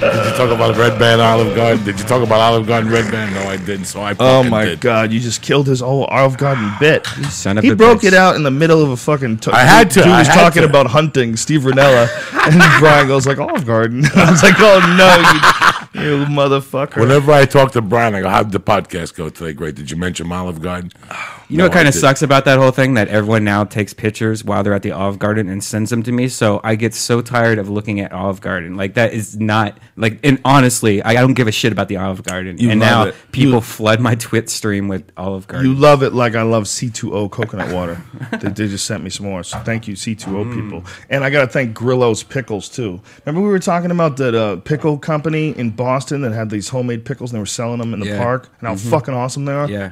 Did you talk about Redban Olive Garden? Did you talk about Olive Garden Redban? No, I didn't. So I. Oh my did. god, you just killed his whole Olive Garden bit. son of he broke bitch. it out in the middle of a fucking. T- I had to, I was talking to. about hunting, Steve Rinella, and Brian goes like Olive Garden. I was like, oh no, you, you motherfucker. Whenever I talk to Brian, I go, "How'd the podcast go today? Great. Did you mention Olive Garden?" Oh, You know No, what kind I of sucks about that whole thing? That everyone now takes pictures while they're at the Olive Garden and sends them to me. So I get so tired of looking at Olive Garden. Like that is not like. And honestly, I don't give a shit about the Olive Garden. You and now it. people You- flood my Twit stream with Olive Garden. You love it like I love C2O coconut water. they, they just sent me some more. So thank you, C2O Mm. people. And I got to thank Grillo's Pickles, too. Remember we were talking about that uh, pickle company in Boston that had these homemade pickles and they were selling them in the Yeah. park and how fucking awesome they are? yeah.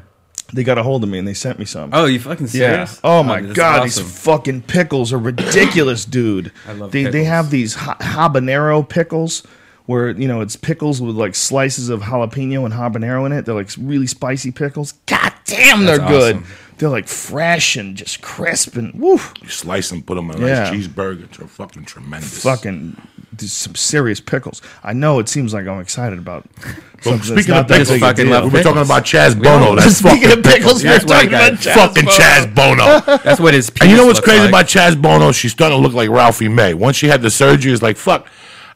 They got a hold of me and they sent me some. Oh, you fucking serious? Yeah. serious? Oh, oh my that's god, awesome. these fucking pickles are ridiculous, dude. I love they they have these ha- habanero pickles where you know it's pickles with like slices of jalapeno and habanero in it. They're like really spicy pickles. God damn, they're That's good. awesome. They're like fresh and just crisp and woo, You slice them, put them on a Yeah. nice cheeseburger. They're fucking tremendous. fucking some serious pickles. I know it seems like I'm excited about. Well, speaking of pickles, fucking deal. love we were talking about Chaz Bono. That's Speaking fucking of pickles, we were That's why I talking about. Chaz fucking Bono. Chaz Bono. That's what his. And you know what's crazy like. about Chaz Bono? She's starting to look like Ralphie May. Once she had the surgery, it's like fuck.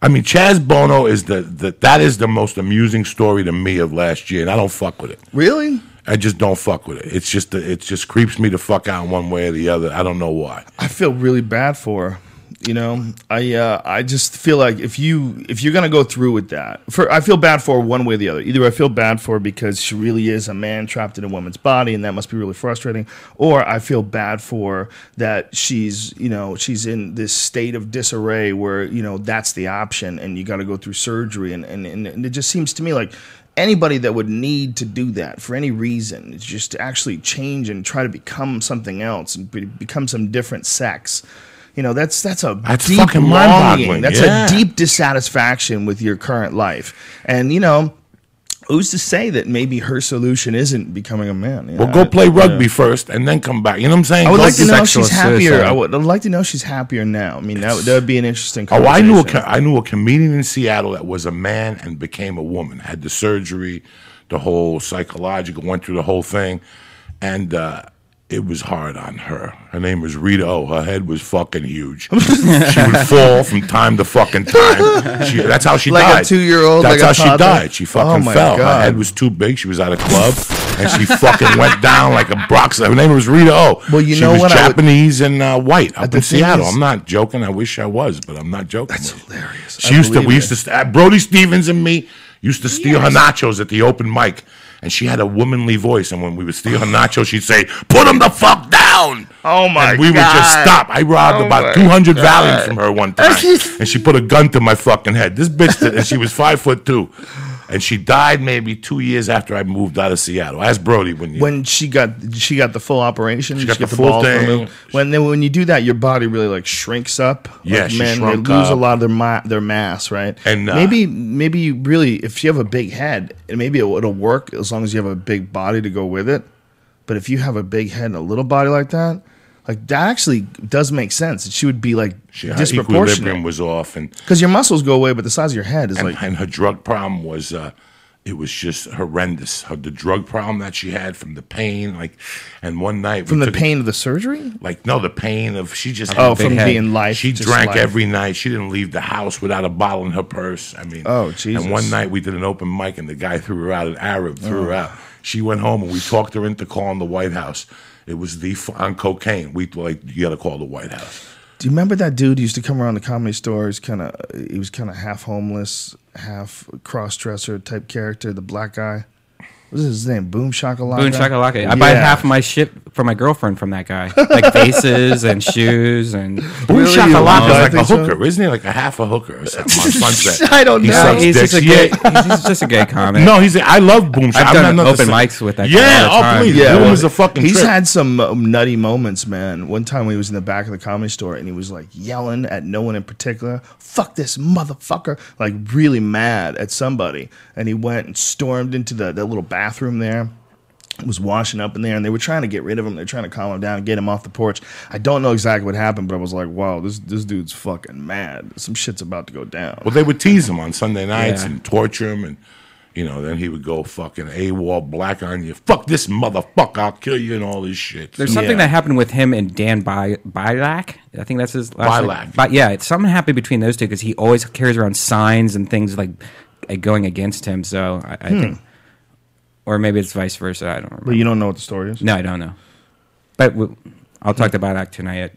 I mean, Chaz Bono is the, the that is the most amusing story to me of last year, and I don't fuck with it. Really? I just don't fuck with it. It's just it just creeps me the fuck out one way or the other. I don't know why. I feel really bad for her. You know, I uh, I just feel like if you if you're gonna go through with that, for I feel bad for one way or the other. Either I feel bad for because she really is a man trapped in a woman's body, and that must be really frustrating, or I feel bad for that she's you know she's in this state of disarray where you know that's the option, and you got to go through surgery, and, and and it just seems to me like anybody that would need to do that for any reason is just to actually change and try to become something else and be, become some different sex. You know, that's that's a That's deep fucking longing. That's yeah. a deep dissatisfaction with your current life. And you know, who's to say that maybe her solution isn't becoming a man? You Well, go I- play rugby yeah. first and then come back. You know what I'm saying? I would Go like to know she's happier. I would I'd like to know she's happier now. I mean, that, would- that would be an interesting. Oh, I knew a I knew a comedian in Seattle that was a man and became a woman. Had the surgery, the whole psychological, went through the whole thing, and uh, it was hard on her. Her name was Rita O. Her head was fucking huge. she would fall from time to fucking time. She, that's how she Like a died. two-year-old, That's like how she died. She fucking Oh, my fell. God. Her head was too big. She was at a club. And she fucking went down like a box. Her name was Rita O. Well, you she know was what I would- Japanese and uh, white up the in Seattle. is- I'm not joking. I wish I was, but I'm not joking. That's hilarious. She I used to. We it. used to. st- Brody Stevens and me used to steal her nachos at the open mic, and she had a womanly voice. And when we would steal her nachos, she'd say, "Put them the fuck down." Oh, my And we would just stop. I robbed Oh, about 200 Valiums from her one time, and she put a gun to my fucking head. This bitch, did, and she was five foot two, and she died maybe two years after I moved out of Seattle. Ask Brody when you. when she got she got the full operation. She got got the the, full thing. When then when you do that, your body really like shrinks up. Yeah, like, she men shrunk they lose a lot of their ma- their mass, right? And, uh, maybe maybe you really if you have a big head, and maybe it'll work as long as you have a big body to go with it. But if you have a big head and a little body like that, like that actually does make sense. She would be like she, her equilibrium was off, and because your muscles go away, but the size of your head is and, like and her drug problem was uh it was just horrendous her, the drug problem that she had from the pain like and one night from the took- pain of the surgery. like no the pain of she just Oh, from head. being life. she drank life. every night she didn't leave the house without a bottle in her purse i mean Oh, Jesus. and one night we did an open mic and the guy threw her out an arab threw Oh. her out she went home and we talked her into calling the white house it was the on cocaine we like you got to call the white house Do you remember that dude used to come around the comedy store? He's kind of he was kind of half homeless, half cross dresser type character. The black guy. What is his name? Boom Shakalaka. Boom shakalaka. I buy half of my shit for my girlfriend from that guy, like vases and shoes and. Boom Really? shakalaka is like a think so. hooker, isn't he? Like a half a hooker or something on Sunset. I don't He know. sucks he's just a gay. He's he's just a gay comic. No, he's. A, I love Boom. Shaka. I've done I'm not open mics with that guy Yeah, all the oh time. please, Yeah, Boom well, is a fucking. He's trip. had some um, nutty moments, man. One time when he was in the back of the comedy store and he was like yelling at no one in particular. Fuck this motherfucker! Like really mad at somebody. And he went and stormed into the, the little bathroom there. was washing up in there, and they were trying to get rid of him. They're trying to calm him down, get him off the porch. I don't know exactly what happened, but I was like, "Wow, this this dude's fucking mad. Some shit's about to go down." Well, they would tease him on Sunday nights Yeah. and torture him, and you know, then he would go fucking AWOL black on you. Fuck this motherfucker, I'll kill you, and all this shit. There's something Yeah. that happened with him and Dan Bi- Bilak. I think that's his last Bilak. name. But yeah, it's something happened between those two because he always carries around signs and things like uh, going against him. So I, I think, or maybe it's vice versa. I don't remember. But you don't know what the story is. no, I don't know. But we, I'll talk to Bilak tonight at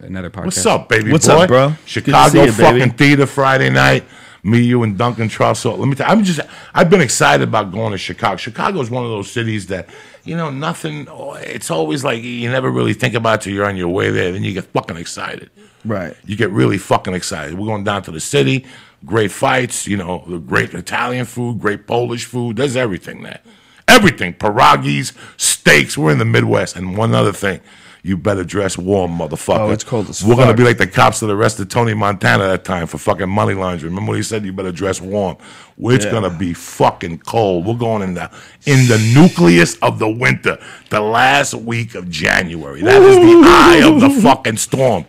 another podcast. What's up, baby What's boy? up, bro? Good Chicago you, fucking baby. theater Friday night. Me, you, and Duncan Trussell. Let me tell you, I'm just, I've been excited about going to Chicago. Chicago is one of those cities that, you know, nothing, it's always like you never really think about it till you're on your way there. Then you get fucking excited. Right. You get really fucking excited. We're going down to the city, great fights, you know, the great Italian food, great Polish food. There's everything there. Everything. Pierogies, steaks. We're in the Midwest. And one other thing. You better dress warm, motherfucker. Oh, it's cold as We're gonna be like the cops that arrested Tony Montana that time for fucking money laundering. Remember what he said? You better dress warm. Well, It's Yeah. gonna be fucking cold. We're going in the in the nucleus of the winter, the last week of January. That is the eye of the fucking storm.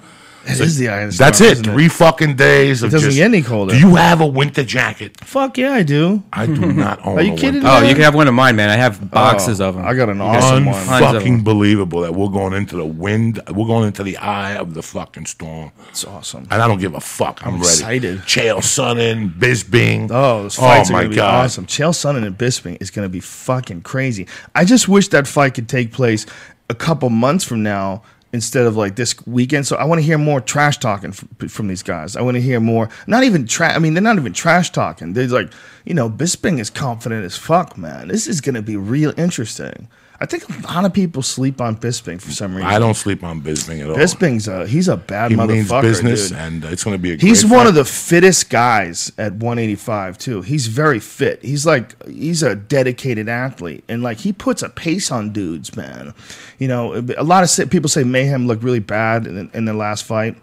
It is the eye of the That's storm, it. isn't it? Three fucking days. Of doesn't just- get any colder. Do you have a winter jacket? Fuck yeah, I do. I do not own. Are you a kidding winter Oh, you can have one of mine, man. I have oh, boxes Oh, of them. I got an awesome one. Tons of Unfucking believable that we're going into the wind. We're going into the eye of the fucking storm. It's awesome. And I don't give a fuck. I'm, ready. excited. Chael Sonnen, Bisping. Oh, those oh fights oh are gonna be god. awesome. Chael Sonnen and Bisping is gonna be fucking crazy. I just wish that fight could take place a couple months from now instead of like this weekend. So I want to hear more trash talking from, from these guys. I want to hear more. Not even trash. I mean, they're not even trash talking. They're like, you know, Bisping is confident as fuck, man. This is gonna be real interesting. I think a lot of people sleep on Bisping for some reason. I don't sleep on Bisping at all. Bisping's a he's a bad he means motherfucker, business, dude. and it's going to be a. He's one fight. of the fittest guys at 185 too. He's very fit. He's like he's a dedicated athlete, and like he puts a pace on dudes, man. You know, a lot of people say Mayhem looked really bad in, in the last fight.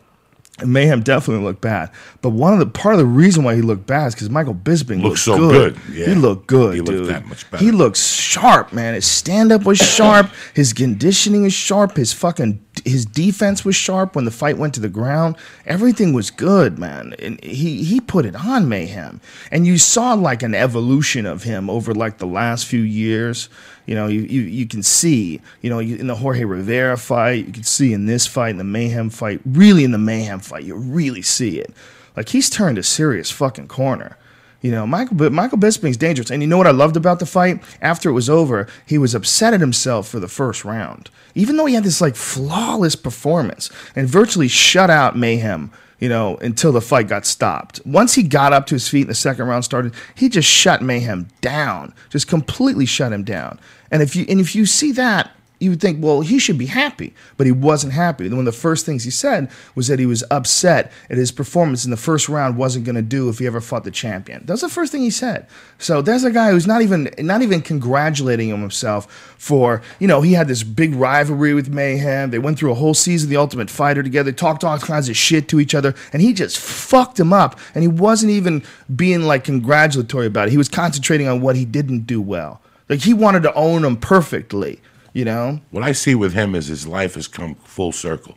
Mayhem definitely looked bad, but one of the part of the reason why he looked bad is because Michael Bisping Looked looked so good. good, yeah. He looked good, He looked dude. that much better. He looks sharp, man. His stand up was sharp. His conditioning is sharp. His fucking his defense was sharp when the fight went to the ground. Everything was good, man. And he he put it on mayhem. And you saw like an evolution of him over like the last few years. You know, you you, you can see, you know, in the Jorge Rivera fight, you can see in this fight, in the Mayhem fight, really in the Mayhem fight, you really see it. Like he's turned a serious fucking corner. You know, Michael Bi- Michael Bisping's dangerous. And you know what I loved about the fight? After it was over, he was upset at himself for the first round. Even though he had this like flawless performance and virtually shut out Mayhem, you know, until the fight got stopped. Once he got up to his feet and the second round started, he just shut Mayhem down. Just completely shut him down. And if you and if you see that, you would think, well, he should be happy, but he wasn't happy. One of the first things he said was that he was upset at his performance in the first round wasn't going to do if he ever fought the champion. That's the first thing he said. So there's a guy who's not even not even congratulating himself for you know he had this big rivalry with Mayhem. They went through a whole season of The Ultimate Fighter together, talked all kinds of shit to each other, and he just fucked him up. And he wasn't even being like congratulatory about it. He was concentrating on what he didn't do well. Like he wanted to own him perfectly. You know, What I see with him is his life has come full circle.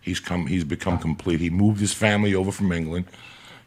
He's come. He's become complete. He moved his family over from England.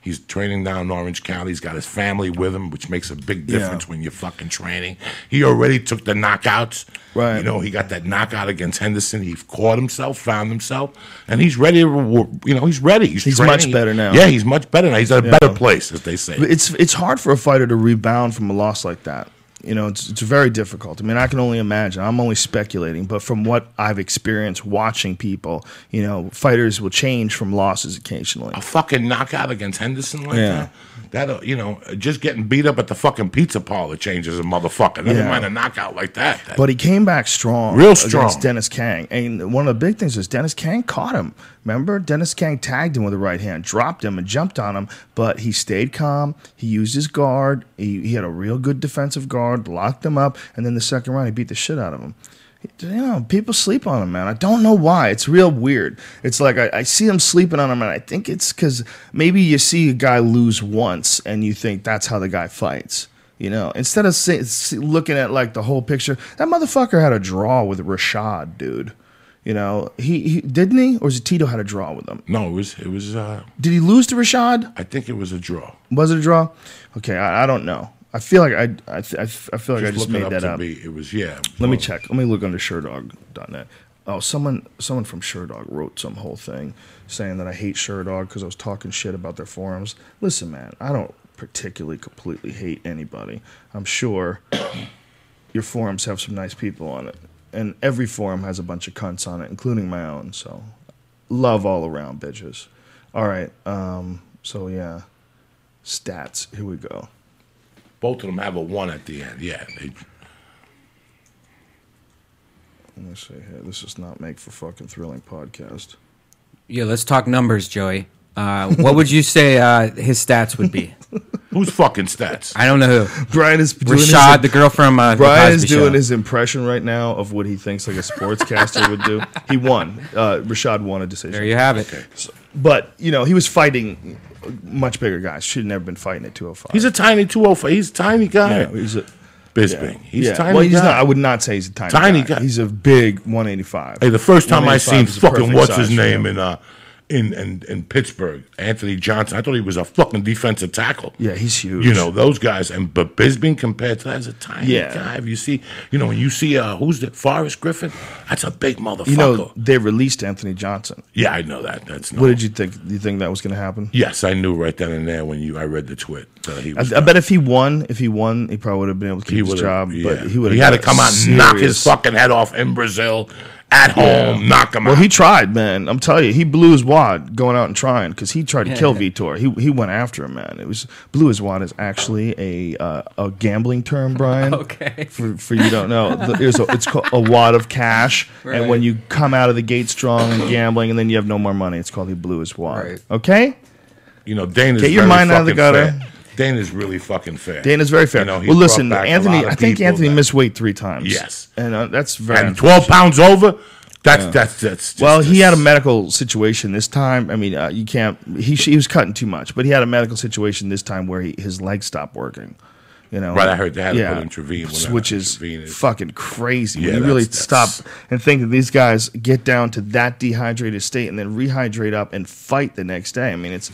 He's training down in Orange County. He's got his family with him, which makes a big Yeah. difference when you're fucking training. He already took the knockouts. Right. You know, he got that knockout against Henderson. He caught himself, found himself, and he's ready to. reward- You know, he's ready. He's, He's much better now. Yeah, he's much better now. He's at a better place, as they say. it's it's hard for a fighter to rebound from a loss like that. You know, it's it's very difficult. I mean, I can only imagine. I'm only speculating, but from what I've experienced watching people, you know, fighters will change from losses occasionally. a fucking knockout against Henderson like Yeah. that. That uh, you know, just getting beat up at the fucking pizza parlor changes a motherfucker. Never Yeah. mind a knockout like that. That- But he came back strong, Real strong against. Dennis Kang. And one of the big things is Dennis Kang caught him. Remember, Dennis Kang tagged him with the right hand, dropped him, and jumped on him. But he stayed calm. He used his guard. He, he had a real good defensive guard, locked him up, and then the second round he beat the shit out of him. You know, people sleep on him, man. I don't know why. It's real weird. It's like I, I see him sleeping on him, and I think it's because maybe you see a guy lose once, and you think that's how the guy fights. You know, instead of say, see, looking at like the whole picture, that motherfucker had a draw with Rashad, dude. You know, he, he didn't he, or is it Tito had a draw with him? No, it was it was. Uh, Did he lose to Rashad? I think it was a draw. Was it a draw? Okay, I, I don't know. I feel like I I, I I feel like I just look it made that to up. Be, it was yeah. Let me check. Let me look under Sherdog.net. Oh, someone someone from Sherdog wrote some whole thing saying that I hate SureDog because I was talking shit about their forums. Listen, man, I don't particularly completely hate anybody. I'm sure your forums have some nice people on it, and every forum has a bunch of cunts on it, including my own. So, love all around, bitches. All right. Um. So yeah, stats. Here we go. Both of them have a one at the end. Yeah. They, Let me see here. This does not make for fucking thrilling podcast. Yeah, let's talk numbers, Joey. Uh, what would you say uh, his stats would be? who's fucking stats? I don't know who. Brian is doing his- Rashad, the girl from uh, the Brian is doing Show. his impression right now of what he thinks like a sportscaster would do. He won. Uh, Rashad won a decision. There you have it. But you know he was fighting much bigger guys. Should have never been fighting at 205. He's a tiny 205. He's a tiny guy. yeah, he's a Bisping. He's yeah. a tiny well, he's guy. not. I would not say he's a tiny, Tiny guy. guy. He's a big 185. Hey, the first time I seen fucking what's his name him. in uh in, in in Pittsburgh, Anthony Johnson. I thought he was a fucking defensive tackle. Yeah, he's huge. You know those guys, and but Bisping compared to that is a tiny Yeah. guy. If you see, you know, when you see uh who's the Forrest Griffin, that's a big motherfucker. You know they released Anthony Johnson. yeah, I know that. That's not, What did you think? You think that was going to happen? Yes, I knew right then and there when you I read the tweet. Uh, he I, was I bet if he won, if he won, he probably would have been able to keep his job. yeah. But he would. He had to come out and knock his fucking head off in Brazil at home, knock him Well, out. he tried, man. I'm telling you, he blew his wad going out and trying because he tried to kill Vitor. He he went after him, man. It was blew his wad is actually a uh, a gambling term, Brian. Okay. For for you don't know, The- there's a, it's called a wad of cash, and when you come out of the gate strong and gambling, and then you have no more money, it's called he blew his wad. Right. Okay. you know, Dana's Get your very mind out of the gutter. fair. Dana's really fucking fair. Dana's very fair. You know, well, listen, brought back a Anthony. I think Anthony that- missed weight three times. Yes. and uh, that's very. and twelve pounds over. That's that's that's. Just, Well, he had a medical situation this time. I mean, uh, you can't. He he was cutting too much, but he had a medical situation this time where he, his legs stopped working. You know, Right, I heard they had to put which is intravenous. fucking crazy. Yeah, when you really that's- stop and think that these guys get down to that dehydrated state and then rehydrate up and fight the next day. I mean, it's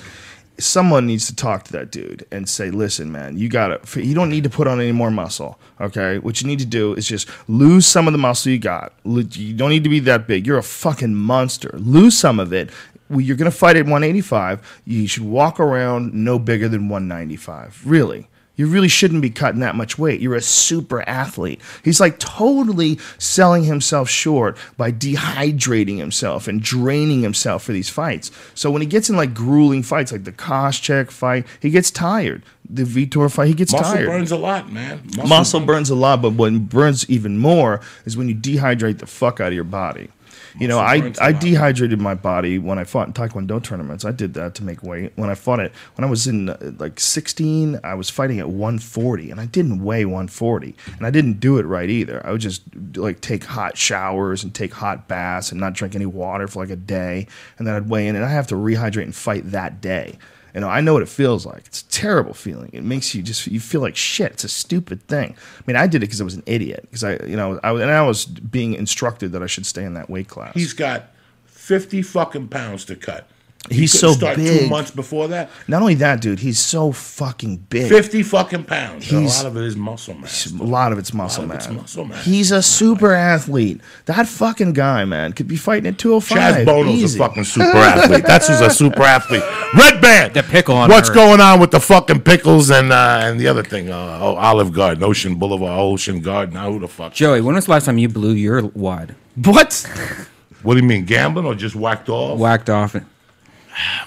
someone needs to talk to that dude and say, "Listen, man, you got to. You don't need to put on any more muscle. Okay, what you need to do is just lose some of the muscle you got. You don't need to be that big. You're a fucking monster. Lose some of it." You're going to fight at 185. You should walk around no bigger than 195. Really. You really shouldn't be cutting that much weight. You're a super athlete. He's like totally selling himself short by dehydrating himself and draining himself for these fights. So when he gets in like grueling fights, like the Koscheck fight, he gets tired. The Vitor fight, he gets muscle tired. Muscle burns a lot, man. Muscle burns a lot, but what burns even more is when you dehydrate the fuck out of your body. You know, I, I dehydrated my body when I fought in Taekwondo tournaments. I did that to make weight. When I fought it, when I was in uh, like 16, I was fighting at 140, and I didn't weigh 140, and I didn't do it right either. I would just like take hot showers and take hot baths and not drink any water for like a day, and then I'd weigh in, and I have to rehydrate and fight that day. You know, I know what it feels like. It's a terrible feeling. It makes you just you feel like shit. It's a stupid thing. I mean, I did it because I was an idiot. Because I, you know, I, and I was being instructed that I should stay in that weight class. He's got fifty fucking pounds to cut. He He's so start two months before that. Not only that, dude, he's so fucking big. Fifty fucking pounds. And a lot of it is muscle mass. A lot of it's muscle of mass. it's muscle mass. He's a super athlete. That fucking guy, man, could be fighting at 205. Chaz Bono's Easy. a fucking super athlete. That's who's a super athlete. Redban. The pickle on What's her. going on with the fucking pickles and uh, and the other thing? Uh, oh, Olive Garden, Ocean Boulevard, Ocean Garden. Now who the fuck? Joey, when was the last time you blew your wad? What? What do you mean, gambling or just whacked off? Whacked off.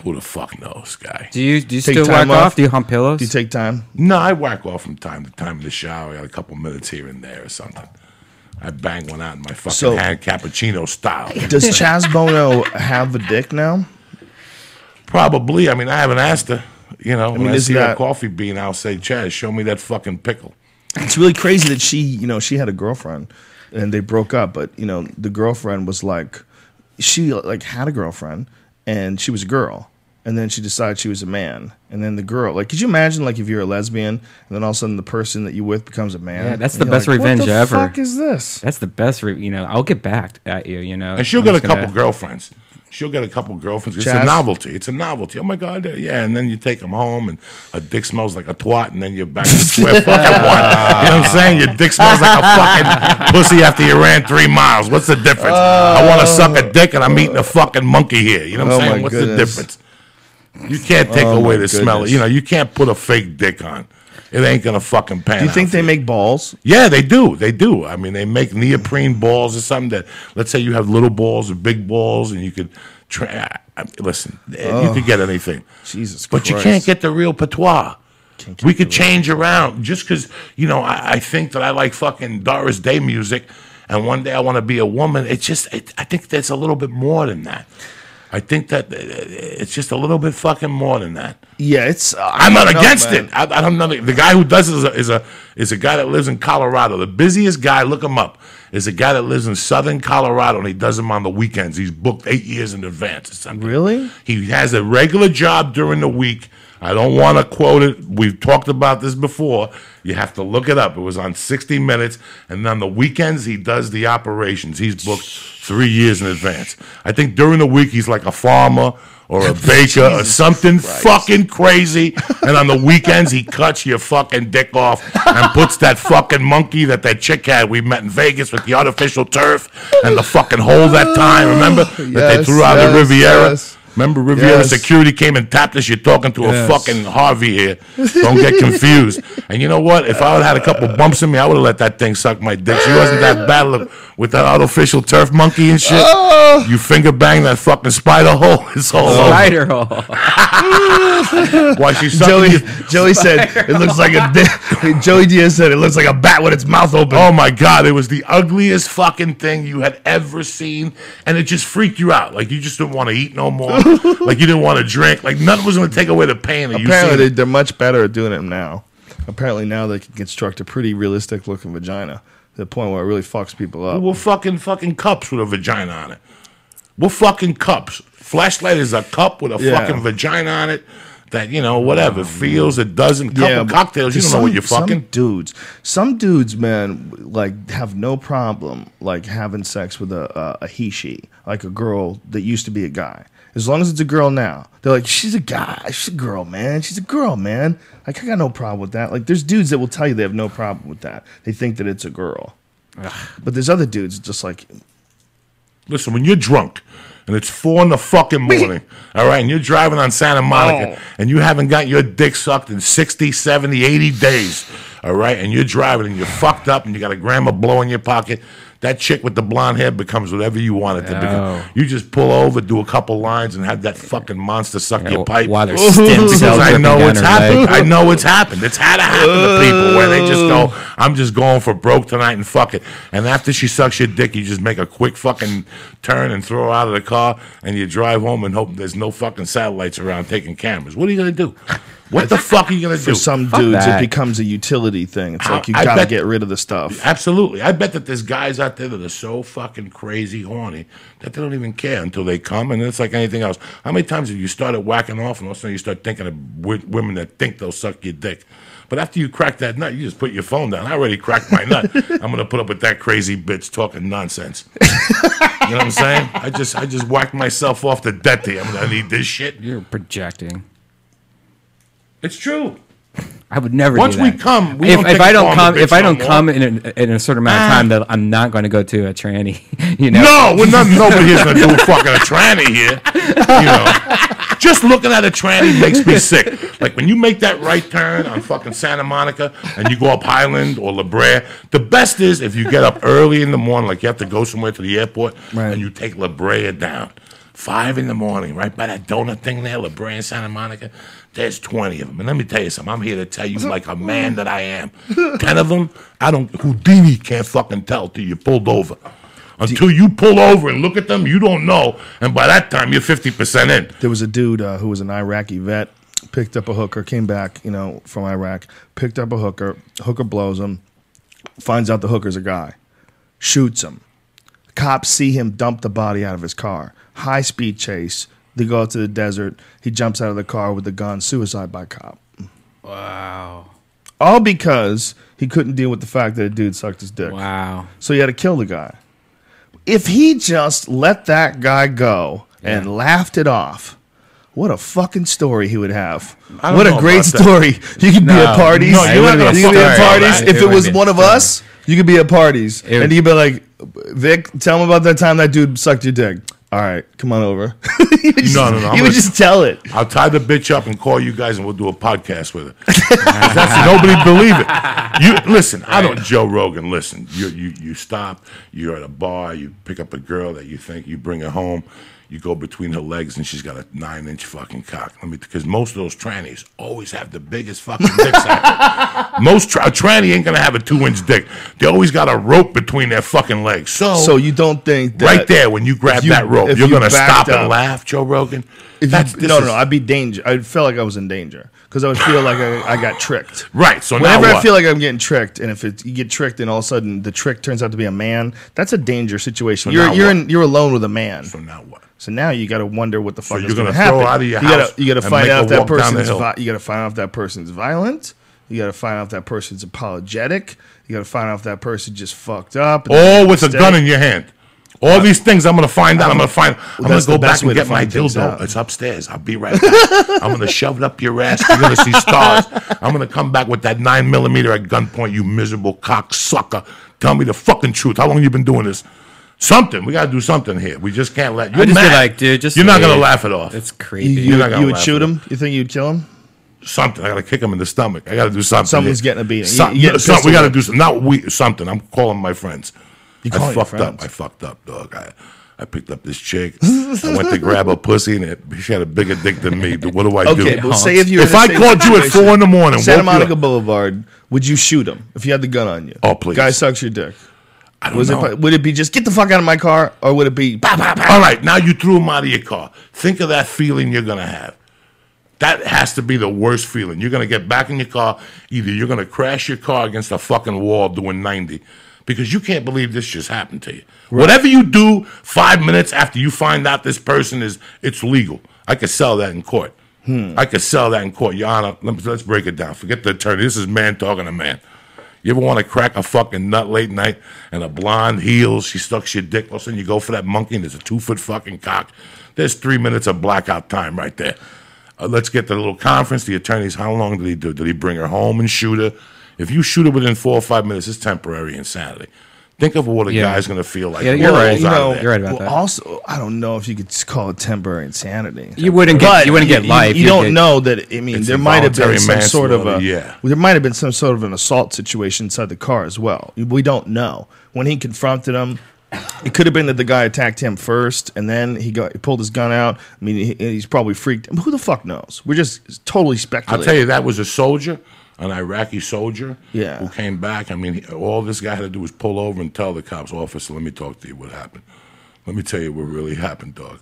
Who the fuck knows, guy? Do you do you Take still time whack off? off? Do you hump pillows? Do you take time? No, I whack off from time to time in the shower. I got a couple minutes here and there or something. I bang one out in my fucking So- hand cappuccino style. Does Chaz Bono have a dick now? Probably. I mean, I haven't asked her. You know, I mean, I isn't see that that- coffee bean, I'll say, Chaz, show me that fucking pickle. It's really crazy that she, you know, she had a girlfriend and they broke up, but you know, the girlfriend was like she like had a girlfriend and she was a girl. and then she decided she was a man, and then the girl. Like, could you imagine like if you're a lesbian, and then all of a sudden the person that you with becomes a man? Yeah, that's the best like, revenge what the ever." Fuck is this? That's the best. Re- you know, I'll get back at you. You know, And she'll I'm get a just gonna- couple girlfriends. She'll get a couple girlfriends. It's a novelty. It's a novelty. Oh my god, yeah. And then you take them home, and a dick smells like a twat, and then you're back to square fucking one. You know what I'm saying? Your dick smells like a fucking pussy after you ran three miles. What's the difference? I want to suck a dick, and I'm eating a fucking monkey here. You know what I'm Oh, saying? What's goodness. the difference? You can't take Oh, away the smell. You know, you can't put a fake dick on. It ain't gonna fucking pan. Do you think they make balls? yeah, they do. They do. I mean, they make neoprene balls or something that, let's say you have little balls or big balls, and you could. I- listen, eh, you could get anything, Jesus Christ. but you can't get the real patois. We could change around just because you know I, I think that I like fucking Doris Day music, and one day I want to be a woman. It's just it, I think there's a little bit more than that. I think that uh, it's just a little bit fucking more than that. Yeah, it's. Uh, I'm not don't know, against it. I, I don't know. The guy who does it is a, is a is a guy that lives in Colorado. The busiest guy, look him up, is a guy that lives in Southern Colorado, and he does them on the weekends. He's booked eight years in advance. Really? He has a regular job during the week. I don't want to quote it. We've talked about this before. You have to look it up. It was on 60 Minutes, and on the weekends he does the operations. He's booked three years in advance. I think during the week he's like a farmer or a baker or something fucking crazy. And on the weekends he cuts your fucking dick off and puts that fucking monkey that that chick had we met in Vegas with the artificial turf and the fucking hole that time. Remember that they threw out the Riviera. yes. Remember Riviera Yes. security came and tapped us. You're talking to Yes. a fucking Harvey here. Don't get confused. and you know what? If I would have had a couple bumps in me, I would have let that thing suck my dick. She wasn't that bad look, with that artificial turf monkey and shit. Oh. You finger bang that fucking spider hole. It's all over. Spider hole. Why she Joey, Joey said it looks like a. Di- Joey Diaz said it looks like a bat with its mouth open. Oh my god, it was the ugliest fucking thing you had ever seen, and it just freaked you out. Like you just didn't want to eat no more. like you didn't want to drink. Like nothing was going to take away the pain that you Apparently, they, they're much better at doing it now. Apparently, now they can construct a pretty realistic looking vagina to the point where it really fucks people up. We're fucking fucking cups with a vagina on it. We're fucking cups. Fleshlight is a cup with a Yeah. fucking vagina on it. That you know, whatever it feels, it doesn't. Couple but cocktails, you don't know what you're some fucking. dudes, some dudes, man, like have no problem like having sex with a a, a he she, like a girl that used to be a guy. As long as it's a girl now, they're like, she's a guy, she's a girl, man, she's a girl, man. Like I got no problem with that. Like there's dudes that will tell you they have no problem with that. They think that it's a girl, but there's other dudes just like, Listen, when you're drunk and it's four in the fucking morning, all right, and you're driving on Santa Monica Oh. and you haven't got your dick sucked in 60, 70, 80 days, all right, and you're driving and you're fucked up and you got a gram of blow in your pocket, that chick with the blonde hair becomes whatever you want it to become. Oh. You just pull over, do a couple lines, and have that fucking monster suck your pipe. While stem Because cells I know down it's her happened. leg. I know it's happened. It's had to happen to people where they just go, I'm just going for broke tonight and fuck it. And after she sucks your dick, you just make a quick fucking turn and throw her out of the car and you drive home and hope there's no fucking satellites around taking cameras. What are you going to do? What the fuck are you going to do? for some Fuck dudes, that. it becomes a utility thing. It's I- like you I gotta bet- get rid of the stuff. Absolutely. I bet that there's guys out there that are so fucking crazy horny that they don't even care until they come, and it's like anything else. How many times have you started whacking off and all of a sudden you start thinking of w- women that think they'll suck your dick? But after you crack that nut, you just put your phone down. I already cracked my nut. I'm gonna put up with that crazy bitch talking nonsense. you know what I'm saying? I just I just whacked myself off the death. I'm gonna need this shit. You're projecting. It's true. I would never. Once do we come, we if, don't if I don't call on the come, if I don't come in a, in a certain amount of Ah. time, that I'm not going to go to a tranny. You know. No, we're not. Nobody is gonna do a fucking a tranny here. You know, just looking at a tranny makes me sick. Like when you make that right turn on fucking Santa Monica and you go up Highland or La Brea. The best is if you get up early in the morning, like you have to go somewhere to the airport, Right. and you take La Brea down. Five in the morning, right by that donut thing there, La Brea and Santa Monica. There's 20 of them. And let me tell you something. I'm here to tell you, like a man that I am. 10 of them, I don't, Houdini can't fucking tell till you pulled over. Until you pull over and look at them, you don't know. And by that time, you're 50% in. There was a dude uh, who was an Iraqi vet, picked up a hooker, came back, you know, from Iraq, picked up a hooker, hooker blows him, finds out the hooker's a guy, shoots him. Cops see him dump the body out of his car. High speed chase, They go out to the desert. He jumps out of the car with the gun. Suicide by cop. Wow. All because he couldn't deal with the fact that a dude sucked his dick. Wow. So he had to kill the guy. If he just let that guy go and laughed it off, what a fucking story he would have. What a great that. story. You could be at parties. no, you not could be at parties. If It it was one of us, you could be at parties. It and you'd be like, Vic, tell him about that time that dude sucked your dick. All right, come on over. you would just, No, no, no, I'm You would gonna- just tell it. I'll tie the bitch up and call you guys, and we'll do a podcast with her. That's, nobody believe it. You listen. I don't. Joe Rogan. Listen. You you you stop. You're at a bar. You pick up a girl that you think you bring her home. You go between her legs, and she's got a nine-inch fucking cock. Let me, because most of those trannies always have the biggest fucking dicks. most tra- a tranny ain't gonna have a two-inch dick. They always got a rope between their fucking legs. So, So you don't think that right there, when you grab you- that rope, you're you gonna stop and up- laugh, Joe Rogan. If That's- you, no, no, no, I'd be danger. I feel like I was in danger because I would feel like I, I got tricked. Right. So Whenever now I what? feel like I'm getting tricked, and if it, you get tricked, and all of a sudden the trick turns out to be a man, that's a danger situation. So you're you're in you're alone with a man. so now what? So now you got to wonder what the fuck you're is gonna going to throw happen. out of your you house gotta, you got to and find out if that walk person's vi- you got to find out if that person's violent. You got to find out if that person's apologetic. You got to find out if that person just fucked up. and All with a gun in your hand. All these things I'm gonna find out. I'm gonna find. I'm gonna that's go the back best and way to get my find things dildo. out. It's upstairs. I'll be right back. I'm gonna shove it up your ass. You're gonna see stars. I'm gonna come back with that nine millimeter at gunpoint. You miserable cocksucker. Tell me the fucking truth. How long you been doing this? Something. We gotta do something here. We just can't let. You're just be like, dude, just You're not gonna leave. laugh it off. It's creepy. you, You're not gonna you would laugh shoot at him. You think you'd kill him? something. I gotta kick him in the stomach. I gotta do something. Someone's getting a beating. You- Something. you getting something. pistol We gotta whipped. do something. Not we. Something. I'm calling my friends. You I fucked up. I fucked up, dog. I, I picked up this chick. I went to grab her pussy, and it, she had a bigger dick than me. What do I Okay, do? but say if you if I called you at four in the morning, Santa woke you Monica up- Boulevard, would you shoot him if you had the gun on you? Oh, please. Guy sucks your dick. I don't Was know. it? Would it be just get the fuck out of my car, or would it be? Bah, bah, bah? All right, now you threw him out of your car. Think of that feeling you're gonna have. That has to be the worst feeling. You're gonna get back in your car. Either you're gonna crash your car against a fucking wall doing 90 because you can't believe this just happened to you. Whatever you do, five minutes after you find out this person is, it's legal. I could sell that in court. I could sell that in court, Your Honor. Let me, let's break it down. Forget the attorney. This is man talking to man. You ever want to crack a fucking nut late night and a blonde heels, she sucks your dick, all of a sudden you go for that monkey and there's a two foot fucking cock. There's three minutes of blackout time right there. Uh, let's get the little conference. The attorneys, how long did he do? Did he bring her home and shoot her? If you shoot it within four or five minutes, it's temporary insanity. Think of what a Yeah. guy's going to feel like. Yeah, you're right. You know, you're right about Well, that. also, I don't know if you could call it temporary insanity. You wouldn't get But you wouldn't get you- life. You, You'd don't get- know that. I mean, there might have been some sort of a. manslaughter, yeah. There might have been some sort of an assault situation inside the car as well. We don't know. When he confronted him, it could have been that the guy attacked him first, and then he got he pulled his gun out. I mean, he, he's probably freaked. Who the fuck knows? We're just totally speculating. I'll tell you, that was a soldier, an Iraqi soldier, Yeah. who came back. I mean, he- all this guy had to do was pull over and tell the cops, officer, let me talk to you. What happened? Let me tell you what really happened, dog.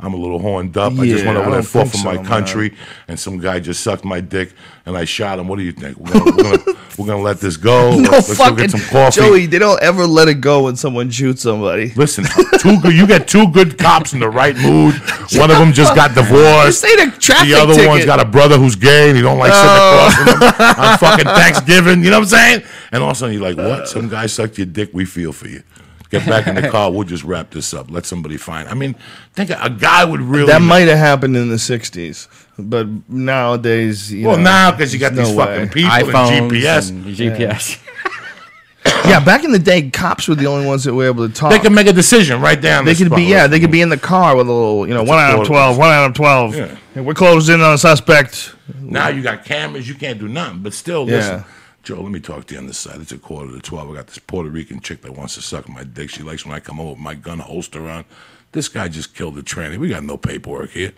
I'm a little horned up. I just Yeah, went over there, fought for my man. country, and some guy just sucked my dick, and I shot him. What do you think? We're gonna, we're gonna, we're gonna let this go. no let's, let's go get some coffee. Joey. They don't ever let it go when someone shoots somebody. Listen, two good. You get two good cops in the right mood. One of them just got divorced. Just ain't a traffic The other ticket. one's got a brother who's gay and he don't like sitting Oh. across from him on fucking Thanksgiving. You know what I'm saying? And all of a sudden you're like, what? Some guy sucked your dick. We feel for you. Get back in the car. We'll just wrap this up. Let somebody find. I mean, think a guy would really. That might have happened in the '60s, but nowadays, you Well, know, now because you got there's these no fucking way. people iPhones and GPS, and GPS. Yeah, back in the day, cops were the only ones that were able to talk. they could make a decision right down. They the could spot. be, yeah, they could be in the car with a little, you know, one out of quarter- 12, one out of 12. Yeah. Hey, We're closed in on a suspect. Now you got cameras, you can't do nothing. But still, Yeah. listen, Joe, let me talk to you on this side. It's a quarter to 12. I got this Puerto Rican chick that wants to suck my dick. She likes when I come over with my gun holster on. This guy just killed the tranny. We got no paperwork here.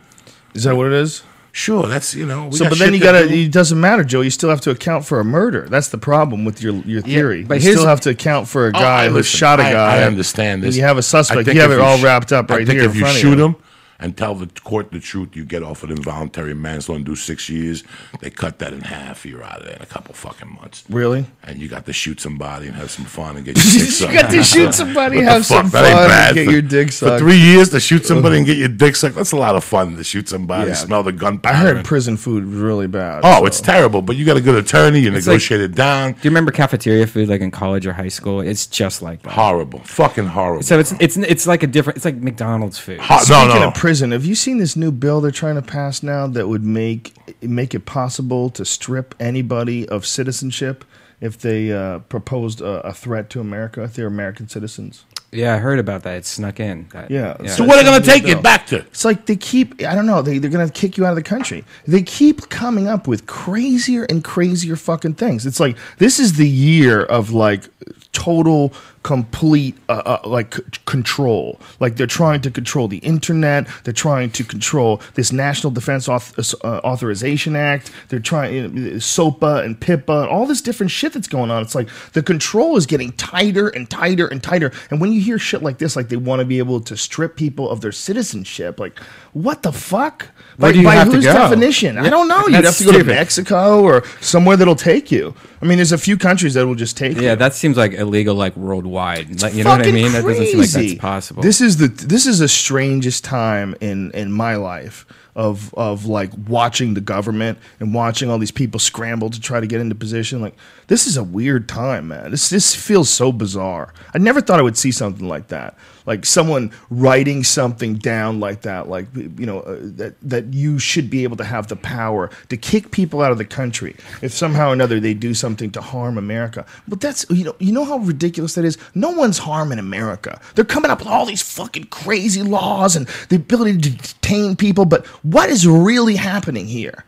Is that what it is? Sure, that's, you know. we So, got but then shit you to gotta. It doesn't matter, Joe. You still have to account for a murder. That's the problem with your your theory. but you here's- still have to account for a Oh, guy I- who listen, shot a guy. I understand this. And you have a suspect. You have it all sh- wrapped up right I think here if in you front of shoot him, and tell the court the truth, you get off with involuntary manslaughter and do six years. They cut that in half. You're out of there in a couple fucking months. Really? And you got to shoot somebody and have some fun and get your dick you sucked. got to shoot somebody, have some fuck? That ain't fun, and get For- your dick For three years to shoot somebody and get your dick sucked, that's a lot of fun to shoot somebody, Yeah. smell the gunpowder. I heard prison food was really bad. Oh, so- it's terrible, but you got a good attorney. You like- negotiate it down. Do you remember cafeteria food like in college or high school? It's just like that. Horrible, fucking horrible. So it's it's it's like a different. It's like McDonald's food. Ho- no, Speaking no. Of prison, have you seen this new bill they're trying to pass now that would make make it possible to strip anybody of citizenship if they uh, proposed a, a threat to America if they're American citizens? Yeah, I heard about that. It snuck in. That- Yeah. so what are they going to take bill. it back to? It's like they keep, I don't know, they, they're going to kick you out of the country. They keep coming up with crazier and crazier fucking things. It's like, this is the year of like total, complete, uh, uh, like c- control. Like they're trying to control the internet. They're trying to control this National Defense Auth- uh, Authorization Act. They're trying, you know, SOPA and PIPA and all this different shit that's going on. It's like the control is getting tighter and tighter and tighter. And when you hear shit like this, like they want to be able to strip people of their citizenship, like what the fuck? Where by, do you by have to whose go? definition? I don't know. You'd have to go to. Mexico or somewhere that'll take you. I mean, there's a few countries that will just take you. Yeah, that seems like illegal, like worldwide. Like, you know what I fucking mean? That doesn't seem like crazy. that's possible. This is the this is the strangest time in in my life of of like watching the government and watching all these people scramble to try to get into position. Like this is a weird time, man. This this feels so bizarre. I never thought I would see something like that. Like someone writing something down like that, like you know uh, that that you should be able to have the power to kick people out of the country if somehow or another they do something to harm America. But that's you know you know how ridiculous that is. No one's harming America. They're coming up with all these fucking crazy laws and the ability to detain people. But what is really happening here?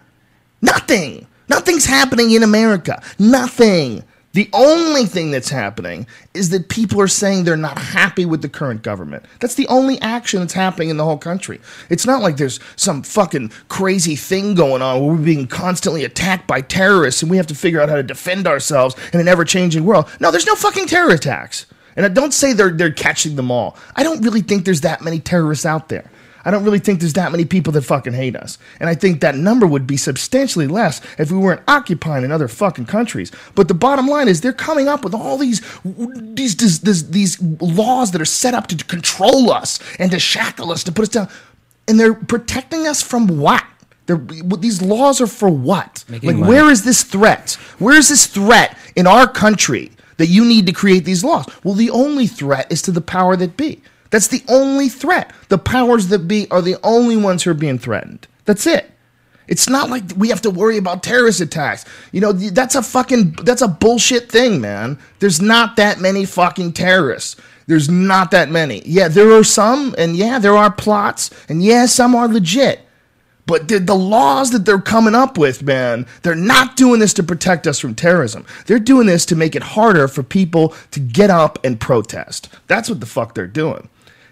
Nothing. Nothing's happening in America. Nothing. The only thing that's happening is that people are saying they're not happy with the current government. That's the only action that's happening in the whole country. It's not like there's some fucking crazy thing going on where we're being constantly attacked by terrorists and we have to figure out how to defend ourselves in an ever changing world. No, there's no fucking terror attacks. And I don't say they're, they're catching them all. I don't really think there's that many terrorists out there. I don't really think there's that many people that fucking hate us. And I think that number would be substantially less if we weren't occupying in other fucking countries. But the bottom line is they're coming up with all these these these, laws that are set up to control us and to shackle us, to put us down. And they're protecting us from what? They're, these laws are for what? Making like, money. where is this threat? Where is this threat in our country that you need to create these laws? Well, the only threat is to the power that be. That's the only threat. The powers that be are the only ones who are being threatened. That's it. It's not like we have to worry about terrorist attacks. You know, that's a fucking that's a bullshit thing, man. There's not that many fucking terrorists. There's not that many. Yeah, there are some, and yeah, there are plots, and yeah, some are legit. But the, the laws that they're coming up with, man, they're not doing this to protect us from terrorism. They're doing this to make it harder for people to get up and protest. That's what the fuck they're doing.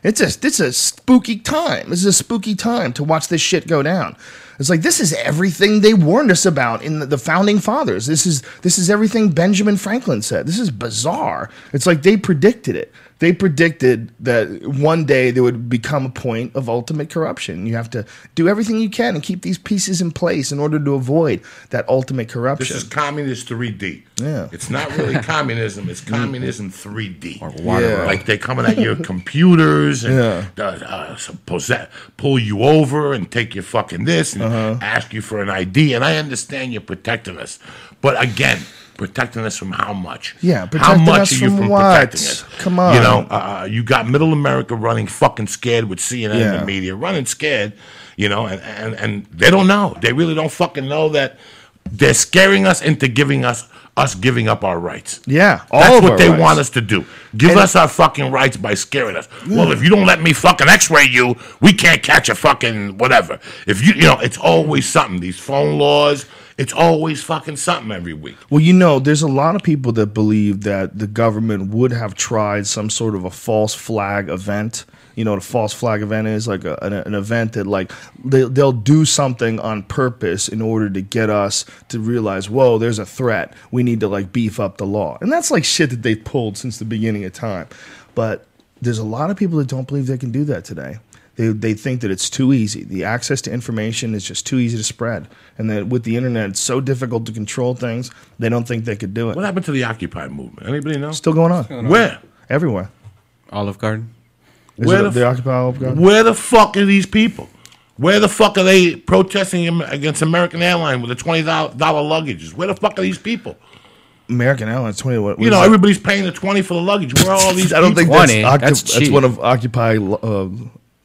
It's a it's a spooky time. This is a spooky time to watch this shit go down. It's like this is everything they warned us about in the, the founding fathers. This is this is everything Benjamin Franklin said. This is bizarre. It's like they predicted it. They predicted that one day there would become a point of ultimate corruption. You have to do everything you can and keep these pieces in place in order to avoid that ultimate corruption. This corruption. is communist 3D. Yeah. It's not really communism. It's communism 3D. Or water. Yeah. Like they're coming at your computers and Yeah. uh, uh, suppose that pull you over and take your fucking this and Uh-huh. ask you for an ID. And I understand you're protecting us, but again. Protecting us from how much? Yeah, how protecting much us are you from from what? protecting us? Come on. You know, uh, you got middle America running fucking scared with CNN and Yeah. the media, running scared, you know, and, and, and they don't know. They really don't fucking know that they're scaring us into giving us us giving up our rights. Yeah, That's what they rights. want us to do. Give And- us our fucking rights by scaring us. Well, if you don't let me fucking x-ray you, we can't catch a fucking whatever. If you you know, it's always something. These phone laws, it's always fucking something every week. Well, you know, there's a lot of people that believe that the government would have tried some sort of a false flag event. You know what a false flag event is? Like a, an, an event that, like, they, they'll do something on purpose in order to get us to realize, whoa, there's a threat. We need to, like, beef up the law. And that's, like, shit that they've pulled since the beginning of time. But there's a lot of people that don't believe they can do that today. They, they think that it's too easy. The access to information is just too easy to spread. And that with the internet, it's so difficult to control things, they don't think they could do it. What happened to the Occupy movement? Anybody know? Still going on. Where? Everywhere. Olive Garden. Is Where it the the Occupy Olive Garden? Where the fuck are these people? Where the fuck are they protesting against American Airlines with the twenty dollar luggages? Where the fuck are these people? American Airlines 20. What, what You know, that? everybody's paying the twenty for the luggage. Where are all these? I don't think people? that's, 20, occup- that's that's one of Occupy. Uh,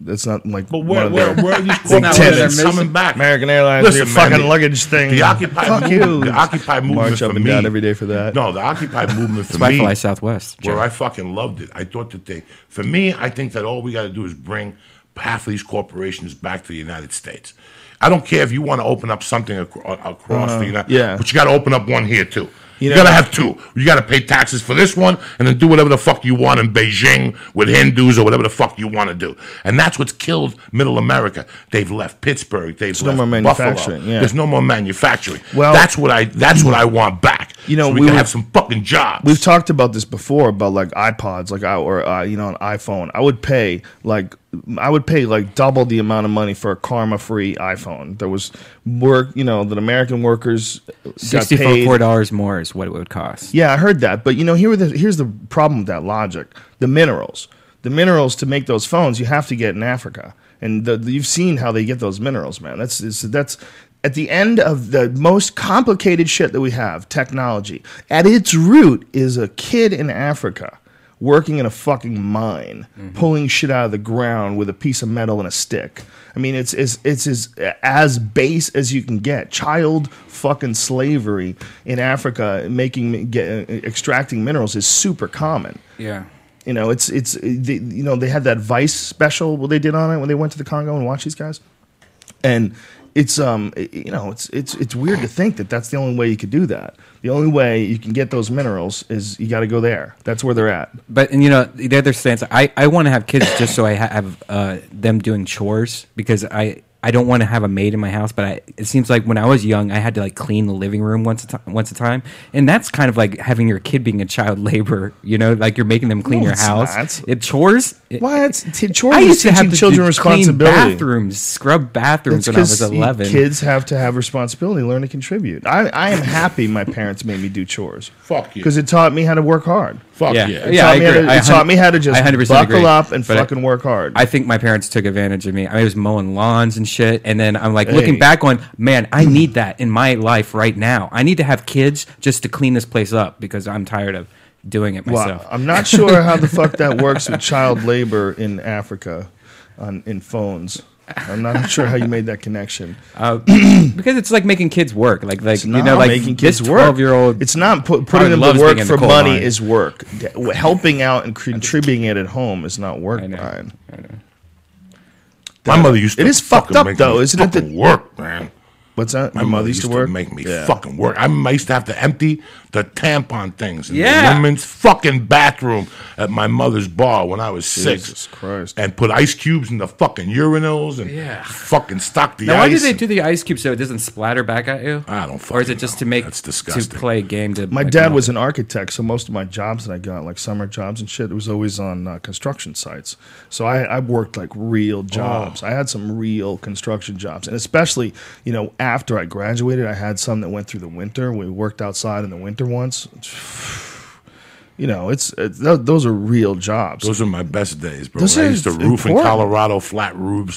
that's not like. But one where, of where, their- where are these Big corporations tenants. coming back? American Airlines, Listen, your fucking the- luggage thing. The Occupy Fuck movement. you. The Occupy movement March for up and me. down every day for that. No, the Occupy movement for That's why me. fly Southwest. where Joe. I fucking loved it. I thought that they, for me, I think that all we got to do is bring half of these corporations back to the United States. I don't care if you want to open up something acro- across uh-huh. the United, yeah. but you got to open up one here too. You, You got to have two. You got to pay taxes for this one, and then do whatever the fuck you want in Beijing with Hindus or whatever the fuck you want to do. And that's what's killed Middle America. They've left Pittsburgh. They've no left more Buffalo. manufacturing, yeah. There's no more manufacturing. Well- that's what I. That's what I want back. You know, so we, we can were- have some fucking jobs. We've talked about this before about like iPods, like I or uh, you know an iPhone. I would pay like I would pay like double the amount of money for a karma-free iPhone. There was work, you know, that American workers Sixty-four dollars more is what it would cost. Yeah, I heard that, but you know, here the, here's the problem with that logic: the minerals. The minerals to make those phones, you have to get in Africa, and the, you've seen how they get those minerals, man. That's it's, that's at the end of the most complicated shit that we have, technology. At its root is a kid in Africa working in a fucking mine, mm-hmm. pulling shit out of the ground with a piece of metal and a stick. I mean, it's it's it's as as base as you can get. Child fucking slavery in Africa, making get, extracting minerals is super common. Yeah. You know, it's it's they, you know they had that Vice special what they did on it when they went to the Congo and watched these guys, and it's um it- you know it's it's it's weird to think that that's the only way you could do that. The only way you can get those minerals is you got to go there. That's where they're at. But and you know the other stance, I, I want to have kids just so I ha- have uh, them doing chores because I I don't want to have a maid in my house. But I, it seems like when I was young, I had to like clean the living room once a time, once a time, and that's kind of like having your kid being a child labor. You know, like you're making them clean No, your it's house. not. It chores. It- Why it's t- chores I used to have teaching to children do- responsibility. clean bathrooms, scrub bathrooms It's when I was 'cause you- eleven. Kids have to have responsibility, learn to contribute. I, I am happy my parents made me do chores. Fuck you. Because it taught me how to work hard. Fuck Yeah. yeah. It, Yeah, taught, I me how agree. to, I it taught me how to I just 100% buckle agree. up and But I- fucking work hard. I think my parents took advantage of me. I was mowing lawns and shit, and then I'm like looking back on, man, I need that in my life right now. I need to have kids just to clean this place up because I'm tired of doing it well, myself. I'm not sure how the fuck that works with child labor in Africa on in phones. I'm not sure how you made that connection. Uh, because it's like making kids work, like like It's you know, like making this kids work. twelve year old. It's not put, putting them to work being the for money mine. is work. Helping out and contributing it at home is not work, I know. Brian. I know. My mother used to. It is fucked fucking up, though, me isn't it, that- fucking work, man. What's that? My Your mother used to, work. make me Yeah. fucking work. I, I used to have to empty the tampon things in Yeah. the women's fucking bathroom at my mother's bar when I was six. Jesus Christ. And put ice cubes in the fucking urinals and Yeah. fucking stock the Now, why do they do the ice cubes so it doesn't splatter back at you? I don't know. Or is it just know. to make That's to disgusting. play a game? To My dad was an architect, so most of my jobs that I got, like summer jobs and shit, it was always on uh, construction sites. So I, I worked like real jobs. I had some real construction jobs, and especially you know after I graduated, I had some that went through the winter. We worked outside in the winter once. You know, it's, it's th- those are real jobs. Those are my best days, bro. I used to roof in. Colorado, flat roofs,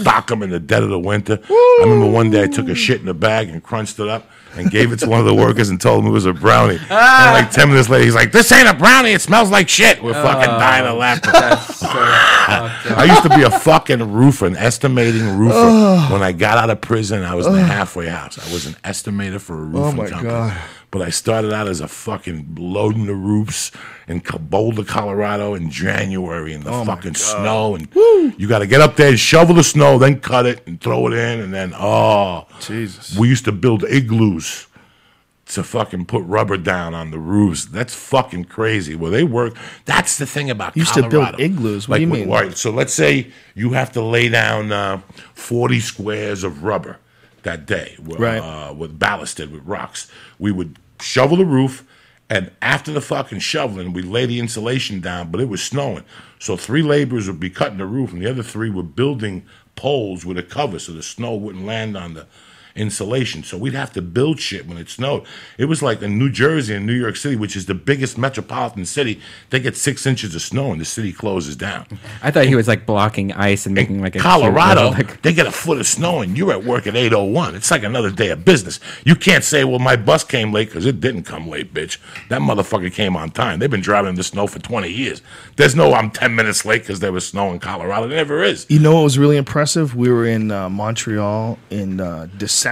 stock them in the dead of the winter. I remember one day I took a shit in a bag and crunched it up and gave it to one of the workers and told him it was a brownie. And like 10 minutes later, he's like, This ain't a brownie. It smells like shit. We're fucking oh. dying of laughter. That's so. I used to be a fucking roofer, an estimating roofer. when I got out of prison, I was in the halfway house. I was an estimator for a oh roofing Oh, my company. God. But I started out as a fucking loading the roofs in Boulder, Colorado in January in the Oh, fucking snow. And you got to get up there and shovel the snow, then cut it and throw it in. And then, oh, Jesus. we used to build igloos to fucking put rubber down on the roofs. That's fucking crazy. Well, they work. That's the thing about You used to build igloos? What do you mean? Right. So let's say you have to lay down uh, 40 squares of rubber that day, uh, Right. with ballasted with rocks. We would shovel the roof And after the fucking shoveling, we lay the insulation down, but it was snowing. So three laborers would be cutting the roof, and the other three were building poles with a cover so the snow wouldn't land on the insulation. So we'd have to build shit when it snowed. It was like in New Jersey and New York City, which is the biggest metropolitan city, they get six inches of snow and the city closes down. I thought he was like blocking ice and making like a Colorado, little, like, they get a foot of snow and you're at work at 8.01. It's like another day of business. You can't say, well, my bus came late because it didn't come late, bitch. That motherfucker came on time. They've been driving in the snow for 20 years. There's no I'm 10 minutes late because there was snow in Colorado. There never is. You know what was really impressive? We were in uh, Montreal in uh, December.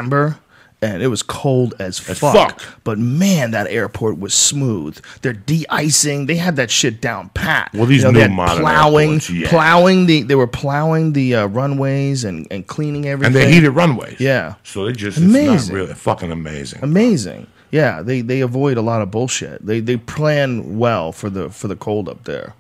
And it was cold as, fuck. fuck. But man, that airport was smooth. They're de-icing. They had that shit down pat. Well, these they new had modern plowing, airports, yeah. plowing the. They were plowing the uh, runways and, and cleaning everything. And they're heated runways. Yeah. So they just, it's Amazing. not really fucking amazing. Amazing. Yeah, they, they avoid a lot of bullshit. They they plan well for the for the cold up there.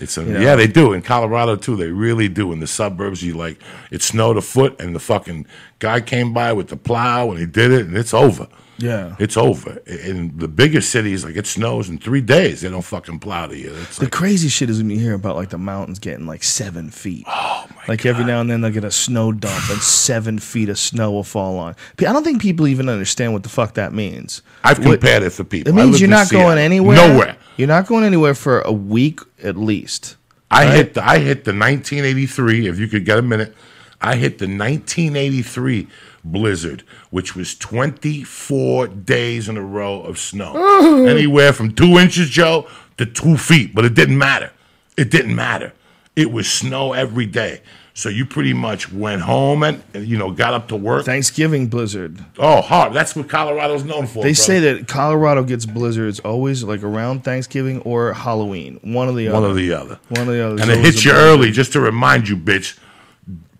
It's a, know? yeah, they do in Colorado too. They really do in the suburbs. You like it snowed a foot, and the fucking guy came by with the plow, and he did it, and it's over. Yeah. it's over. In the bigger cities, like it snows in three days. They don't fucking plow to you. It's The like crazy shit is when you hear about like the mountains getting like seven feet. Oh my Like every now and then they'll get a snow dump and seven feet of snow will fall on. I don't think people even understand what the fuck that means. I've What- compared it for people. It means you're not Seattle. going anywhere. Nowhere. You're not going anywhere for a week at least. I Right. hit the I hit the 1983. If you could get a minute, I hit the 1983 blizzard, which was 24 days in a row of snow, anywhere from two inches, Joe, to two feet. But it didn't matter. It didn't matter. It was snow every day. So you pretty much went home and you know got up to work. Thanksgiving blizzard. oh, hard. That's what Colorado's known for. They say that Colorado gets blizzards always like around Thanksgiving or Halloween. One or the one other. One or the other. One or the other. and it hits you early just to remind you, bitch.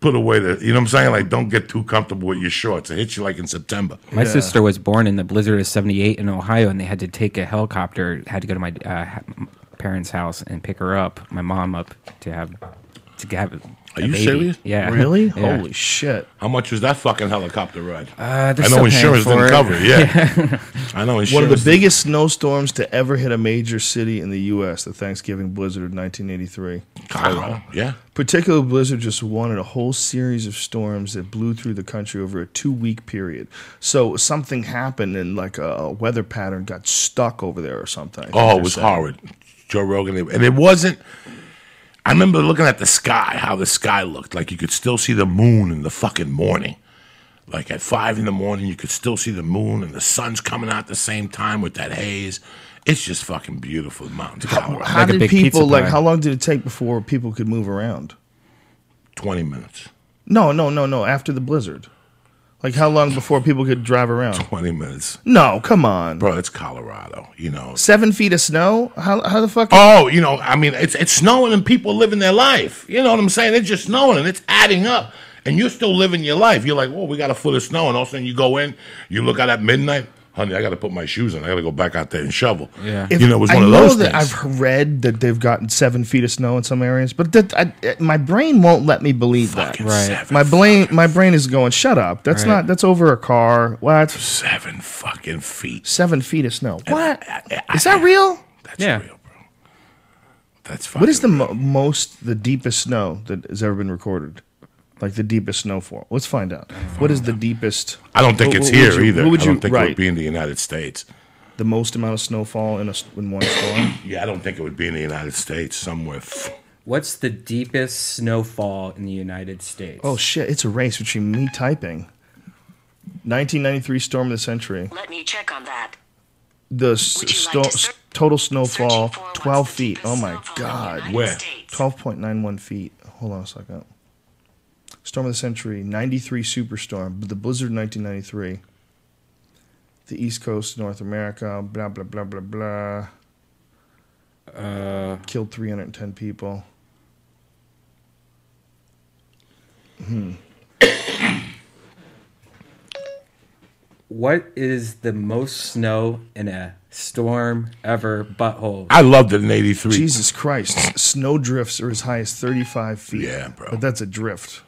Put away the, you know what I'm saying? Like, don't get too comfortable with your shorts. It hits you like in September. my Yeah. sister was born in the blizzard of 78 in Ohio, and they had to take a helicopter, had to go to my uh, parents' house and pick her up, my mom up, to have to have a Are you baby. serious? Yeah. Really? Yeah. Holy shit. How much was that fucking helicopter ride? Uh, I know paying insurance for didn't it. cover it. Yeah, I know insurance. One of the biggest snowstorms to ever hit a major city in the U.S., the Thanksgiving blizzard of 1983. Colorado. Yeah, Particular blizzard just wanted a whole series of storms that blew through the country over a two week period. So something happened and like a, a weather pattern got stuck over there or something. Oh, it was saying. horrid. Joe Rogan, and it wasn't. I remember looking at the sky, how the sky looked. Like you could still see the moon in the fucking morning. Like at five in the morning, you could still see the moon, and the sun's coming out at the same time with that haze. It's just fucking beautiful, the mountains, of Colorado. How Like did people like? How long did it take before people could move around? Twenty minutes. No, no, no, no. After the blizzard, like how long before people could drive around? Twenty minutes, No, come on. bro. It's Colorado, you know. Seven feet of snow? How how the fuck? Oh, you know, I mean, it's it's snowing and people living their life. You know what I'm saying? It's just snowing and it's adding up, and you're still living your life. You're like, well, we got a foot of snow, and all of a sudden you go in, you look out at midnight, honey, I got to put my shoes on. I got to go back out there and shovel. Yeah. If- you know, it was one of those. I of know those that things. I've read that they've gotten seven feet of snow in some areas, but that I, eh, my brain won't let me believe that. Right. seven, My brain, my brain is going. Shut up. That's Right. not. That's over a car. What? seven fucking feet. Seven feet of snow. What? I- Is that real? That's Yeah. real, bro. That's fucking. What is the mo- most, the deepest snow that has ever been recorded? Like the deepest snowfall. Let's find out. What is the deepest? I don't think what- it's what would here you- either. What would I you don't think it would be in the United States. the most amount of snowfall in a in one storm? Yeah, I don't think it would be in the United States. Somewhere. f- What's the deepest snowfall in the United States? oh shit! It's a race between me typing. 1993 storm of the century. Let me check on that. The s- Would you like to ser- total snowfall 12 feet. Oh my snowfall in the god. Where? 12.91 feet. Hold on a second. Storm of the century, 93 superstorm, the blizzard 1993. The East Coast, North America, blah blah blah blah blah. Uh, Killed 310 people. what is the most snow in a storm ever? Butthole. I loved it in '83. Jesus Christ. Snow drifts are as high as 35 feet. Yeah, bro. But that's a drift.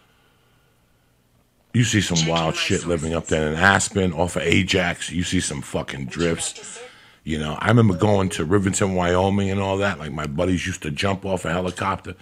You see some wild my shit living up there in Aspen, off of Ajax. You see some fucking drifts. You know, I remember going to Rivington, Wyoming, and all that. Like my buddies used to jump off a helicopter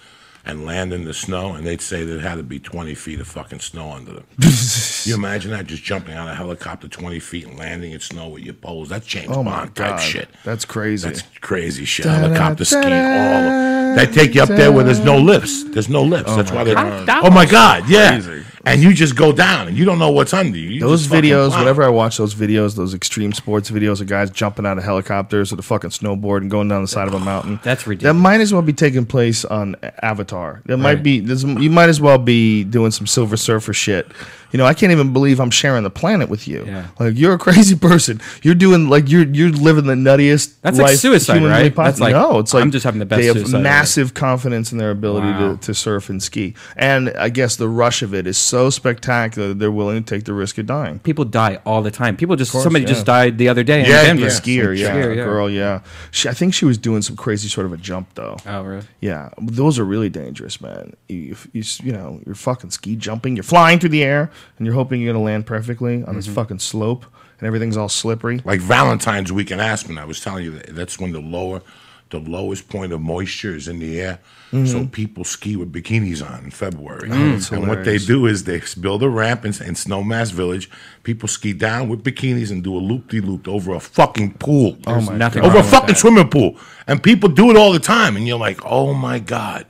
and land in the snow, and they'd say there had to be twenty feet of fucking snow under them. you imagine that? Just jumping out of a helicopter twenty feet and landing in snow with your poles. That's James Oh my Bond type shit. that's crazy. That's crazy shit. Da-da, Helicopter skiing, all da-da, they take you up there where there's no lifts. There's no lifts. Oh that's why they're. God. Oh my god, yeah. Crazy. And you just go down, and you don't know what's under you. You those videos, plow. whenever I watch those videos, those extreme sports videos of guys jumping out of helicopters with a fucking snowboard and going down the side of a mountain. That's ridiculous. That might as well be taking place on Avatar. That might Right. be. This, you might as well be doing some Silver Surfer shit. You know, I can't even believe I'm sharing the planet with you. Yeah. Like you're a crazy person. You're doing like you're you're living the nuttiest. That's like suicide, right? possible. That's like, no. It's like I'm just having the best They have massive confidence in their ability Wow. to, to surf and ski, and I guess the rush of it is so spectacular that they're willing to take the risk of dying. People die all the time. People just course, somebody yeah. just died the other day Yeah, in Denver. yeah. skier, yeah, Skier, yeah. girl, yeah. She, I think she was doing some crazy sort of a jump though. Oh, really? Yeah, those are really dangerous, man. You, you, you know, you're fucking ski jumping, you're flying through the air, and you're hoping you're gonna land perfectly on this mm-hmm. fucking slope, and everything's all slippery. like Valentine's week in Aspen. I was telling you that that's when the lower, the lowest point of moisture is in the air. Mm-hmm. So people ski with bikinis on in February. that's and what they do is they build a ramp in, in Snowmass Village. People ski down with bikinis and do a loop de loop over a fucking pool. Oh There's nothing over a fucking that. swimming pool, and people do it all the time, and you're like, oh my god.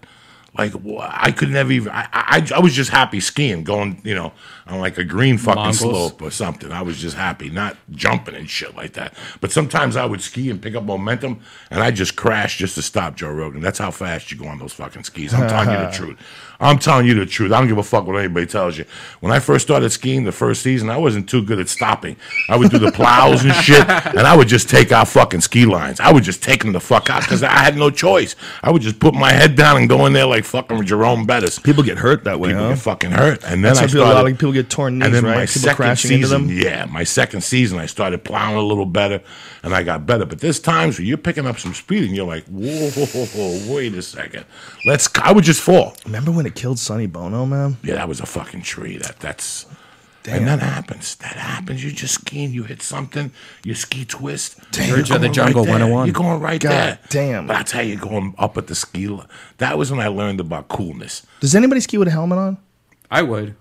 Like wh- I could never even. I, I I was just happy skiing, going you know on like a green fucking Mongols. slope or something. I was just happy, not jumping and shit like that. But sometimes I would ski and pick up momentum, and I just crash just to stop Joe Rogan. That's how fast you go on those fucking skis. I'm telling you the truth. I'm telling you the truth. I don't give a fuck what anybody tells you. When I first started skiing the first season, I wasn't too good at stopping. I would do the plows and shit, and I would just take out fucking ski lines. I would just take them the fuck out because I had no choice. I would just put my head down and go in there like fucking Jerome Bettis. People get hurt that way, People huh? get fucking hurt, and then That's I how people, a started. lot of people get torn knees, And then right? my people second crashing season, into them. yeah, my second season, I started plowing a little better, and I got better. But there's times where you're picking up some speed, and you're like, whoa, wait a second, let's. I would just fall. Remember when it killed Sonny Bono, man? Yeah, that was a fucking tree. That that's. Damn. And that happens. That happens. You just skiing. You hit something. You ski twist. Damn. You're George of the going Jungle there. 101. You're going right God there. damn. But I tell you, going up at the ski. That was when I learned about coolness. Does anybody ski with a helmet on? I would.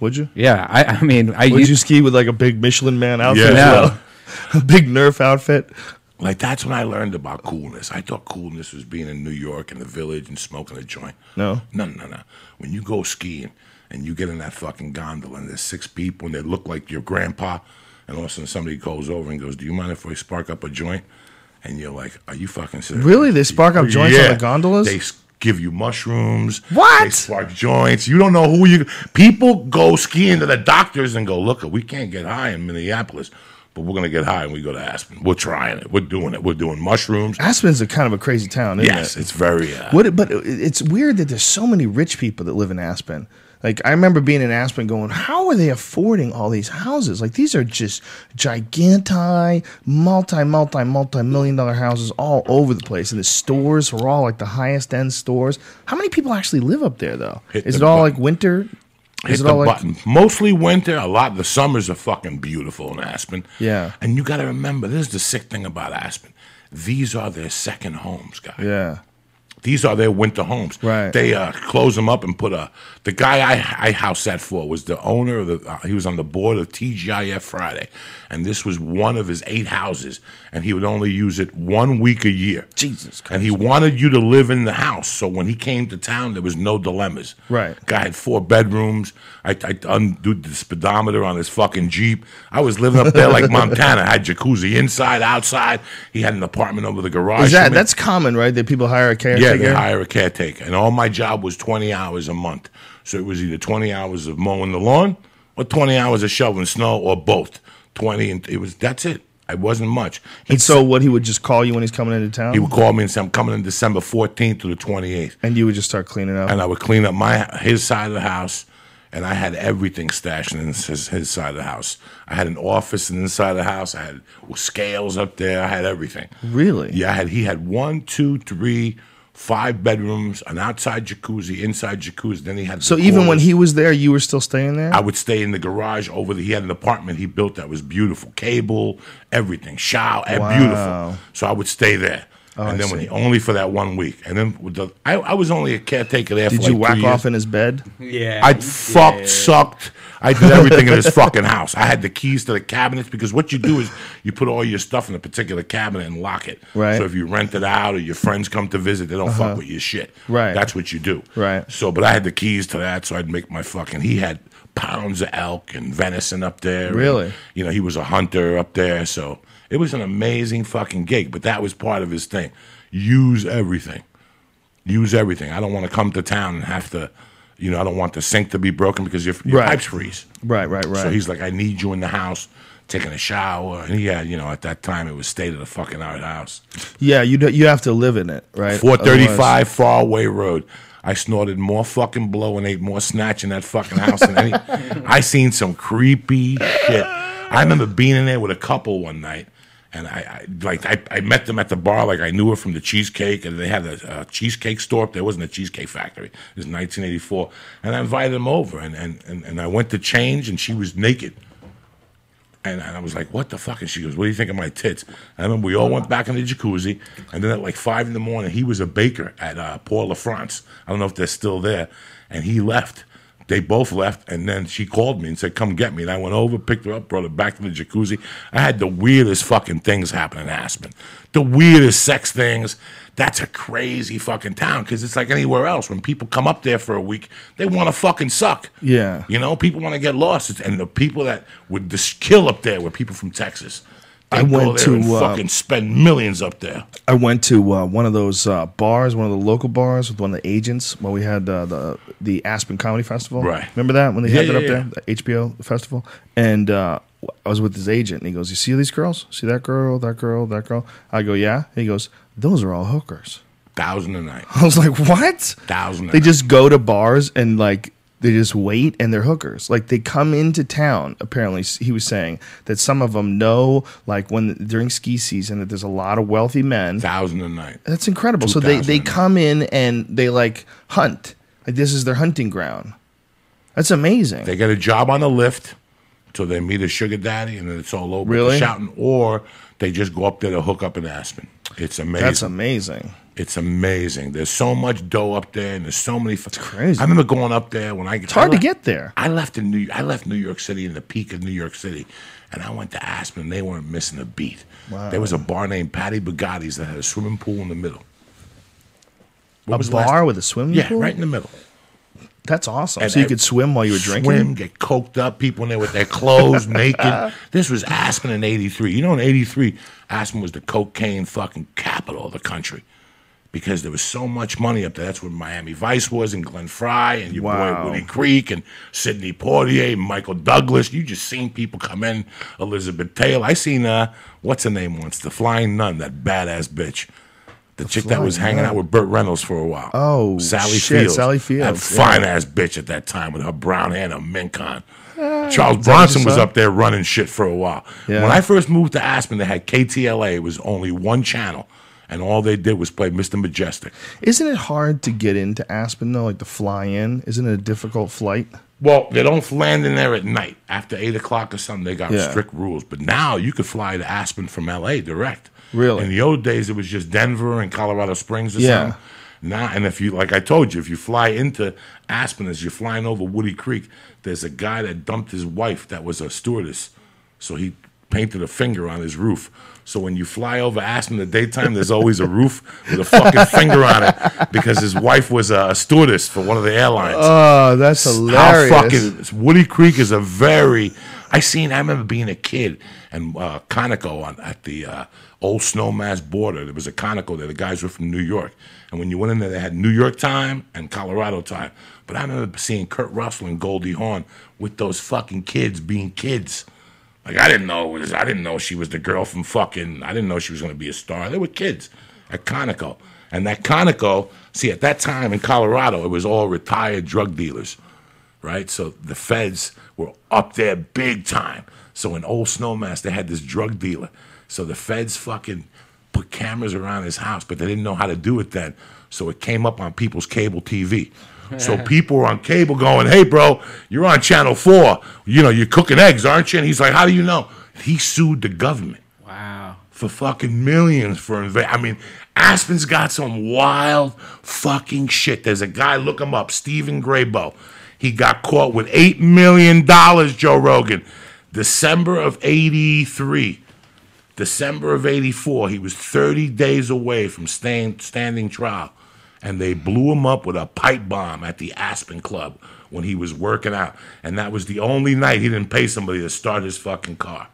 Would you? Yeah, I, I mean, I Would used, you ski with like a big Michelin Man outfit? Yeah. as well? a big Nerf outfit. Like that's when I learned about coolness. I thought coolness was being in New York in the village and smoking a joint. No. no, no, no. When you go skiing and you get in that fucking gondola and there's six people and they look like your grandpa, and all of a sudden somebody goes over and goes, "Do you mind if we spark up a joint?" And you're like, "Are you fucking serious?" Really? They spark up joints on the gondolas? They s- give you mushrooms. What? They spark joints. You don't know who you. People go skiing to the doctors and go, "Look, we can't get high in Minneapolis." But we're gonna get high and we go to Aspen. We're trying it. We're doing it. We're doing mushrooms. Aspen's a kind of a crazy town, isn't Yes, it? it's very. Uh, What? But it's weird that there's so many rich people that live in Aspen. Like I remember being in Aspen, going, "How are they affording all these houses? Like these are just giganti, multi, multi, multi million dollar houses all over the place, and the stores are all like the highest end stores. How many people actually live up there, though? Hit Is it all button. like winter? hit Is it the all like button. Mostly winter. A lot. The summers are fucking beautiful in Aspen. Yeah. And you got to remember, this is the sick thing about Aspen. These are their second homes, guys. yeah? These are their winter homes. Right. They uh, close them up and put a. The guy I, I house sat for was the owner of the. Uh, he was on the board of TGIF Friday, and this was one of his eight houses, and he would only use it one week a year. Jesus Christ. And he wanted you to live in the house, so when he came to town, there was no dilemmas. Right. Guy had four bedrooms. I, I undid the speedometer on his fucking Jeep. I was living up there like Montana. I had jacuzzi inside, outside. He had an apartment over the garage. Is that that's common, right? That people hire a caretaker. Yeah, they hire a caretaker. And all my job was 20 hours a month. So it was either 20 hours of mowing the lawn or 20 hours of shoveling snow or both. 20 and it was that's it. It wasn't much. And so, what he would just call you when he's coming into town, he would call me and say, I'm coming in December 14th to the 28th. and you would just start cleaning up. And I would clean up my his side of the house. And I had everything stashed in his, his side of the house. I had an office in the inside of the house. I had scales up there. I had everything. Really? Yeah, I had he had one, two, three, five bedrooms, an outside jacuzzi, inside jacuzzi. Then he had So even when he was there, you were still staying there. I would stay in the garage over the. He had an apartment he built that was beautiful, cable, everything, shower, Wow. Beautiful. So I would stay there, and I then when see. he only for that one week, and then with the, I, I was only a caretaker there. Did for you like two whack off years. in his bed? Yeah. I fucked, sucked. I did everything in his fucking house. I had the keys to the cabinets because what you do is you put all your stuff in a particular cabinet and lock it. Right. Uh-huh. So if you rent it out or your friends come to visit, they don't fuck with your shit. Right. That's what you do. Right. So, but I had the keys to that, so I'd make my fucking. He had pounds of elk and venison up there. and, Really? you know, he was a hunter up there, so it was an amazing fucking gig. But that was part of his thing. Use everything use everything. I don't want to come to town and have to, you know, I don't want the sink to be broken because your, your Right. pipes freeze. Right, right, right. So he's like, I need you in the house, taking a shower. And he had, you know, at that time it was state of the fucking art house. yeah, you do, you have to live in it, right? 435 Otherwise- Faraway Road. I snorted more fucking blow and ate more snatch in that fucking house than any. I seen some creepy shit. I remember being in there with a couple one night, and I, I like I, I met them at the bar like I knew her from the cheesecake, and they had a, a cheesecake store. up There wasn't a cheesecake factory. It was 1984, and I invited them over, and and, and, and I went to change, and she was naked. And I was like, what the fuck? And she goes, what do you think of my tits? And I remember we all went back in the jacuzzi. And then at like five in the morning, he was a baker at uh, Pour La France. I don't know if they're still there. And he left. They both left. And then she called me and said, come get me. And I went over, picked her up, brought her back to the jacuzzi. I had the weirdest fucking things happen in Aspen. The weirdest sex things. That's a crazy fucking town because it's like anywhere else. When people come up there for a week, they want to fucking suck. Yeah. You know, people want to get lost, and the people that would just kill up there were people from Texas. I went to, uh, fucking spend millions up there. I went to uh, one of those uh, bars, one of the local bars with one of the agents when we had uh, the the Aspen Comedy Festival. Right. Remember that when they Yeah, had that yeah, up yeah. there, the HBO festival? And uh, I was with his agent, and he goes, "You see these girls? See that girl? That girl? That girl?" I go, "Yeah." And he goes, "Those are all hookers." Thousand a night. I was like, "What?" Thousand. A They night. just go to bars and like they just wait and they're hookers. Like they come into town. Apparently, he was saying that some of them know, like when during ski season, that there's a lot of wealthy men. thousand a night. That's incredible. So they, they come in and they like hunt. Like this is their hunting ground. That's amazing. They get a job on the lift till they meet a sugar daddy, and then it's all over. Really? Shouting, or they just go up there to hook up in Aspen. It's amazing. That's amazing. It's amazing. There's so much dough up there, and there's so many. It's crazy. I remember going up there when I. It's hard to get there. I left in New. I left New York City in the peak of New York City, and I went to Aspen. and They weren't missing a beat. Wow. There was a bar named Patty Bugatti's that had a swimming pool in the middle. What A bar with a swimming Yeah, pool. right in the middle. That's awesome. And so you I- could swim while you were drinking. Swim, get coked up, people in there with their clothes naked. This was Aspen in '83. You know, in '83, Aspen was the cocaine fucking capital of the country because there was so much money up there. That's where Miami Vice was, and Glenn Frey, and your Wow. boy Woody Creek, and Sidney Poitier, and Michael Douglas. You just seen people come in. Elizabeth Taylor. I seen uh, what's her name once, the Flying Nun, that badass bitch. The, chick that was hanging Nun. out with Burt Reynolds for a while. Oh, Sally shit, Fields. Sally That Fields, fine ass bitch at that time with her brown hair and a mink on. Charles Bronson was up there running shit for a while. Yeah. When I first moved to Aspen, they had KTLA. It was only one channel, and all they did was play Mr. Majestyk. Isn't it hard to get into Aspen though? Like to fly in, isn't it a difficult flight? Well, they don't land in there at night after eight o'clock or something. They got Yeah. strict rules. But now you could fly to Aspen from LA direct. Really? In the old days, it was just Denver and Colorado Springs or Yeah. something. Now, and if you, like I told you, if you fly into Aspen as you're flying over Woody Creek, there's a guy that dumped his wife that was a stewardess. So he painted a finger on his roof. So when you fly over Aspen in the daytime, there's always a roof with a fucking finger on it because his wife was a stewardess for one of the airlines. Oh, that's hilarious. How fucking Woody Creek is a very. I seen. I remember being a kid and uh, Conoco on at the uh, old Snowmass border. There was a Conoco there. The guys were from New York, and when you went in there, they had New York time and Colorado time. But I remember seeing Kurt Russell and Goldie Hawn with those fucking kids being kids. Like I didn't know was. I didn't know she was the girl from fucking. I didn't know she was to be a star. They were kids at Conoco, and that Conoco. See, at that time in Colorado, it was all retired drug dealers right? So the feds were up there big time. So in Old Snowmass, they had this drug dealer. So the feds fucking put cameras around his house, but they didn't know how to do it then. So it came up on people's cable TV. So people were on cable going, "Hey, bro, you're on Channel Four. You know, you're cooking eggs, aren't you?" And he's like, "How do you know?" He sued the government Wow. for fucking millions for inva- I mean, Aspen's got some wild fucking shit. There's a guy, look him up, Stephen Grabow. He got caught with eight million dollars, Joe Rogan, December of '83. December of '84, he was 30 days away from staying, standing trial, and they blew him up with a pipe bomb at the Aspen Club when he was working out, and that was the only night he didn't pay somebody to start his fucking car.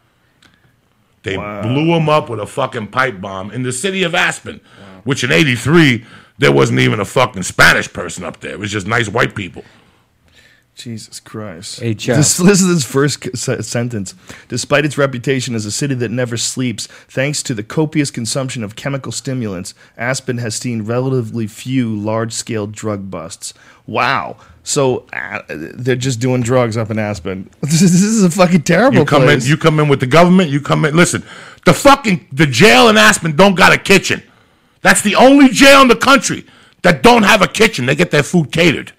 They blew him up with a fucking pipe bomb in the city of Aspen, which in '83 there wasn't even a fucking Spanish person up there. It was just nice white people. Jesus Christ. Hey, Jeff. This, listen to this first sentence. Despite its reputation as a city that never sleeps, thanks to the copious consumption of chemical stimulants, Aspen has seen relatively few large scale drug busts. Wow. So uh, they're just doing drugs up in Aspen. This is, this is a fucking terrible You come place. in, you come in with the government. You come in. Listen, the fucking the jail in Aspen don't got a kitchen. That's the only jail in the country that don't have a kitchen. They get their food catered.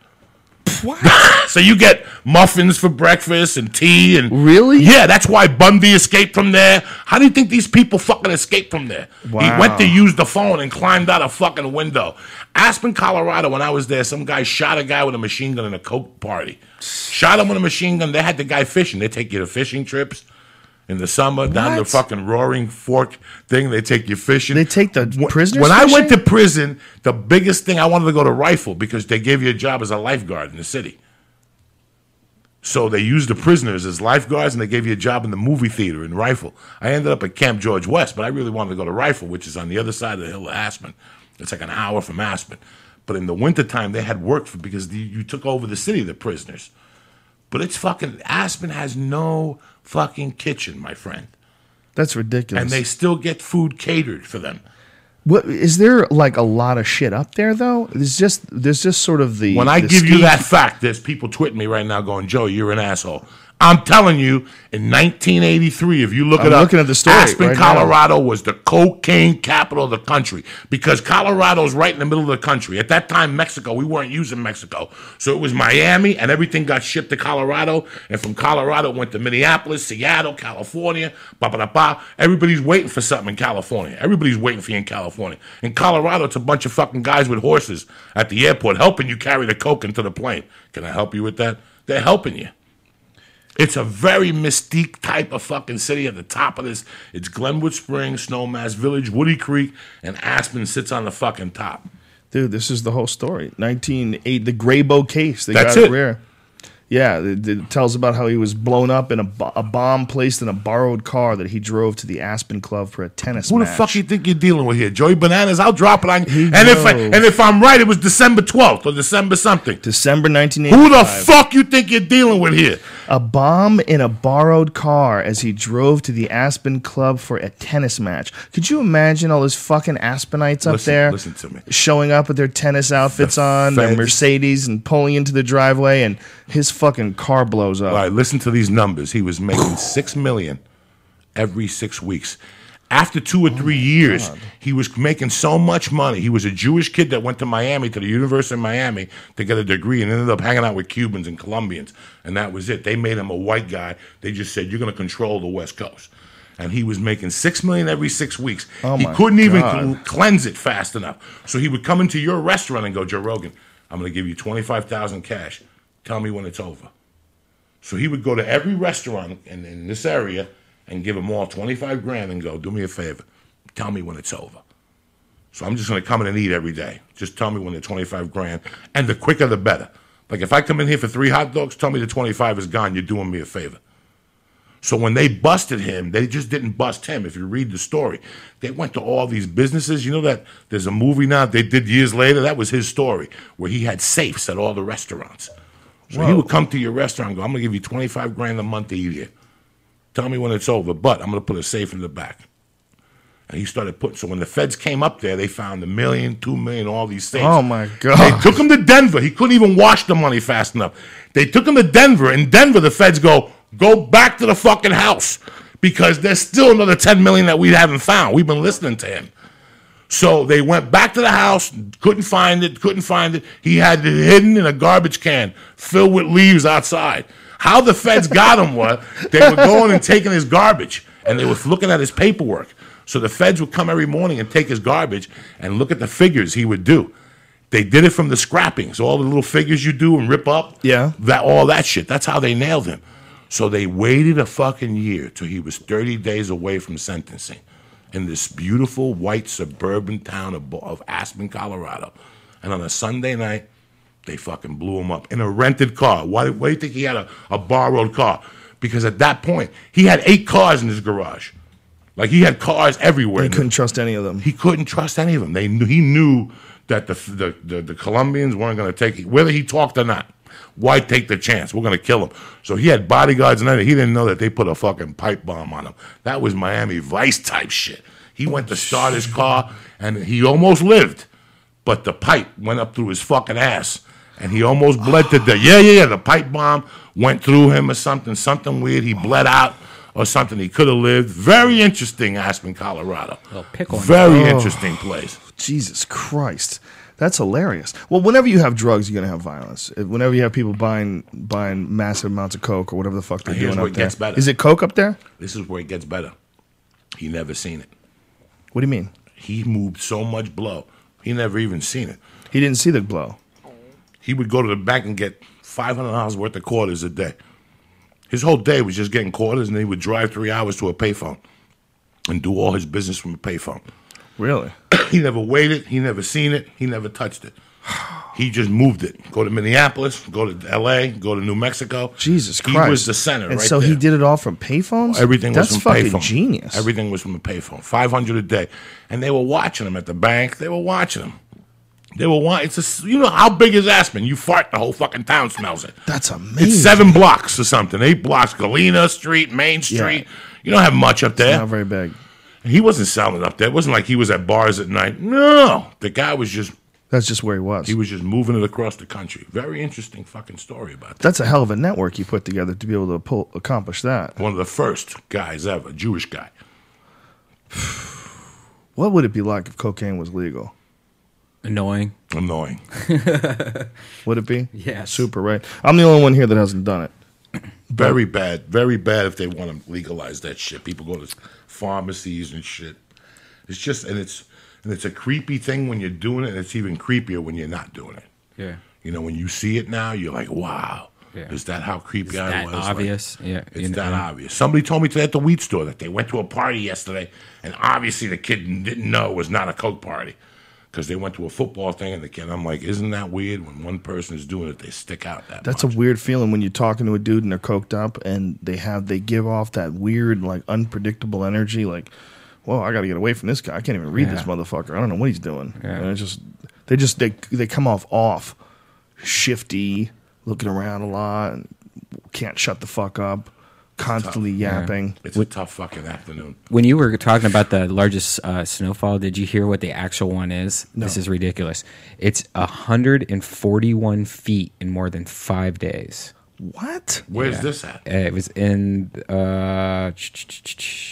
so you get muffins for breakfast and tea and Really? yeah. That's why Bundy escaped from there. How do you think these people fucking escaped from there? He went to use the phone and climbed out a fucking window. Aspen, Colorado. When I was there, some guy shot a guy with a machine gun in a coke party. Shot him with a machine gun. They had the guy fishing. They take you to fishing trips. In the summer, down the fucking roaring fork thing, they take you fishing. They take the prisoners When I went to prison, the biggest thing I wanted to go to rifle because they gave you a job as a lifeguard in the city. So they used the prisoners as lifeguards, and they gave you a job in the movie theater in Rifle. I ended up at Camp George West, but I really wanted to go to Rifle, which is on the other side of the hill of Aspen. It's like an hour from Aspen. But in the wintertime, they had work for because the, you took over the city, the prisoners. But it's fucking Aspen has no fucking kitchen, my friend, That's ridiculous. and they still get food catered for them. what is there like a lot of shit up there though? There's just there's just sort of the When I give you that fact, there's people twitting me right now going, Joe, you're an asshole. I'm telling you, in 1983, if you look I'm it up, looking at the story Aspen, right now. Colorado was the cocaine capital of the country because Colorado's right in the middle of the country. At that time, Mexico, we weren't using Mexico. So it was Miami, and everything got shipped to Colorado. And from Colorado, went to Minneapolis, Seattle, California, ba ba ba. Everybody's waiting for something in California. Everybody's waiting for you in California. In Colorado, it's a bunch of fucking guys with horses at the airport helping you carry the coke into the plane. Can I help you with that? They're helping you. It's a very mystique type of fucking city at the top of this. It's Glenwood Springs, Snowmass Village, Woody Creek, and Aspen sits on the fucking top. Dude, this is the whole story. 1908, the Grabow case. They That's got it. rare. Yeah, it, it tells about how he was blown up in a, a bomb placed in a borrowed car that he drove to the Aspen Club for a tennis match. Who the fuck you think you're dealing with here, Joey Bananas? I'll drop it on you. And if I, and if I'm right, it was December 12th or December something. December 1985. Who the fuck you think you're dealing with here? A bomb in a borrowed car as he drove to the Aspen Club for a tennis match. Could you imagine all those fucking Aspenites up Listen- there listen to me. showing up with their tennis outfits on, their Mercedes, and pulling into the driveway, and his fucking car blows up? All right, listen to these numbers. He was making six million every six weeks. After two or three years, he was making so much money. He was a Jewish kid that went to Miami, to the University of Miami, to get a degree, and ended up hanging out with Cubans and Colombians, and that was it. They made him a white guy. They just said, "You're going to control the West Coast," and he was making six million every six weeks. Oh he couldn't even God. cl- cleanse it fast enough, so he would come into your restaurant and go, "Joe Rogan, I'm going to give you twenty five thousand cash. Tell me when it's over." So he would go to every restaurant in, in this area and give them all 25 grand and go, do me a favor. Tell me when it's over. So I'm just going to come in and eat every day. Just tell me when the 25 grand. And the quicker, the better. Like if I come in here for three hot dogs, tell me the 25 is gone. You're doing me a favor. So when they busted him, they just didn't bust him. If you read the story, they went to all these businesses. You know that there's a movie now they did years later. That was his story, where he had safes at all the restaurants. So he would come to your restaurant and go, I'm going to give you 25 grand a month to eat here. Tell me when it's over, but I'm going to put a safe in the back. And he started putting, so when the feds came up there, they found a million, two million, all these things. Oh my god! They took him to Denver. He couldn't even wash the money fast enough. They took him to Denver. In Denver, the feds go, go back to the fucking house because there's still another 10 million that we haven't found. We've been listening to him. So they went back to the house, couldn't find it, couldn't find it. He had it hidden in a garbage can filled with leaves outside. How the feds got him was they were going and taking his garbage and they were looking at his paperwork. So the feds would come every morning and take his garbage and look at the figures he would do. They did it from the scrappings, all the little figures you do and rip up. Yeah. That all that shit. That's how they nailed him. So they waited a fucking year till he was 30 days away from sentencing in this beautiful white suburban town of, of Aspen, Colorado. And on a Sunday night, they fucking blew him up in a rented car. Why, why do you think he had a, a borrowed car? Because at that point, he had eight cars in his garage. Like he had cars everywhere. He couldn't trust any of them. He couldn't trust any of them. They knew, he knew that the, the, the, the Colombians weren't going to take it, whether he talked or not. Why take the chance? We're going to kill him. So he had bodyguards and everything. He didn't know that they put a fucking pipe bomb on him. That was Miami Vice type shit. He went to start his car and he almost lived, but the pipe went up through his fucking ass and he almost bled to death. Yeah, yeah, yeah. The pipe bomb went through him or something, something weird. He bled out or something. He could have lived. Very interesting, Aspen, Colorado. Little pickle in Very oh. interesting place. Jesus Christ. That's hilarious. Well, whenever you have drugs, you're gonna have violence. Whenever you have people buying buying massive amounts of coke or whatever the fuck they're Here's doing where up it there, gets better. is it coke up there? This is where it gets better. He never seen it. What do you mean? He moved so much blow. He never even seen it. He didn't see the blow. He would go to the bank and get five hundred dollars worth of quarters a day. His whole day was just getting quarters, and he would drive three hours to a payphone and do all his business from a payphone. Really? he never waited. He never seen it. He never touched it. He just moved it. Go to Minneapolis. Go to L.A. Go to New Mexico. Jesus Christ! he was the center. And right so he did it all from payphones. Everything That's was from fucking payphone. genius. Everything was from a payphone. Five hundred a day, and they were watching him at the bank. They were watching him. They were watching. It's a, you know how big is Aspen? You fart, the whole fucking town smells it. That's amazing. It's seven blocks or something. Eight blocks. Galena Street, Main Street. You don't have much up there. Not very big. He wasn't selling up there. It wasn't like he was at bars at night. No, the guy was just That's just where he was. he was just moving it across the country. Very interesting fucking story about that. That's a hell of a network you put together to be able to pull, accomplish that. One of the first guys ever, Jewish guy. What would it be like if cocaine was legal? Annoying. Annoying. Would it be? Yes. Super, right? I'm the only one here that hasn't done it. Very bad. Very bad if they want to legalize that shit. People go to pharmacies and shit. It's just and it's and it's a creepy thing when you're doing it, and it's even creepier when you're not doing it. Yeah. You know, when you see it now, you're like, wow. Yeah. Is that how creepy I that was? Like, obvious? Yeah, It's you know, that yeah. obvious. Somebody told me today at the wheat store that they went to a party yesterday, and obviously the kid didn't know it was not a Coke party because they went to a football thing, and the kid, I'm like, isn't that weird? When one person is doing it, they stick out that That's much. a weird feeling when you're talking to a dude and they're coked up and they have they give off that weird like unpredictable energy. Like, whoa, I got to get away from this guy. I can't even read this motherfucker. I don't know what he's doing. Yeah. And it's just they just they they come off off, shifty, looking around a lot, and can't shut the fuck up, constantly Yeah. yapping. It's a tough fucking afternoon. When you were talking about the largest uh, snowfall, did you hear what the actual one is? This is ridiculous. It's 141 feet in more than five days. What? Where's Yeah. this at? Uh, It was in uh,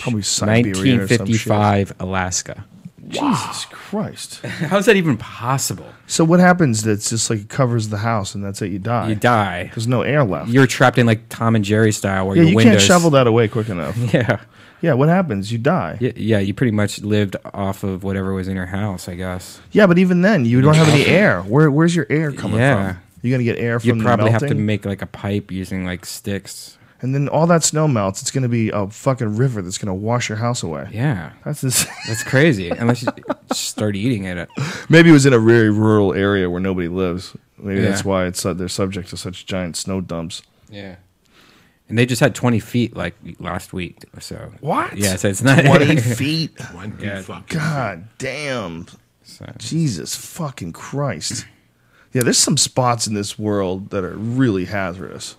Probably Siberia or some shit. 1955 Alaska. Jesus Christ! How's that even possible? so what happens? That's just like it covers the house and that's it. You die. You die. There's no air left. You're trapped in like Tom and Jerry style, where yeah, your you windows. can't shovel that away quick enough. Yeah. yeah, what happens? You die. yeah, yeah. You pretty much lived off of whatever was in your house, I guess. Yeah, but even then, you don't have any air. Where where's your air coming Yeah. from? You're gonna get air from You probably have to make like a pipe using like sticks. And then all that snow melts. It's gonna be a fucking river that's gonna wash your house away. Yeah, That's insane. that's crazy. Unless you start eating it. Maybe it was in a very rural area where nobody lives. Maybe that's why it's uh, they're subject to such giant snow dumps. Yeah. And they just had 20 feet like last week. or So What? Yeah, so it's not Twenty feet. One Yeah. fucking God damn. So, Jesus fucking Christ. Yeah, there's some spots in this world that are really hazardous.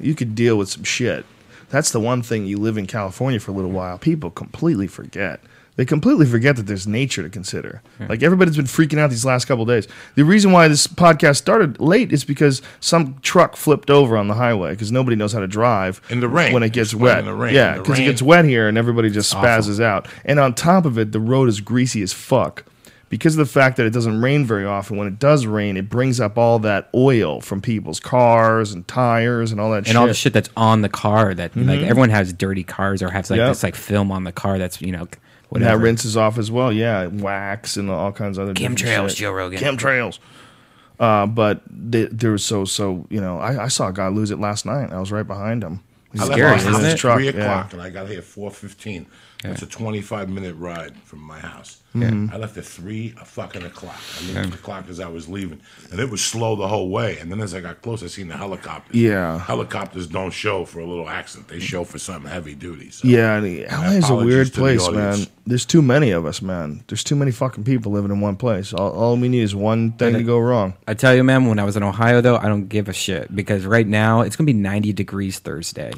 You could deal with some shit. That's the one thing you live in California for a little while. People completely forget. They completely forget that there's nature to consider. Like everybody's been freaking out these last couple days. The reason why this podcast started late is because some truck flipped over on the highway because nobody knows how to drive In the rain. when it gets wet. in the rain. Yeah, because it gets wet here and everybody just awful. spazzes out. And on top of it, the road is greasy as fuck because of the fact that it doesn't rain very often. When it does rain, it brings up all that oil from people's cars and tires and all that and shit. all the shit that's on the car that like everyone has dirty cars or has like Yep. this like film on the car that's you know And that rinses off as well. Yeah, wax and all kinds of other different Chemtrails, shit. Joe Rogan. Chemtrails. Uh, but they, there was so so you know I, I saw a guy lose it last night. I was right behind him. I left scary, my isn't house it? at Truck, three yeah. o'clock, and I got here at four fifteen. It's a twenty-five minute ride from my house. Mm-hmm. I left at three fucking o'clock. I looked at the clock as I was leaving, and it was slow the whole way. And then as I got close, I seen the helicopters. Yeah. helicopters don't show for a little accident; they show for something heavy duty. So. Yeah, and LA is a weird place, man. There's too many of us, man. There's too many fucking people living in one place. All, all we need is one thing to go wrong. I tell you, man, when I was in Ohio, though, I don't give a shit because right now it's gonna be 90 degrees Thursday,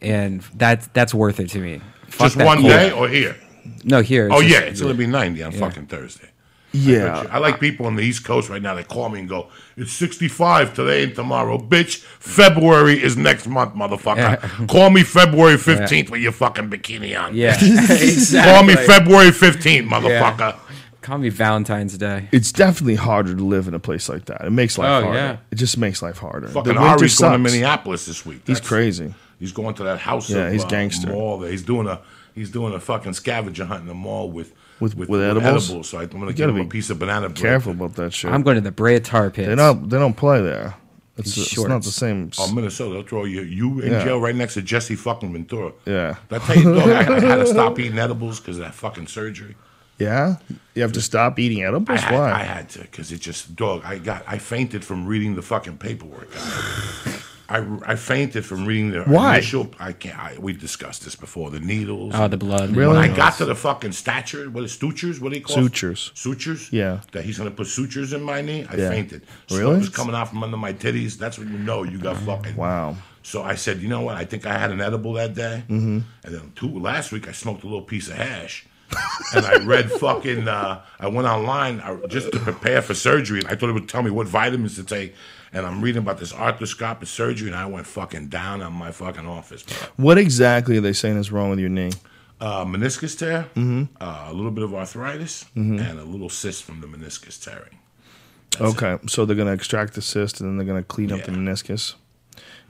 and that's that's worth it to me. Fuck just that one cold. day or here. No, here. Oh yeah, it's gonna be ninety on fucking Thursday. Yeah, I like people on the East Coast right now They call me and go, "It's 65 today and tomorrow, bitch. February is next month, motherfucker. Call me February 15th with your fucking bikini on. Yeah, exactly. Call me February 15th, motherfucker. Call me Valentine's Day. it's definitely harder to live in a place like that. It makes life Oh, harder. yeah. It just makes life harder. Fucking the winter Ari's going to. Minneapolis this week. He's crazy. He's going to that house. Yeah, of, he's uh, gangster. Mall there. He's doing a he's doing a fucking scavenger hunt in the mall with With- with edibles? So I'm going to give him a piece of banana bread. Careful about that shit. I'm going to the Brea Tar Pits. they don't. They don't play there. It's, These it's not the same. Oh, Minnesota, they'll throw you you in Yeah. jail right next to Jesse fucking Ventura. Yeah. Did I tell you, dog, I, I had to stop eating edibles because of that fucking surgery. yeah, you have to stop eating I edibles. had, Why? I had to because it just dog. I got I fainted from reading the fucking paperwork. I, I fainted from reading the Why? initial. I can't. I, we discussed this before. The needles. Oh, the blood. Really? When I got to the fucking stature, what is sutures? What do you call Sutures. Sutures. Yeah. That he's gonna put sutures in my knee. I Yeah. fainted. Really? Sweat was coming out from under my titties. That's when you know you got fucking. Wow. So I said, you know what? I think I had an edible that day. Mm-hmm. And then two last week, I smoked a little piece of hash. and I read fucking. Uh, I went online just to prepare for surgery. And I thought it would tell me what vitamins to take. And I'm reading about this arthroscopic surgery, and I went fucking down on my fucking office. Bro. What exactly are they saying is wrong with your knee? Uh, meniscus tear, Mm-hmm. uh, a little bit of arthritis, and a little cyst from the meniscus tearing. okay, so they're gonna extract the cyst and then they're gonna clean up the meniscus.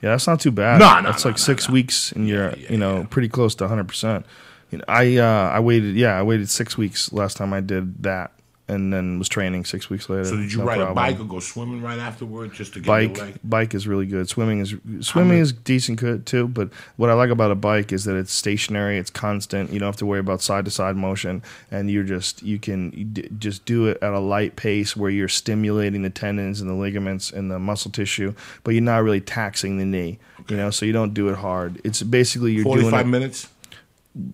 Yeah, that's not too bad. No, no, that's no, like no, six no. weeks, and you're yeah, you know yeah. pretty close to 100. percent you know, I uh, I waited. Yeah, I waited six weeks last time I did that, and then was training six weeks later. So did you No ride problem. a bike or go swimming right afterward just to get your bike leg? bike is really good swimming is swimming is decent good too but what i like about a bike is that it's stationary it's constant you don't have to worry about side to side motion and you're just you can you d- just do it at a light pace where you're stimulating the tendons and the ligaments and the muscle tissue but you're not really taxing the knee you know so you don't do it hard it's basically you're doing Forty-five it, minutes.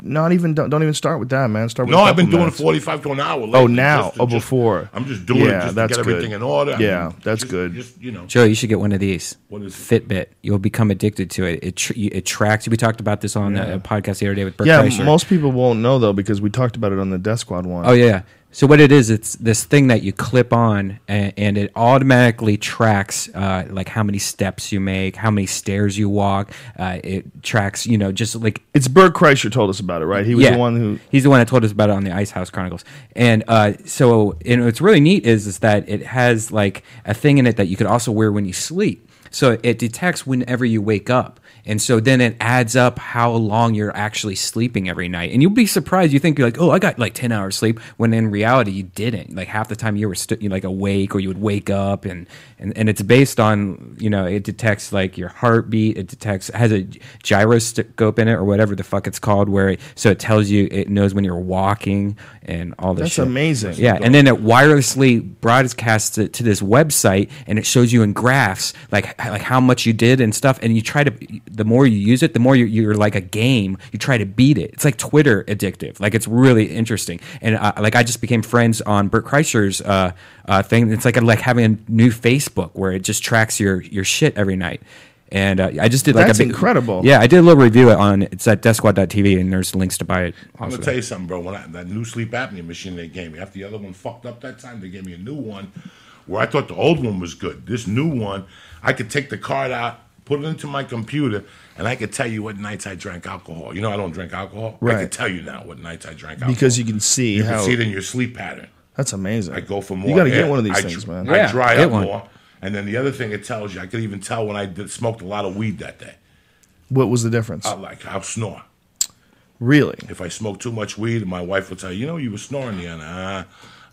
Not even don't, don't even start with that man start with No, I've been doing minutes. forty-five to an hour. oh now just to- oh just- before I'm just doing Yeah, it just that's to get good. everything in order. I Yeah, mean, that's just- good. Just you know, Joe, you should get one of these. What is it? Fitbit? You'll become addicted to it. It tr- you- it tracks. We talked about this on a podcast the other day with Bert yeah Kreischer. most people won't know though because we talked about it on the death squad one Oh yeah. So what it is, it's this thing that you clip on, and, and it automatically tracks uh, like how many steps you make, how many stairs you walk. Uh, it tracks, you know, just like It's Bert Kreischer told us about it, right? He was the one who. he's the one that told us about it on the Ice House Chronicles. And uh, so, and what's really neat is is that it has like a thing in it that you could also wear when you sleep. So it detects whenever you wake up, and so then it adds up how long you're actually sleeping every night. And you'll be surprised. You think you're like, oh, I got like ten hours sleep, when in reality you didn't. Like half the time you were st- like awake, or you would wake up, and, and and it's based on you know it detects like your heartbeat. It detects it has a gyroscope in it or whatever the fuck it's called, where it, so it tells you it knows when you're walking and all this. That's shit. amazing. Yeah, and then it wirelessly broadcasts it to this website, and it shows you in graphs like like how much you did and stuff. And you try to, the more you use it, the more you're, you're like a game. You try to beat it. It's like Twitter addictive. Like it's really interesting. And uh, like I just became friends on Bert Kreischer's uh, uh, thing. It's like like having a new Facebook where it just tracks your your shit every night. And uh, I just did like That's a big, incredible. Yeah, I did a little review on it's at DeathSquad.tv, and there's links to buy it. I'm gonna tell you something, bro. When I, that new sleep apnea machine they gave me, after the other one fucked up that time, they gave me a new one. Where I thought the old one was good. This new one, I could take the card out, put it into my computer, and I could tell you what nights I drank alcohol. You know, I don't drink alcohol. I could tell you now what nights I drank alcohol Because you can see You how can see it in your sleep pattern. That's amazing. I go for more. You got to air. get one of these I things, dr- man. I Yeah, dry get up one. more. And then the other thing it tells you, I could even tell when I did, smoked a lot of weed that day. What was the difference? I like I'll snore. really? If I smoke too much weed, my wife will tell you, you know, you were snoring the other. Ah,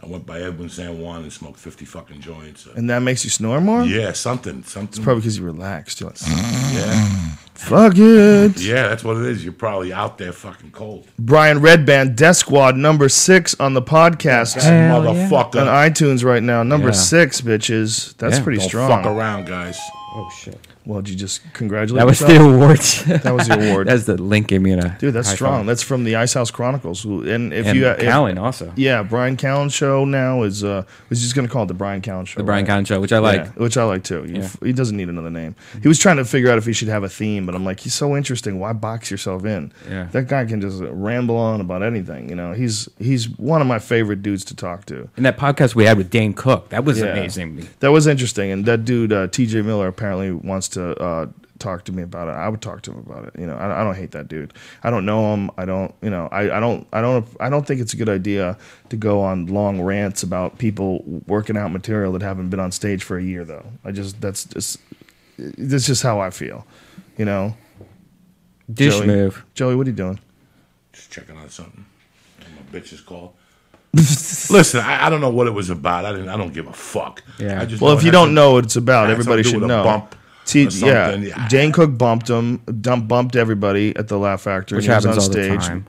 I went by Edwin San Juan and smoked fifty fucking joints. Uh, And that makes you snore more? yeah, something, something. Probably because you relaxed. You're like, yeah, fuck it. yeah, that's what it is. You're probably out there fucking cold, Brian Redban, Death Squad, number six on the podcast. Hell yeah. motherfucker. On iTunes right now, number Yeah. six, bitches. That's Yeah. pretty Don't strong. fuck around, guys. Oh shit. Well, did you just congratulate That was yourself? the award. That was the award. That's the link gave me in a Dude, that's strong. five. That's from the Ice House Chronicles. And if and you, if- Callen also. yeah, Brian Callen show now is. uh Was just going to call it the Brian Callen show. The Brian right? Callen show, which I like. Yeah, which I like too. Yeah. He doesn't need another name. He was trying to figure out if he should have a theme, but I'm like, he's so interesting. Why box yourself in? Yeah. That guy can just ramble on about anything. You know, he's he's one of my favorite dudes to talk to. And that podcast we had with Dane Cook, that was Yeah. amazing. That was interesting, and that dude uh, T.J. Miller apparently wants to uh, talk to me about it. I would talk to him about it. You know, I, I don't hate that dude. I don't know him. I don't. You know, I, I don't. I don't. I don't think it's a good idea to go on long rants about people working out material that haven't been on stage for a year. Though I just that's just that's just how I feel. You know, Dish Joey. move. Joey, what are you doing? Just checking on something. My bitch is called. Listen, I, I don't know what it was about. I didn't. I don't give a fuck. Yeah. I just Well, if you don't some- know what it's about, everybody should to a know. bump T- or something. yeah, Dane Cook bumped him, dump, bumped everybody at the Laugh Factory. Which and he happens all on the stage. time.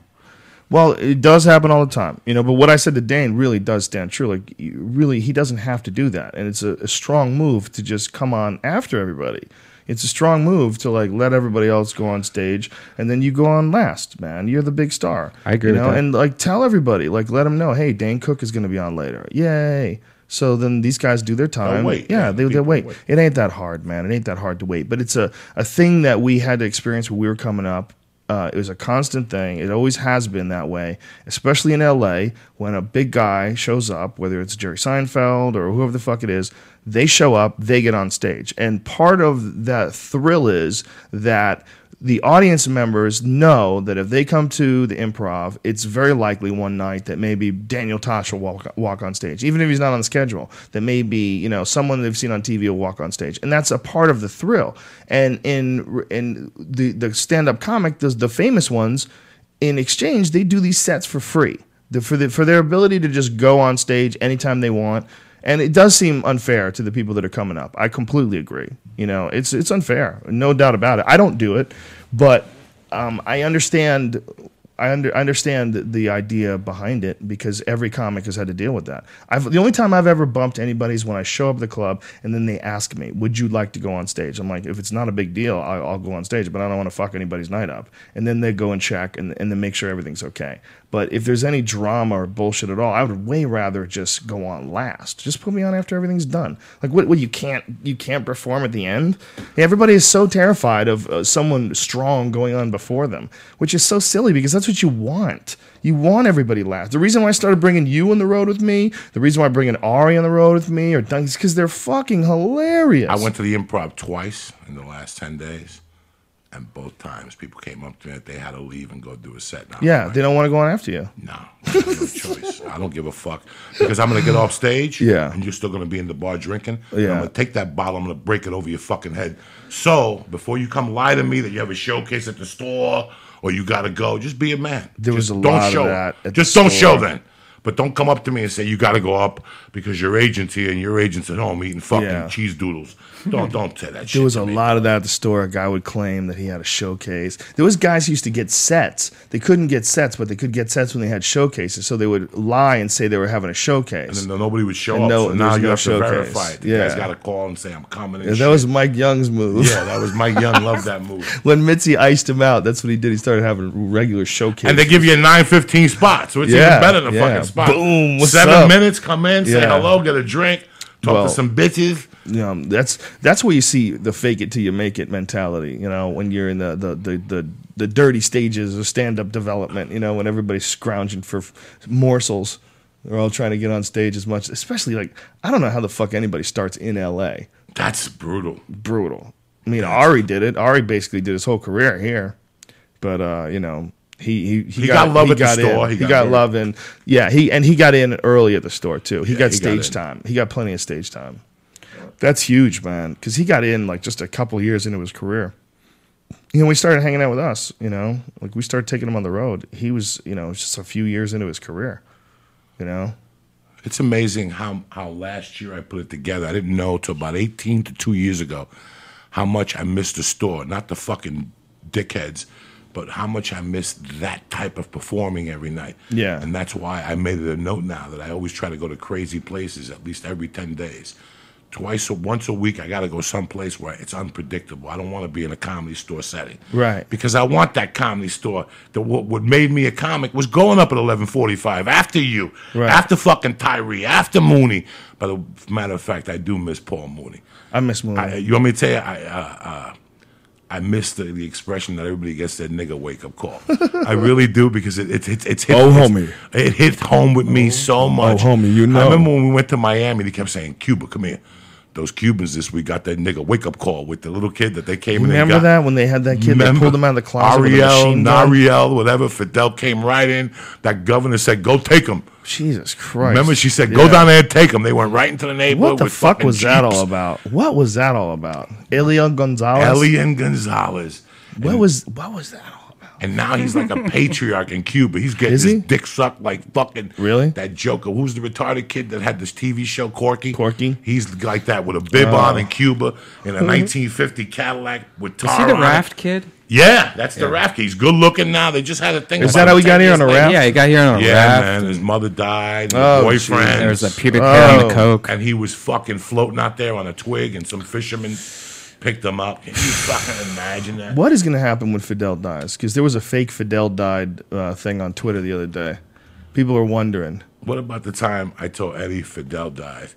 Well, it does happen all the time, you know. But what I said to Dane really does stand true. Like, really, he doesn't have to do that, and it's a, a strong move to just come on after everybody. It's a strong move to like let everybody else go on stage, and then you go on last. Man, you're the big star. I agree You with know, that. and like tell everybody, like let them know, hey, Dane Cook is going to be on later. Yay! So then these guys do their time. wait. Yeah, Yeah, they they wait. wait. It ain't that hard, man. It ain't that hard to wait. But it's a, a thing that we had to experience when we were coming up. Uh, it was a constant thing. It always has been that way, especially in LA when a big guy shows up, whether it's Jerry Seinfeld or whoever the fuck it is. They show up, they get on stage. And part of that thrill is that the audience members know that if they come to the improv, it's very likely one night that maybe Daniel Tosh will walk, walk on stage, even if he's not on the schedule. That maybe you know someone they've seen on TV will walk on stage, and that's a part of the thrill. And in in the the stand up comic, the, the famous ones, in exchange they do these sets for free the, for the, for their ability to just go on stage anytime they want. And it does seem unfair to the people that are coming up. I completely agree. You know, it's it's unfair, no doubt about it. I don't do it, but um, I understand. I under, I understand the- idea behind it because every comic has had to deal with that. I've, the only time I've ever bumped anybody is when I show up at the club and then they ask me, "Would you like to go on stage?" I'm like, "If it's not a big deal, I'll, I'll go on stage, but I don't want to fuck anybody's night up." And then they go and check and, and then make sure everything's okay. But if there's any drama or bullshit at all, I would way rather just go on last. Just put me on after everything's done. Like what? What you can't you can't perform at the end? Everybody is so terrified of uh, someone strong going on before them, which is so silly because that's what you want. You want everybody last. The reason why I started bringing you on the road with me, the reason why I'm bringing Ari on the road with me, or Duncan, is because they're fucking hilarious. I went to the improv twice in the last 10 days, and both times people came up to me that they had to leave and go do a set. Now, Yeah, they don't want to go on after you. No, I no choice. I don't give a fuck because I'm gonna get off stage. Yeah. and you're still gonna be in the bar drinking. Yeah. I'm gonna take that bottle. I'm gonna break it over your fucking head. So before you come lie to me that you have a showcase at the store or you gotta go, just be a man. There was a don't lot of show. that at Just don't show store. then. But don't come up to me and say you got to go up because your agent's here and your agent's at home eating fucking Yeah. cheese doodles. Don't don't say that. shit There was a me. lot of that at the store. A guy would claim that he had a showcase. There was guys who used to get sets. They couldn't get sets, but they could get sets when they had showcases. So they would lie and say they were having a showcase. And then nobody would show And up. no- so now you no have to verify it. The Yeah. guy's got to call and say I'm coming. And Yeah, that shit. was Mike Young's move. yeah, that was Mike Young. Loved that move. when Mitzi iced him out, that's what he did. He started having regular showcases. And they give you a nine fifteen spot, so it's Yeah, even better than yeah. fucking spot. Boom, what's Seven up? minutes, come in, say hello, get a drink, talk Well- to some bitches. You know, that's that's where you see the fake it till you make it mentality. You know, when you're in the the the the, the dirty stages of stand up development. You know, when everybody's scrounging for f- morsels. They're all trying to get on stage as much, especially like I don't know how the fuck anybody starts in L.A. That's brutal. Brutal. I mean, Ari did it. Ari basically did his whole career here, but uh, you know, He he, He got love at the store. In. He He, got got, love in. Yeah, he and he got in early at the store too. He Yeah, got he got stage in. time. He got plenty of stage time. That's huge, man. Because he got in like just a couple years into his career. You know, we started hanging out with us. You know, like we started taking him on the road. He was, you know, just a few years into his career. You know, It's amazing how how last year I put it together. I didn't know till about eighteen to two years ago how much I missed the store. Not the fucking dickheads, but how much I missed that type of performing every night. Yeah. and that's why I made it a note now that I always try to go to crazy places at least every ten days. Twice or once a week, I got to go someplace where it's unpredictable. I don't want to be in a comedy store setting, Right. Because I want that comedy store. That what, what made me a comic was going up at eleven forty-five after you, Right. after fucking Tyree, after Mooney. By the matter of fact, I do miss Paul Mooney. I miss Mooney. I, you want me to tell you? I uh, uh, I miss the, the expression that everybody gets that nigga wake up call. I really do because it, it, it, it's hit, Oh, it's- homie. It hit home with me so oh, much. Oh, homie, you know. I remember when we went to Miami, they kept saying, "Cuba, come here." Those Cubans this week got that nigga wake up call with the little kid that they came in and Remember got. that when they had that kid? Remember they pulled him out of the closet Ariel. Nariel, whatever. Fidel came right in. That governor said, "Go take him." Jesus Christ! Remember, she said, "Go Yeah. down there and take him." They went right into the neighborhood. What the fuck was that all about? What was that all about? Eliel Gonzalez. Elian Gonzalez. What was what was that? And now he's like a patriarch in Cuba. He's getting Is his he? dick sucked like fucking Really? that Joker. Who's the retarded kid that had this TV show, Corky? Corky? He's like that with a bib on oh. in Cuba in a 1950 Cadillac with tar Is he the on it. raft kid? Yeah, that's the raft. kid. He's good looking now. They just had a thing. Is about that how him we got 10 here on a later. raft? Yeah, he got here on a raft. Yeah, raft. man. His mother died. Oh, Oh, boyfriend. There was a pubic hair on Oh. the coke. and he was fucking floating out there on a twig, and some fishermen picked them up. Can you fucking imagine that? What is going to happen when Fidel dies? Because there was a fake Fidel died uh, thing on Twitter the other day. People are wondering. What about the time I told Eddie Fidel died,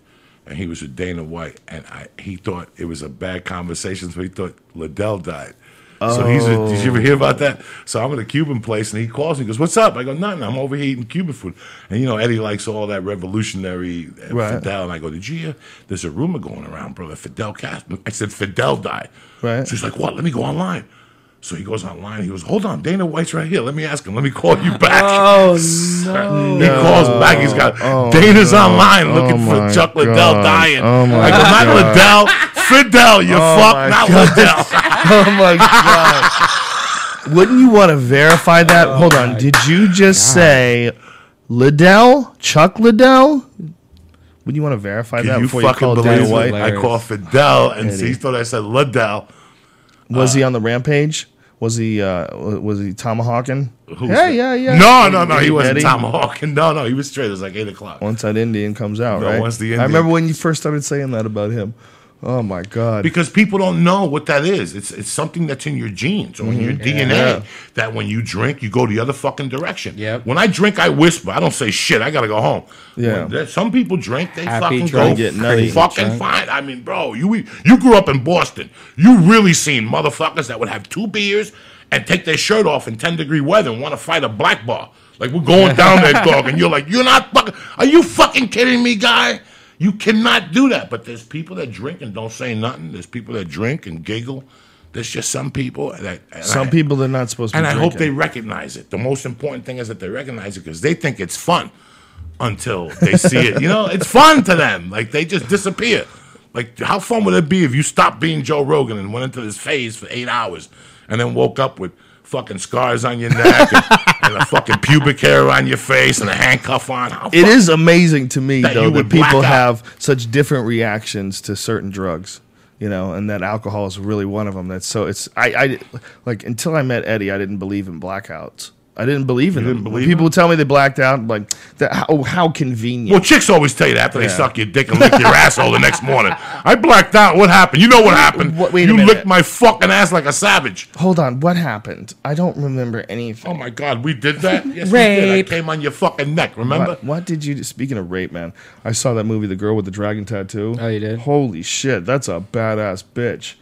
and he was with Dana White, and I he thought it was a bad conversation, so he thought Liddell died. So he's a, did you ever hear about that? So I'm at a Cuban place, and he calls me. He goes, "What's up?" I go, "Nothing. I'm over here eating Cuban food." And you know, Eddie likes all that revolutionary uh, Right. Fidel, and I go, "Did you hear? There's a rumor going around, brother. Fidel Castro." I said, "Fidel died." Right. So he's like, "What? Let me go online." So he goes online. He goes, "Hold on, Dana White's right here. Let me ask him. Let me call you back." Oh no! He calls back. He's got Oh, Dana's online looking Oh, for Chuck Liddell dying. Oh, my I go, not Liddell, Fidel, you fuck, my not God. Liddell. Oh my god! Wouldn't you want to verify that? Hold on. Did you just say Liddell? Chuck Liddell? Would you want to verify that you before you fucking call believe Dana? White? I call Fidel, and Eddie. he thought I said Liddell. Was he on the rampage? Was he uh, was he tomahawking? Who's yeah, that? yeah, yeah. No, no, no. He wasn't Eddie? tomahawking. No, no. He was straight. It was like 8 o'clock. Once that Indian comes out, No, right? once the Indian. I remember when you first started saying that about him. Oh my god! Because people don't know what that is. It's it's something that's in your genes or in your DNA. Mm-hmm. Yeah. That when you drink, you go the other fucking direction. Yeah. When I drink, I whisper. I don't say shit. I gotta go home. Yeah. When there- some people drink. They Happy fucking drunk, go nutty. fucking drunk. fine. I mean, bro, you you grew up in Boston. You really seen motherfuckers that would have two beers and take their shirt off in ten degree weather and want to fight a black bar. Like we're going down there, dog, and you're like, you're not fucking. Are you fucking kidding me, guy? You cannot do that. But there's people that drink and don't say nothing. There's people that drink and giggle. There's just some people that Some I- people they're not supposed to. and I hope they recognize it. The most important thing is that they recognize it because they think it's fun until they see it. You know, it's fun to them. Like they just disappear. Like how fun would it be if you stopped being Joe Rogan and went into this phase for eight hours and then woke up with fucking scars on your neck and, and a fucking pubic hair on your face and a handcuff on? How It is amazing to me That though that people have such different reactions to certain drugs, you know, and that alcohol is really one of them. That's so it's I I like until I met Eddie, I didn't believe in blackouts. I didn't believe in You them. didn't When believe people them? tell me they blacked out, like that, how oh, how convenient. Well, chicks always tell you that after they suck your dick and lick your asshole the next morning. I blacked out. What happened? You know what happened? What- wait a you minute. licked my fucking ass like a savage. Hold on, what happened? I don't remember anything. Oh my God, we did that? Yes, we Rape. did. I came on your fucking neck, remember? What, what did you? Speaking of rape, man, I saw that movie, The Girl with the Dragon Tattoo. Oh, you did? Holy shit, that's a badass bitch.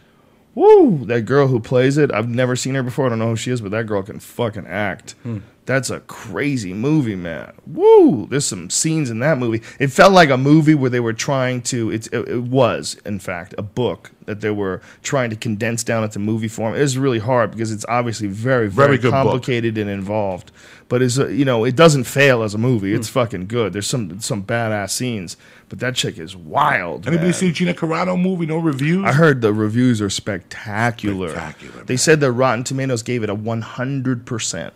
Woo! That girl who plays it, I've never seen her before. I don't know who she is, but that girl can fucking act. Hmm. That's a crazy movie, man. Woo! There's some scenes in that movie. It felt like a movie where they were trying to. It, it, it was, in fact, a book that they were trying to condense down into movie form. It was really hard because it's obviously very, very, Very good book. complicated and involved. But it's a, you know, it doesn't fail as a movie. It's hmm. fucking good. There's some some badass scenes, but that chick is wild. Anybody man. see Gina Carano movie? No reviews. I heard the reviews are spectacular. Spectacular, They man. said that Rotten Tomatoes gave it a 100%,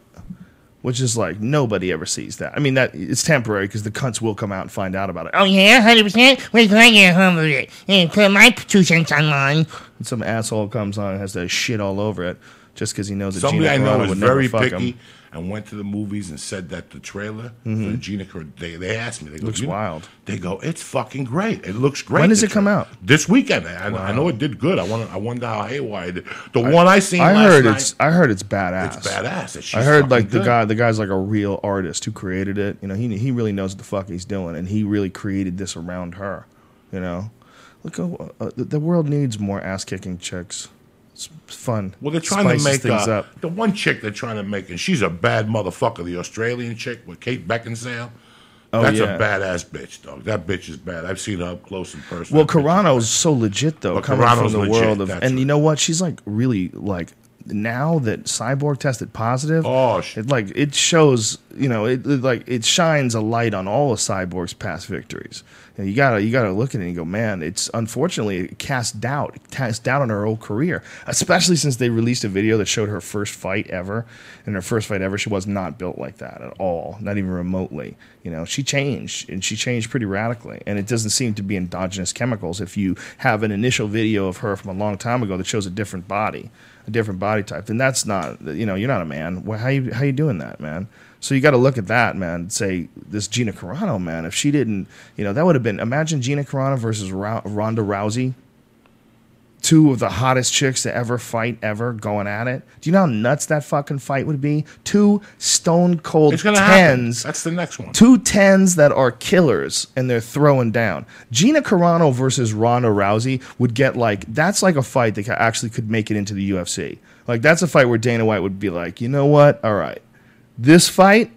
which is like nobody ever sees that. I mean, that it's temporary because the cunts will come out and find out about it. Oh yeah, hundred percent. Wait till I get home with it and put my two cents online. And some asshole comes on and has to shit all over it just because he knows that Somebody Gina I know Carano is would very never fuck picky him. And went to the movies and said that the trailer for Gina Carano. They, they asked me. They go, Looks "You know-" wild. They go, it's fucking great. It looks great. When does it come out? This weekend. I, I know it did good. I wonder. I wonder how haywire. The one I seen I last heard night, it's I heard it's badass. it's badass. I heard like the good. guy the guy's like a real artist who created it. You know, he he really knows what the fuck he's doing, and he really created this around her. You know, look, uh, uh, the, the world needs more ass kicking chicks. It's fun. Well, they're trying to make things uh, up. the one chick they're trying to make, and she's a bad motherfucker. The Australian chick with Kate Beckinsale. Oh, That's yeah. a badass bitch, dog. That bitch is bad. I've seen her up close and personal. Well, Carano's so legit though, But coming Carano's from the legit, world of, and you know what? She's like really like now that Cyborg tested positive. Oh, sh- it like it shows, you know, it, it, like it shines a light on all of Cyborg's past victories. And you gotta you gotta look at it and go, man, it's unfortunately it casts doubt, it casts doubt on her whole career, especially since they released a video that showed her first fight ever. And her first fight ever, she was not built like that at all, not even remotely. You know, she changed and she changed pretty radically. And it doesn't seem to be endogenous chemicals. If you have an initial video of her from a long time ago that shows a different body, a different body type, then that's not you know, you're not a man. How you how you doing that, man? So you got to look at that, man. Say this Gina Carano, man. If she didn't, you know, that would have been. Imagine Gina Carano versus Ronda Rousey, two of the hottest chicks to ever fight ever going at it. Do you know how nuts that fucking fight would be? Two stone cold gonna happen. tens, That's the next one. two tens that are killers, and they're throwing down. Gina Carano versus Ronda Rousey would get like that's like a fight that actually could make it into the UFC. Like that's a fight where Dana White would be like, you know what? All right, this fight.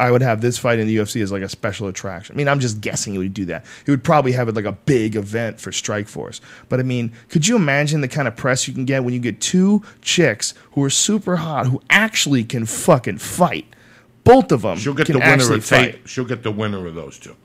I would have this fight in the UFC as like a special attraction. I mean, I'm just guessing he would do that. He would probably have it like a big event for Strikeforce. But I mean, could you imagine the kind of press you can get when you get two chicks who are super hot who actually can fucking fight? Both of them She'll get the winner of Tate. fight. She'll get the winner of those two.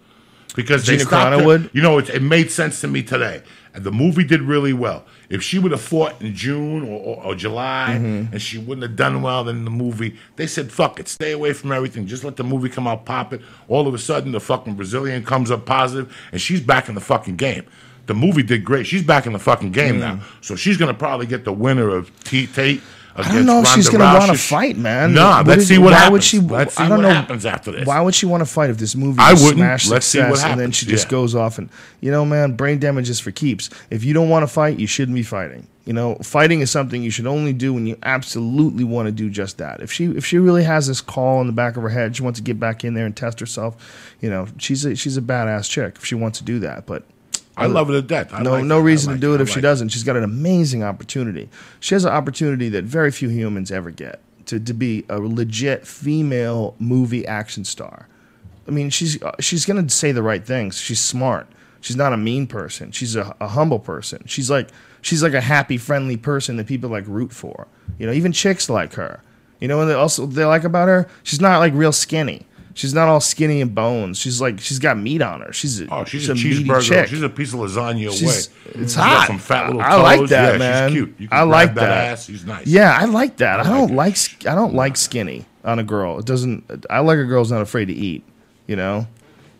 Because they Gina stopped her- would? You know, it, it made sense to me today. And the movie did really well. If she would have fought in June or, or, or July Mm-hmm. and she wouldn't have done well, in the movie, they said, fuck it, stay away from everything. Just let the movie come out, pop it. All of a sudden, the fucking Brazilian comes up positive and she's back in the fucking game. The movie did great. She's back in the fucking game now. So she's going to probably get the winner of T- Tate. I don't know if she's going to want to fight, man. Nah, What let's is- see what why happens. Would she, let's see I don't what know. happens after this. Why would she want to fight if this movie I wouldn't. smash Let's see success what and then she just Yeah. goes off and you know, man, brain damage is for keeps. If you don't want to fight, you shouldn't be fighting. You know, fighting is something you should only do when you absolutely want to do just that. If she if she really has this call in the back of her head, she wants to get back in there and test herself. You know, she's a, she's a badass chick if she wants to do that. But I love her to death. I no, like no. I reason like to do it, if I she doesn't. She's got an amazing opportunity. She has an opportunity that very few humans ever get to, to be a legit female movie action star. I mean, she's uh, she's gonna say the right things. She's smart. She's not a mean person. She's a, a humble person. She's like she's like a happy, friendly person that people like root for. You know, even chicks like her. You know, and they also they like about her. She's not like real skinny. She's not all skinny and bones. She's like she's got meat on her. She's a, Oh, she's, a, meaty cheeseburger. chick. She's a piece of lasagna She's- away. it's She's got hot. Some fat little I like toes. that, yeah, man. She's cute. You can I like that, that. ass. She's nice. Yeah, I like that. I, like don't like I don't like skinny on a girl. It doesn't. I like a girl's not afraid to eat. You know,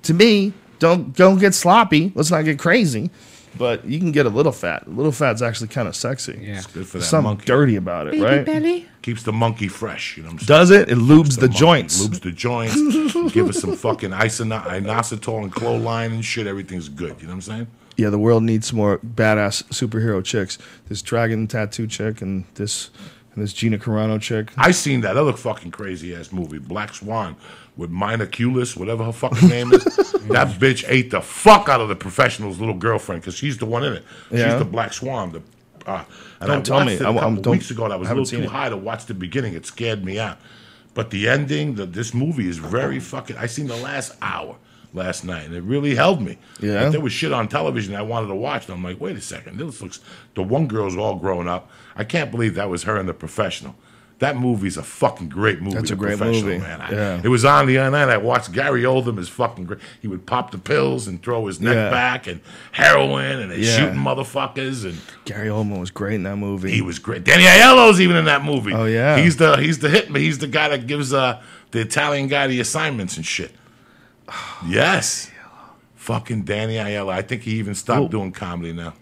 to me, don't don't get sloppy. Let's not get crazy. But you can get a little fat. A little fat's actually kind of sexy. Yeah. Good for that There's something monkey. dirty about it, right? Keeps the monkey fresh. You know what I'm saying? Does it? It lubes the, monkey, joints. Lubes the joints. give us some fucking isona- inositol and choline and shit. Everything's good. You know what I'm saying? Yeah, the world needs more badass superhero chicks. This dragon tattoo chick and this and this Gina Carano chick. I seen that other fucking crazy ass movie, Black Swan, with Mina Kulis, whatever her fucking name is. that bitch ate the fuck out of the professional's little girlfriend because she's the one in it. Yeah. She's the Black Swan. The, uh, and Don't I tell me. it I- a couple I'm- don't- weeks ago. And I was I a little too it. high to watch the beginning. It scared me out. But the ending, the, this movie is very fucking. I seen the last hour last night, and it really held me. Yeah? Like, there was shit on television I wanted to watch, and I'm like, wait a second, this looks. The one girl's all grown up. I can't believe that was her in the professional. That movie's a fucking great movie. That's a great Professional, movie. man. I- Yeah. It was on the other night. I watched Gary Oldman is fucking great. He would pop the pills and throw his neck Yeah. back and heroin and they Yeah. shooting motherfuckers and Gary Oldman was great in that movie. he was great. Danny Aiello's even in that movie. Oh, yeah. he's the he's the hitman. He's the guy that gives uh, the Italian guy the assignments and shit. yes, fucking Danny Aiello. I think he even stopped Ooh. doing comedy now.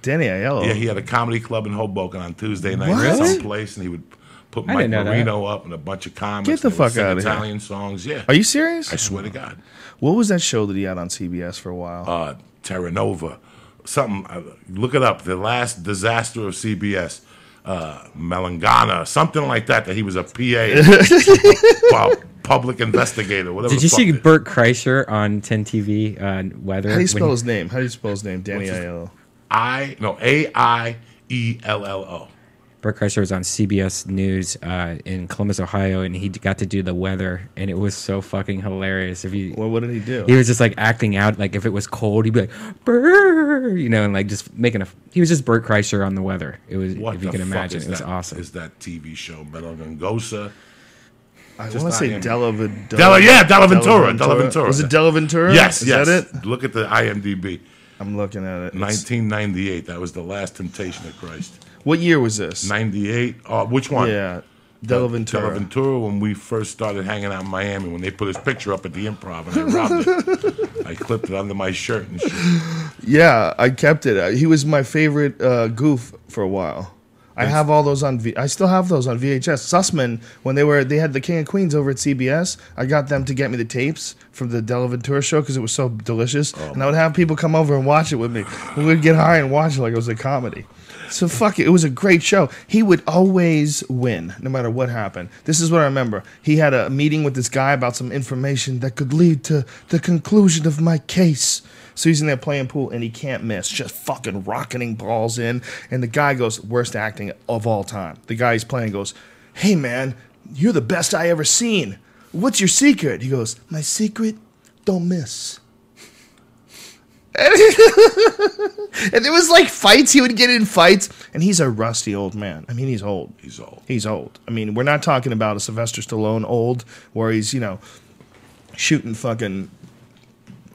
Danny Aiello. Yeah, he had a comedy club in Hoboken on Tuesday night, What? someplace, and he would put I Mike didn't know that. Marino up and a bunch of comics. Get the and they would fuck sing outta here. Italian songs. Yeah, Are you serious? I swear to God. what was that show that he had on CBS for a while? uh, Terra Nova, something. Uh, look it up. The last disaster of CBS, uh, Melangana, something like that. That he was a PA, pu- public investigator. Whatever. Did the you fuck see it- Bert Kreischer on 10 TV uh, Weather? How do you when spell he- his name? How do you spell his name? Danny What's Aiello. I no A I E L L O. Bert Kreischer was on CBS News uh, in Columbus, Ohio, and he got to do the weather, and it was so fucking hilarious. If you, Well, what did he do? he was just like acting out, like if it was cold, he'd be like, "Brrr," you know, and like just making a. He was just Bert Kreischer on the weather. It was, What if you can imagine, is it was that? awesome. Is that TV show Metal Gangosa? I just want to say him. Della, yeah, Della Ventura, Della Ventura. Was it Della Ventura? Yes, Is yes. that it? Look at the IMDb. I'm looking at it. It's- 1998. That was the last Temptation of Christ. What year was this? 98. Uh, which one? Yeah, Della Ventura. Della Ventura, when we first started hanging out in Miami, when they put his picture up at the improv and I robbed it. I clipped it under my shirt and shit. Yeah, I kept it. Uh, He was my favorite uh, goof for a while. I have all those on. V- I still have those on VHS. Sussman, when they were they had the King of Queens over at CBS, I got them to get me the tapes from the Della Ventura show because it was so delicious, oh, and I would have people come over and watch it with me. We would get high and watch it like it was a comedy. So fuck it, it was a great show. He would always win, no matter what happened. This is what I remember. He had a meeting with this guy about some information that could lead to the conclusion of my case. So he's in there playing pool and he can't miss, just fucking rocketing balls in. And the guy goes, worst acting of all time. The guy he's playing goes, Hey man, you're the best I ever seen. What's your secret? He goes, My secret, don't miss. And there was like fights. He would get in fights, and he's a rusty old man. I mean, he's old. He's old. He's old. I mean, we're not talking about a Sylvester Stallone old, where he's you know shooting fucking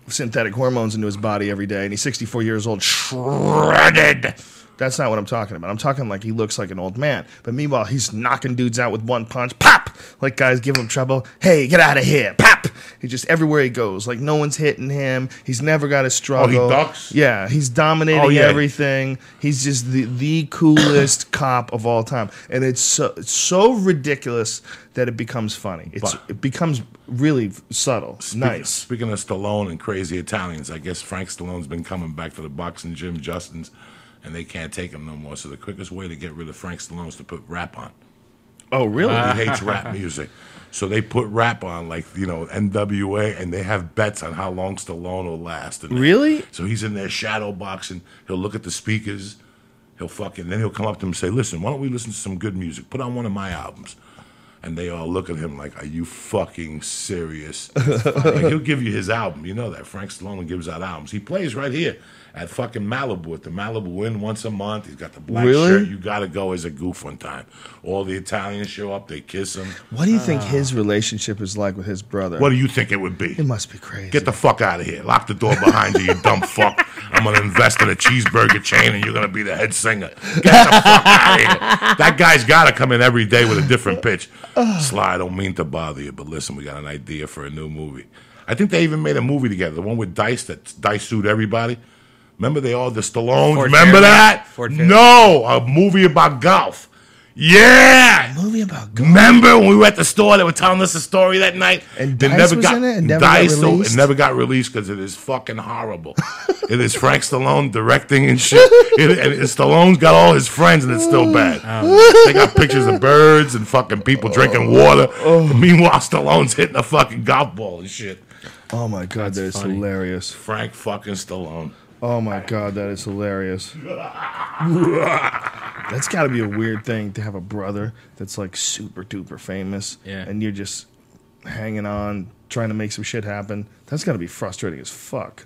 synthetic hormones into his body every day, and he's 64 years old, shredded. That's not what I'm talking about. I'm talking like he looks like an old man. But meanwhile, he's knocking dudes out with one punch. Pop! Like guys give him trouble. Hey, get out of here. Pop! He just everywhere he goes. Like no one's hitting him. He's never got a oh, struggle. ducks? Yeah, he's dominating Oh, yeah. everything. He's just the the coolest cop of all time. And it's so, it's so ridiculous that it becomes funny. It's But- it becomes really subtle. Speaking- nice. Speaking of Stallone and crazy Italians, I guess Frank Stallone's been coming back to the boxing gym, Justin's, and they can't take him no more. So the quickest way to get rid of Frank Stallone is to put rap on. Oh, really? He hates rap music. So they put rap on, like, you know, NWA, and they have bets on how long Stallone will last. And Really? So he's in there shadow boxing. He'll look at the speakers. He'll fucking, then he'll come up to him and say, listen, why don't we listen to some good music? Put on one of my albums. And they all look at him like, are you fucking serious? like, he'll give you his album. You know that. Frank Stallone gives out albums. He plays right here at fucking Malibu at the Malibu Inn once a month. He's got the black Really? shirt. You got to go as a goof one time. All the Italians show up. They kiss him. what do you think his relationship is like with his brother? What do you think it would be? it must be crazy. Get the fuck out of here. Lock the door behind you, you dumb fuck. I'm going to invest in a cheeseburger chain and you're going to be the head singer. Get the fuck out of here. That guy's got to come in every day with a different pitch. Sly, I don't mean to bother you, but listen, we got an idea for a new movie. I think they even made a movie together, the one with Dice that Dice sued everybody. Remember they all the Stallones? Ford Remember Fairlane. that? Ford Fairlane. no, a movie about golf. Yeah. movie about God. Remember when we were at the store? They were telling us a story that night, And It Dice was in it and never got Dice, so released? it never got released because it is fucking horrible. it is Frank Stallone directing and shit. It, and Stallone's got all his friends, and it's still oh. bad. Oh. They got pictures of birds and fucking people drinking oh. water. Meanwhile, Stallone's hitting a fucking golf ball and shit. Oh my god, that is funny. hilarious. Frank fucking Stallone. Oh my god, that is hilarious. That's got to be a weird thing to have a brother that's like super duper famous, Yeah. and you're just hanging on, trying to make some shit happen. That's got to be frustrating as fuck.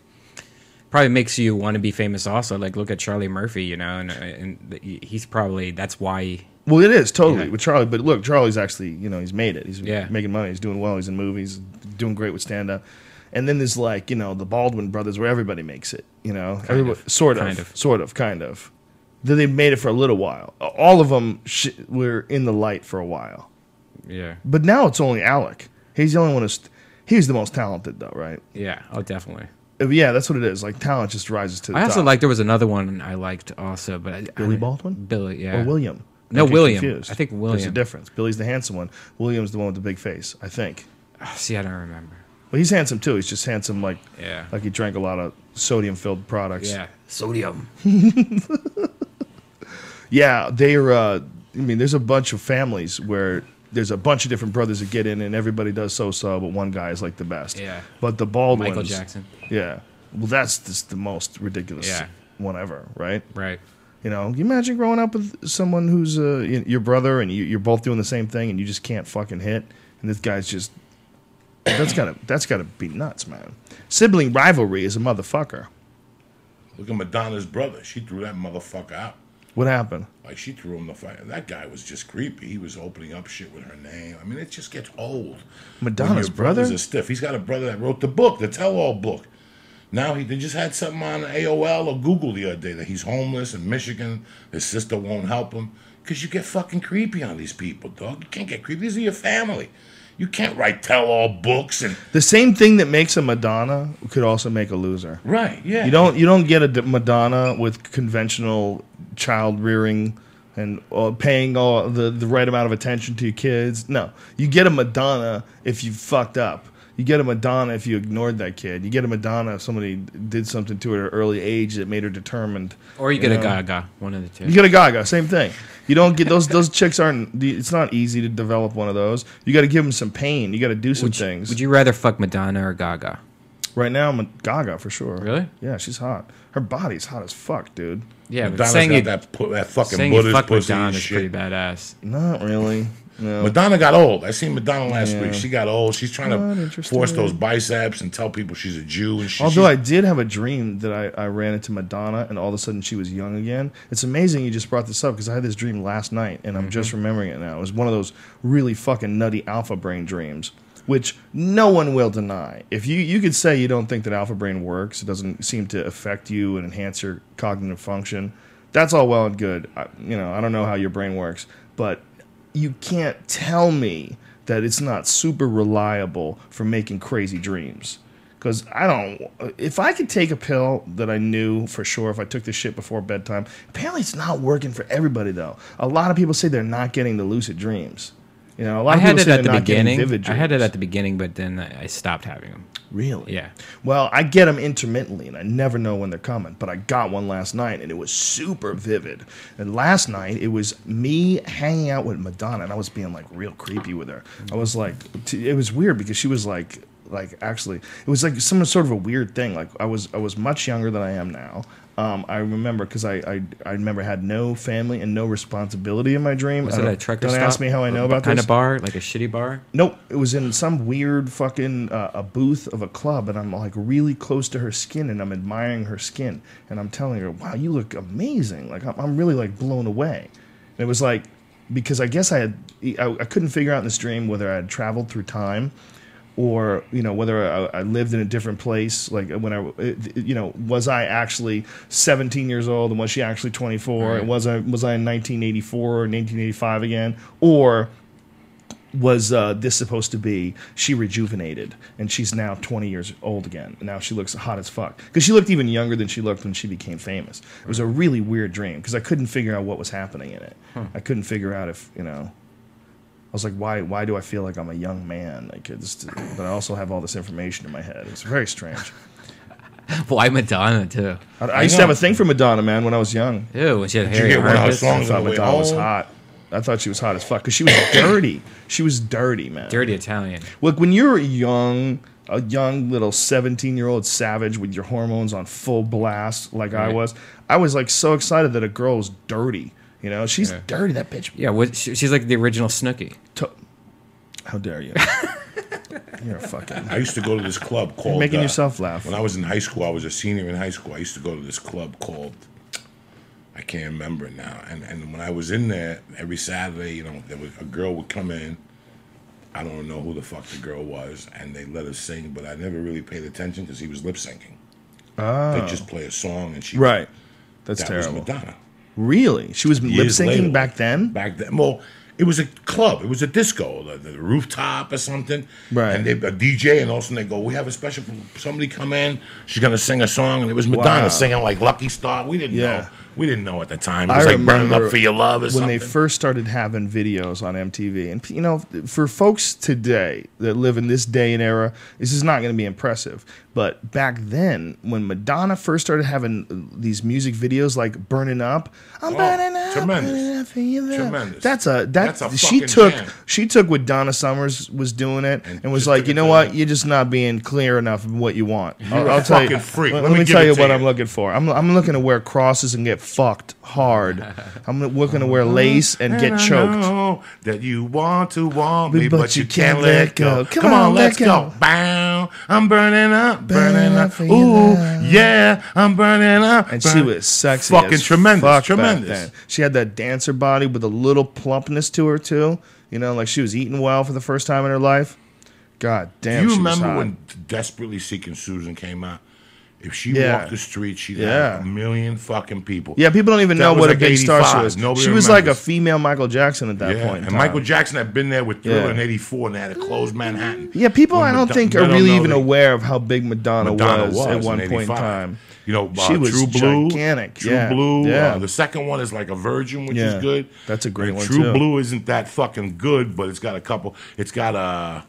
Probably makes you want to be famous. Also, like look at Charlie Murphy, you know, and, and he's probably that's why. Well, it is totally Yeah. with Charlie, but look, Charlie's actually, you know, he's made it. He's Yeah. making money. He's doing well. He's in movies, doing great with stand up. And then there's like, you know, the Baldwin brothers where everybody makes it, you know, Everybody- of. sort of, Kind of. sort of, kind of. Then they made it for a little while. All of them sh- were in the light for a while. Yeah, But now it's only Alec. He's the only one who's, he's the most talented though, right? yeah, oh, definitely. Uh, Yeah, that's what it is. Like talent just rises to the I also top. like there was another one I liked also, but I, Billy I- Baldwin? Billy, yeah, or William. No, I get William. confused. I think William. There's a difference. Billy's the handsome one. William's the one with the big face. I think. See, I don't remember. Well, he's handsome too. He's just handsome, like Yeah. like he drank a lot of sodium-filled products. Yeah, sodium. yeah. They're. Uh, I mean, there's a bunch of families where there's a bunch of different brothers that get in, and everybody does so-so, but one guy is like the best. Yeah. But the Baldwins. Michael Jackson. Yeah. Well, that's just the most ridiculous Yeah. one ever, right? Right. You know, can you imagine growing up with someone who's uh, your brother and you, you're both doing the same thing and you just can't fucking hit, and this guy's just. That's gotta that's gotta be nuts, man. Sibling rivalry is a motherfucker. Look at Madonna's brother. She threw that motherfucker out. What happened? Like she threw him the fire. That guy was just creepy. He was opening up shit with her name. I mean, it just gets old. Madonna's When your brothers brother? are stiff. He's got a brother that wrote the book, the tell-all book. Now he they just had something on AOL or Google the other day that he's homeless in Michigan. His sister won't help him because you get fucking creepy on these people, dog. You can't get creepy. These are your family. You can't write tell-all books and The same thing that makes a Madonna could also make a loser. right. Yeah, You don't you don't get a Madonna with conventional child rearing and uh, paying all the, the right amount of attention to your kids. No, you get a Madonna if you fucked up. You get a Madonna if you ignored that kid. You get a Madonna if somebody did something to her at an early age that made her determined. Or you get know? a Gaga, one of the two. You get a Gaga, same thing. You don't get those. Those chicks aren't. It's not easy to develop one of those. You got to give them some pain. You got to do some would, you, things. would you rather fuck Madonna or Gaga? right now, I'm a Gaga for sure. Really? Yeah, she's hot. Her body's hot as fuck, dude. Yeah, but Madonna's saying got you, that that fucking saying you Buddhist fuck pussy Madonna and is pretty badass. Not really. No. Madonna got old. I seen Madonna last Yeah. week. She got old. She's trying Not to force those biceps and tell people she's a Jew. And she, Although I did have a dream that I, I ran into Madonna and all of a sudden she was young again. It's amazing you just brought this up because I had this dream last night and I'm just mm-hmm. remembering it now. It was one of those really fucking nutty alpha brain dreams, which no one will deny. If you, you could say you don't think that alpha brain works, it doesn't seem to affect you and enhance your cognitive function. That's all well and good. I, you know, I don't know how your brain works, but you can't tell me that it's not super reliable for making crazy dreams. Because I don't, if I could take a pill that I knew for sure if I took this shit before bedtime, apparently it's not working for everybody though. A lot of people say they're not getting the lucid dreams. You know, a lot I of had people it say at the not beginning. vivid I had it at the beginning, but then I I stopped having them. Really? Yeah. Well, I get them intermittently, and I never know when they're coming. But I got one last night, and it was super vivid. And last night, it was me hanging out with Madonna, and I was being like real creepy with her. I was like, it was weird because she was like, like actually, it was like some sort of a weird thing. Like I was, I was much younger than I am now. Um, I remember because I, I, I remember had no family and no responsibility in my dream. Was it a trucker Don't stop? ask me how I know about kind this. of bar, like a shitty bar. Nope, it was in some weird fucking uh, a booth of a club, and I'm like really close to her skin, and I'm admiring her skin, and I'm telling her, "Wow, you look amazing!" Like I'm, I'm really like blown away. And it was like because I guess I had I, I couldn't figure out in this dream whether I had traveled through time, or you know whether I, I lived in a different place. Like when I you know was I actually 17 years old and was she actually 24? Right. And was I was I in 1984 or 1985 again, or was uh, this supposed to be she rejuvenated and she's now 20 years old again and now she looks hot as fuck because she looked even younger than she looked when she became famous it was a really weird dream because i couldn't figure out what was happening in it i couldn't figure out if you know was like why why do i feel like i'm a young man? Like it's, but i also have all this information in my head. It's very strange. Why Madonna too? i, I used to have a thing for madonna man when i was young. Ew, when she had you hairy get one of her armpits. i thought on the way madonna was hot. I thought she was hot as fuck because she was dirty. She was dirty man. Dirty Italian. Look, when you're a young, a young little 17 year old savage with your hormones on full blast, like I was, I was like so excited that a girl was dirty. You know, she's dirty. That bitch. Yeah, what, she, she's like the original Snooki. To- How dare you? You're a fucking. I used to go to this club called. making uh, yourself laugh. When I was in high school, I was a senior in high school. I used to go to this club called. I can't remember it now. And and when I was in there every Saturday, you know, there was a girl would come in. I don't know who the fuck the girl was, and they let us sing, but I never really paid attention because he was lip syncing. Oh. They just play a song, and she Right. That's That terrible. was Madonna. Really? She was lip Years later. syncing back then? Back then, well, it was a club. It was a disco, the, the rooftop or something. Right. And they a DJ, and all of a sudden they go, "We have a special somebody come in. She's gonna sing a song," and it was Madonna Wow. singing like "Lucky Star." We didn't Yeah. know. We didn't know at the time. It I was like "Burning remember Up for Your Love" or when something. they first started having videos on MTV. And you know, for folks today that live in this day and era, this is not going to be impressive. But back then, when Madonna first started having these music videos like "Burning Up," I'm Oh, burning up, tremendous. burning up for love. Tremendous. That's a that That's a she took jam. she took what Donna Summers was doing it and, And was like, you know what, the- you're just not being clear enough of what you want. I'll, a I'll tell you. freak. Let, Let me, me tell you what you. I'm looking for. I'm I'm looking to wear crosses and get fucked hard. I'm looking to wear uh-huh. lace and get I choked. know that you want to want me, But but, you can't let go. Come, on, on, let let's go. go. Bow. I'm burning up, burning Burning up up. for your Ooh, love. yeah, I'm burning up. And she was sexy. Fucking as tremendous, fuck back tremendous. then. She had that dancer body with a little plumpness to her too. You know, like she was eating well for the first time in her life. God damn. Do you she was remember hot. when Desperately Seeking Susan came out? If she Yeah. walked the street, she'd Yeah. have a million fucking people. Yeah, people don't even That know what a like big star she was. Nobody she was like a female Michael Jackson at that Yeah, point. in and. Michael Jackson had been there with Thriller Yeah. in '84, and they had to close Manhattan. Yeah, people I don't think are really even they- aware of how big Madonna, Madonna was, was at one point in time. You know, uh, She was True Blue, gigantic, True yeah, Blue. yeah. Uh, the second one is like a Virgin, which is good. that's a great And one, True too. Blue isn't that fucking good, but it's got a couple. It's got a.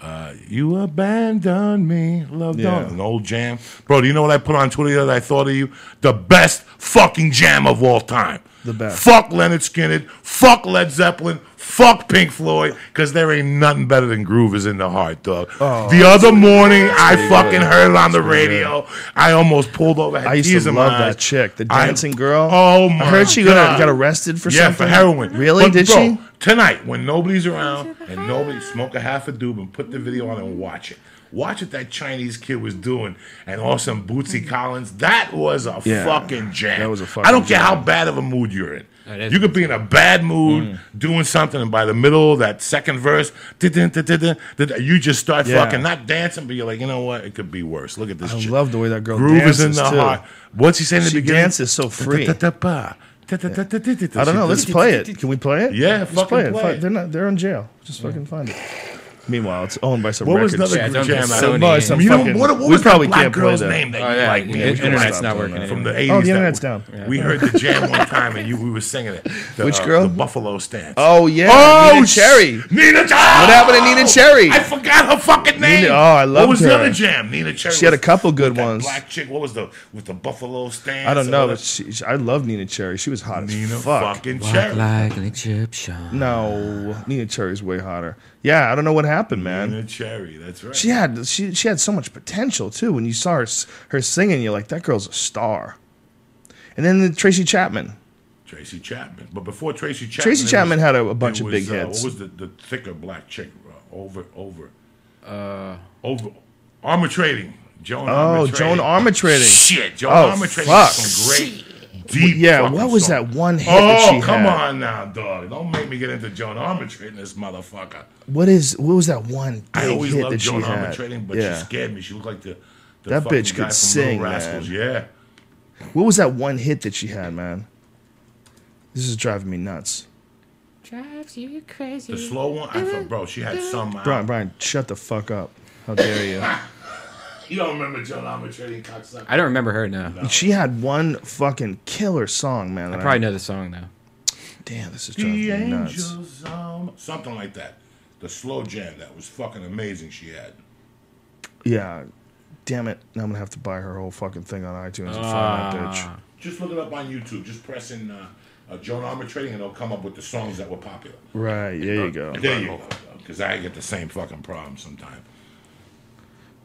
Uh, you abandoned me, love Yeah. don't an old jam, bro. Do you know what I put on Twitter that I thought of you? The best fucking jam of all time. The best. Fuck Lynyrd Skynyrd. Fuck Led Zeppelin. Fuck Pink Floyd. Because there ain't nothing better than Groove is in the Heart, dog. Oh, the other morning, I fucking heard it on the radio. I almost pulled over. I used to love that chick, the I- dancing girl. Oh my! I heard she got, got arrested for yeah, something. for heroin. Really? But, Did bro, she? Tonight, when nobody's around and nobody smoke a half a doob and put the video on and watch it. Watch what that Chinese kid was doing, and also Bootsy Collins. That was a Yeah, fucking jam. that was a fucking I don't care how bad of a mood you're in. You could be in a bad mood Mm. doing something, and by the middle of that second verse, you just start Yeah. fucking not dancing, but you're like, you know what? It could be worse. Look at this. I love the way that girl Groove is in dances, the too. heart. What's he saying in the She beginning? dances so free. I don't know. Let's play it. Can we play it? Yeah, Let's fucking play it. play Fi- it. They're not. They're in jail. Just fucking find it. Meanwhile, it's owned by some What was records. another Yeah, good don't jam? get Sony. of- some You know, fucking- what, what we was probably that black can't play girl's that. name that Oh, yeah, like? the man? We should internet's not working. From the 80s. Oh, the internet's we- down. We heard the jam one time and you we were singing it. The, Which uh, girl? the Buffalo Stance. Oh yeah, Oh, Neneh sh- Cherry. Neneh Cherry. What happened to Neneh Cherry? I forgot her fucking name. Neneh- oh, I What loved was her. the other jam? Neneh Cherry. She had a couple good ones. Black chick. What was the with the Buffalo Stance? I don't know, but she, she- I love Neneh Cherry. She was hot as Neneh fuck. fucking Walk Cherry. like an Egyptian. No, Neneh Cherry's way hotter. Yeah, I don't know what happened, man. Neneh Cherry. That's right. She had she she had so much potential too. When you saw her her singing, you're like, that girl's a star. And then the Tracy Chapman. Tracy Chapman. But before Tracy Chapman, Tracy Chapman was- had a, a bunch of was, big uh, hits. What was the, the thicker black chick? Uh, over, over, uh, over. Armatrading. Joan Oh, Armour Joan Trading. Armatrading. Shit, Joan Oh, Armatrading. fuck. Some great, deep. yeah, what was song. that one hit that Oh, she come had? on now, dog. Don't make me get into Joan Armatrading, this motherfucker. What is what was that one big I always hit loved Joan Armour had? But yeah. she scared me. She looked like the, the That bitch guy could from sing, Rascals. man. Yeah. What was that one hit that she had, man? This is driving me nuts. Drives you crazy. The slow one, I thought, bro, she had some. Brian, Brian, shut the fuck up. How dare you? You don't remember Joan Armatrading, cocksucker? I don't remember her now. She had one fucking killer song, man. I that probably know the song though. Damn, this is driving The me nuts. angels, um, something like that. The slow jam that was fucking amazing. She had. Yeah. Damn it. Now I'm gonna have to buy her whole fucking thing on iTunes and find that bitch. Ah. Just look it up on YouTube. Just press in uh, uh, Joan Armatrading, and it'll come up with the songs that were popular. Right, there you go. There you go. Because I get the same fucking problem sometimes.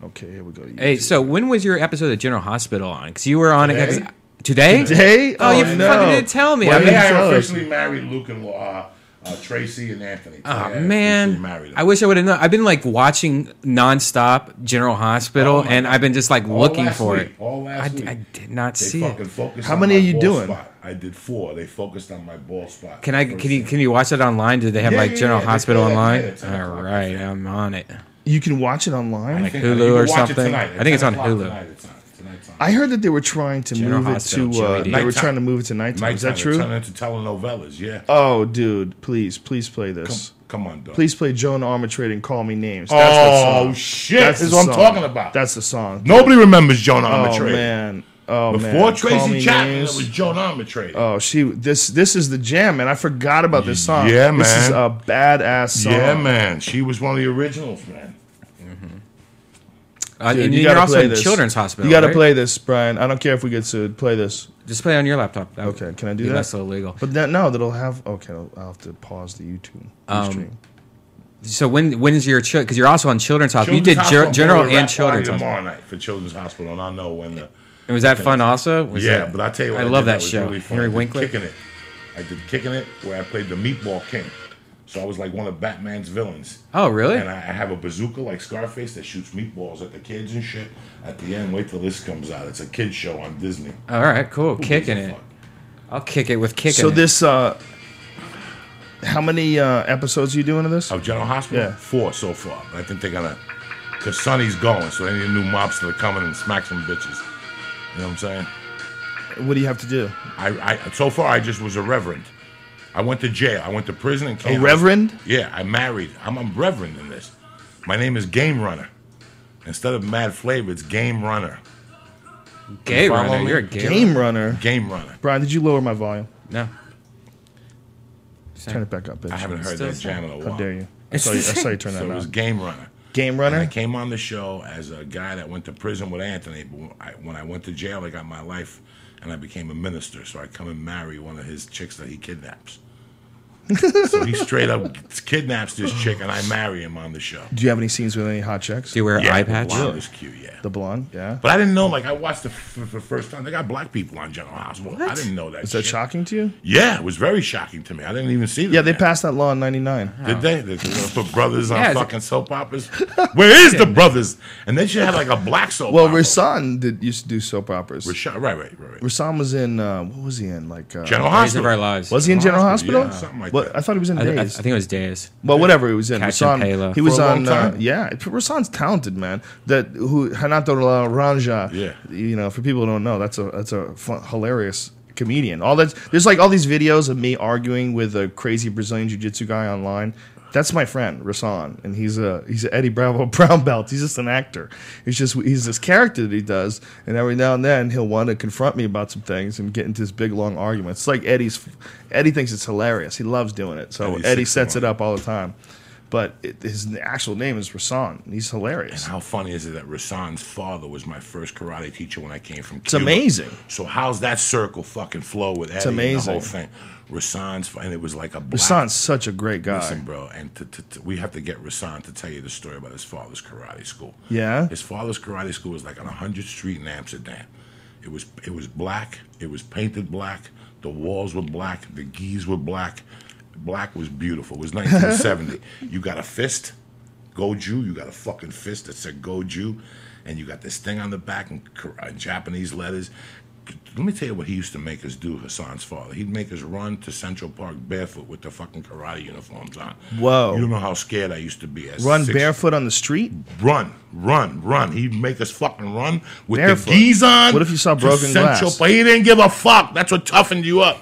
Okay, here we go. Hey, so when was your episode of General Hospital on? Because you were on it. 'cause Today? Today? Today? Oh, you Oh, fucking no. didn't tell me. Why I didn't mean, you Today I officially married Luke and uh, uh, Tracy and Anthony. Today Oh I man, married. I wish I would have known. I've been like watching nonstop General Hospital, Oh, and God. I've been just like All looking last for week, it. all last I, week. I did not They see fucking it. focused How on many my are you doing? Spot. I did four. They focused on my ball spot. Can I? Can you? thing. Can you watch it online? Do they have Yeah, like General yeah, Hospital online? at 10 All o'clock, right, yeah. I'm on it. You can watch it online. I think Hulu you can or watch it something? tonight. I think it's on 10 o'clock Hulu. Tonight. It's on. Tonight's on. I heard that they were trying to General move it Hospital, to. Uh, Joey D. they were Nighttime. trying to move it to nighttime. Is that Nighttime, true? Turn into telenovelas. Yeah. Oh, dude, please, please play Come, this. come on, dog. Please play Joan Armatrading and Call Me Names. Oh That's the song. shit! That's That's the what I'm song. talking about. That's the song. Nobody remembers Joan Oh Armatrading. man. Oh Before man. Call Tracy Me Chapman, Names. it was Joan Armatrading. Oh, she. This this is the jam, man. I forgot about this song. Yeah, This is a badass song. yeah, man. She was one of the originals, man. Uh, Dude, and you you're gotta also play in this. Children's Hospital. You got to right? play this, Brian. I don't care if we get sued. Play this. Just play on your laptop. That Okay, can I do be that? less illegal. But that, no, that'll have. Okay, I'll, I'll have to pause the YouTube Um, stream. So when when is your because you're also on Children's Hospital? you Children's did ger- Hospital, General I'm going to and Children's Hospital. tomorrow night for Children's Hospital, and I'll know when the. And was that fun also? Was yeah, that- but I tell you what, I I, love did that show. Really fun. Henry I did Winkler. kicking it. I did kicking it where I played the Meatball King. So I was like one of Batman's villains. Oh really? And I, I have a bazooka like Scarface that shoots meatballs at the kids and shit. At the end, wait till this comes out. It's a kids show on Disney. All right, cool. Who Kicking it. fuck? I'll kick it with kicking. It. So it. this. uh How many uh episodes are you doing of this? Of General Hospital? Yeah. Four so far. I think they're gonna, cause Sonny's going, so any new mobster to come in and smack some bitches. You know what I'm saying? What do you have to do? I, I so far I just was a reverend. I went to jail. I went to prison and A came. reverend? Yeah, I married. I'm a reverend in this. My name is Game Runner. Instead of Mad Flavor, it's Game Runner. Game follow runner. me? You're a gay Game runner. runner. Game Runner. Brian, did you lower my volume? No. Turn it back up, bitch. I haven't heard Still that the jam in a while. How dare you? I saw you, I saw you turn So that it was. Game Runner. Game And I came on the show as a guy that went to prison with Anthony. But I, when I went to jail, I got my life, and I became a minister. So I come and marry one of his chicks that he kidnaps. So he straight up kidnaps this chick, and I marry him on the show. Do you have any scenes with any hot chicks? Do you wear Yeah, eye the patch? blonde is cute, yeah. The blonde, yeah. But I didn't know. Like I watched it for the first time. They got black people on General Hospital. I didn't know that. Is that shit. shocking to you? Yeah, it was very shocking to me. I didn't even see that. Yeah, they passed that law in '99. Did they? They gonna put brothers on Yeah, fucking soap operas. Where is the brothers? And they should have like a black soap. Well, opera. Rasan did used to do soap operas. Rashawn, right, right, right, right. Rasan was in uh, what was he in? Like uh, General Days of Hospital. Our Lives. was he in General Hospital, Hospital? yeah, something like What- I thought he was in I, I, I think it was Days. well, whatever he was in. Catch and Rasan, Payla. he was on. Uh, yeah, Rasan's talented, man. That who Renato Laranja. Yeah. You know, for people who don't know, that's a that's a fun, hilarious comedian. All that there's like all these videos of me arguing with a crazy Brazilian jiu-jitsu guy online. That's my friend Rasan, and he's a he's a Eddie Bravo brown belt. He's just an actor. He's just he's this character that he does, and every now and then he'll want to confront me about some things and get into this big long argument. It's like Eddie's Eddie thinks it's hilarious. He loves doing it. So Eddie's Eddie sets it up all the time. But it, his actual name is Rasan. and He's hilarious. And How funny is it that Rasan's father was my first karate teacher when I came from Cuba? It's amazing. So how's that circle fucking flow with Eddie and the whole thing? Rasan's, and it was like a black. Rasan's such a great guy. Listen, bro, and to, to, to, we have to get Rasan to tell you the story about his father's karate school. Yeah? his father's karate school was like on 100th Street in Amsterdam. It was it was black. It was painted black. The walls were black. The gis were black. Black was beautiful. It was 1970. you got a fist, Goju. You got a fucking fist that said Goju, and you got this thing on the back in uh, Japanese letters. Let me tell you what he used to make us do, Hassan's father. He'd make us run to Central Park barefoot with the fucking karate uniforms on. Whoa. You don't know how scared I used to be. As Run six- barefoot on the street? Run, run, run. He'd make us fucking run with Barefoot. the gis on. What if you saw broken Central glass? Park. He didn't give a fuck. That's what toughened you up.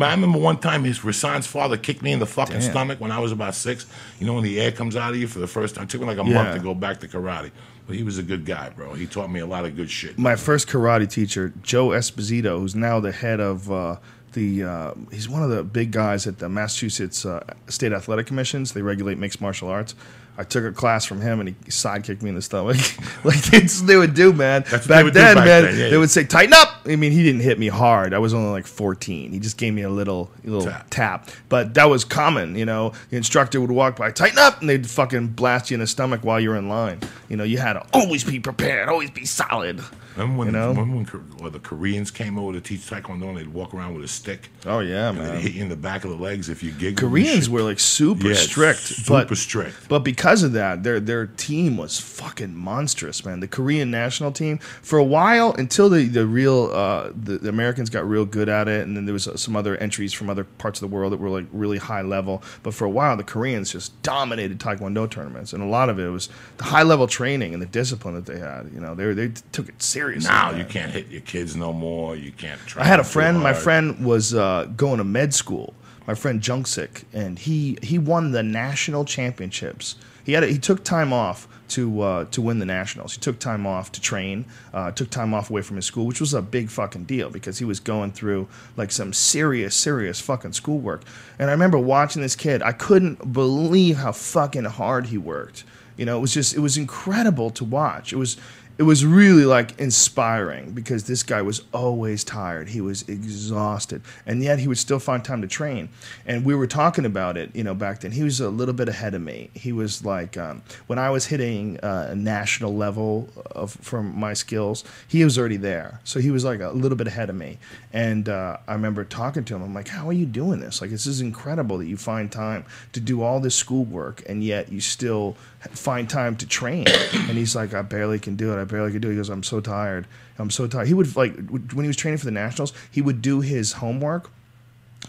I remember one time his Rasan's father kicked me in the fucking Damn. stomach when I was about six. You know when the air comes out of you for the first time. It took me like a Yeah. month to go back to karate. But he was a good guy, bro. He taught me a lot of good shit. My first karate teacher, Joe Esposito, who's now the head of uh, the, uh, he's one of the big guys at the Massachusetts uh, State Athletic Commissions. They regulate mixed martial arts. I took a class from him and he sidekicked me in the stomach. like they would do, man. Back they would do then, back man, then, yeah, they yeah. would say tighten up. I mean, he didn't hit me hard. I was only like 14. He just gave me a little little Tap. tap. But that was common, you know. The instructor would walk by, tighten up, and they'd fucking blast you in the stomach while you're in line. You know, you had to always be prepared, always be solid. Remember when, You know? remember when the Koreans came over to teach Taekwondo and they'd walk around with a stick Oh yeah, and they'd hit you in the back of the legs if you giggled. Koreans were like super Yeah, strict, super but strict. But because of that, their their team was fucking monstrous, man. The Korean national team for a while until the the real uh, the, the Americans got real good at it, and then there was uh, some other entries from other parts of the world that were like really high level. But for a while, the Koreans just dominated Taekwondo tournaments, and a lot of it was the high level training and the discipline that they had. You know, they they took it seriously. Now man. you can't hit your kids no more. You can't. Try I had a friend. My friend was uh, going to med school. My friend Junksik, and he he won the national championships. He had a, he took time off to uh, to win the nationals. He took time off to train. Uh, took time off away from his school, which was a big fucking deal because he was going through like some serious serious fucking schoolwork. And I remember watching this kid. I couldn't believe how fucking hard he worked. You know, it was just it was incredible to watch. It was it was really like inspiring because this guy was always tired. He was exhausted, and yet he would still find time to train. And we were talking about it, you know, back then. He was a little bit ahead of me. He was like um, when I was hitting uh, a national level of from my skills, he was already there. So he was like a little bit ahead of me. And uh, I remember talking to him. I'm like, "How are you doing this? Like, this is incredible that you find time to do all this schoolwork, and yet you still find time to train." and he's like, "I barely can do it. I barely can do it." He goes, "I'm so tired. I'm so tired." He would like when he was training for the nationals, he would do his homework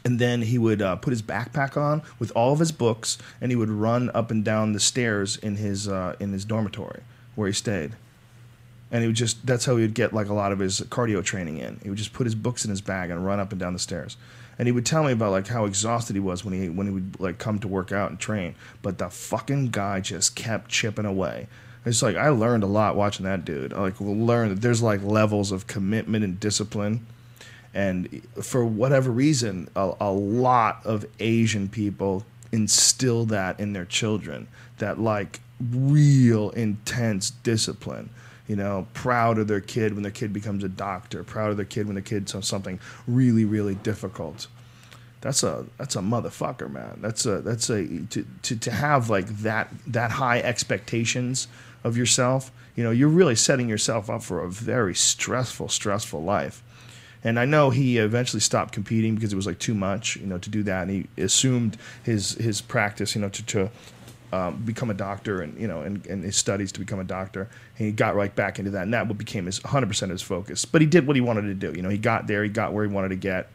and then he would uh, put his backpack on with all of his books, and he would run up and down the stairs in his uh, in his dormitory where he stayed. And he would just that's how he would get like a lot of his cardio training in. He would just put his books in his bag and run up and down the stairs. And he would tell me about like how exhausted he was when he when he would like come to work out and train. But the fucking guy just kept chipping away. It's like I learned a lot watching that dude. Like learned that there's like levels of commitment and discipline and for whatever reason, a, a lot of Asian people instill that in their children. That like real intense discipline. You know, proud of their kid when their kid becomes a doctor. Proud of their kid when their kid does something really, really difficult. That's a that's a motherfucker, man. That's a that's a to, to, to have like that that high expectations of yourself. You know, you're really setting yourself up for a very stressful, stressful life. And I know he eventually stopped competing because it was like too much, you know, to do that. And he assumed his his practice, you know, to, to um, become a doctor and you know and, and his studies to become a doctor. And he got right back into that, and that what became his 100 percent of his focus. But he did what he wanted to do. You know, he got there, he got where he wanted to get,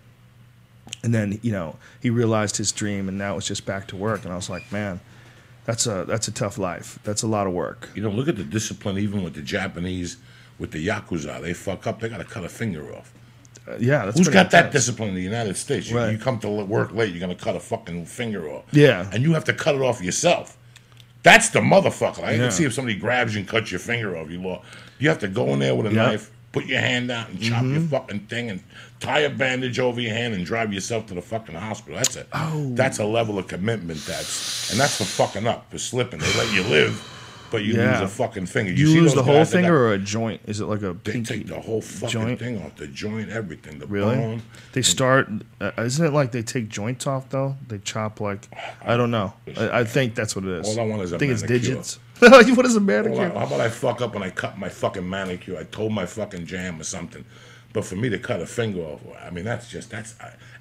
and then you know he realized his dream, and now it's just back to work. And I was like, man, that's a that's a tough life. That's a lot of work. You know, look at the discipline even with the Japanese, with the Yakuza. They fuck up, they got to cut a finger off. Uh, yeah, that's Who's got that discipline in the United States? You, Right. you come to work late, you're going to cut a fucking finger off. Yeah. And you have to cut it off yourself. That's the motherfucker. I Yeah. can see if somebody grabs you and cuts your finger off, you law. You have to go in there with a Yeah. knife, put your hand out and chop Mm-hmm. your fucking thing and tie a bandage over your hand and drive yourself to the fucking hospital. That's a Oh. that's a level of commitment that's and that's for fucking up, for slipping. They let you live, but you Yeah. lose a fucking finger. You, see lose the whole finger or a joint? Is it like a they take the whole fucking joint? thing off, the joint, everything, the Really? bone. They start. Uh, isn't it like they take joints off though? They chop like I don't know. I, I think that's what it is. All I want is a I think it's manicure. digits. what is a manicure? how about I fuck up and I cut my fucking manicure? I told my fucking jam or something. But for me to cut a finger off, I mean, that's just that's,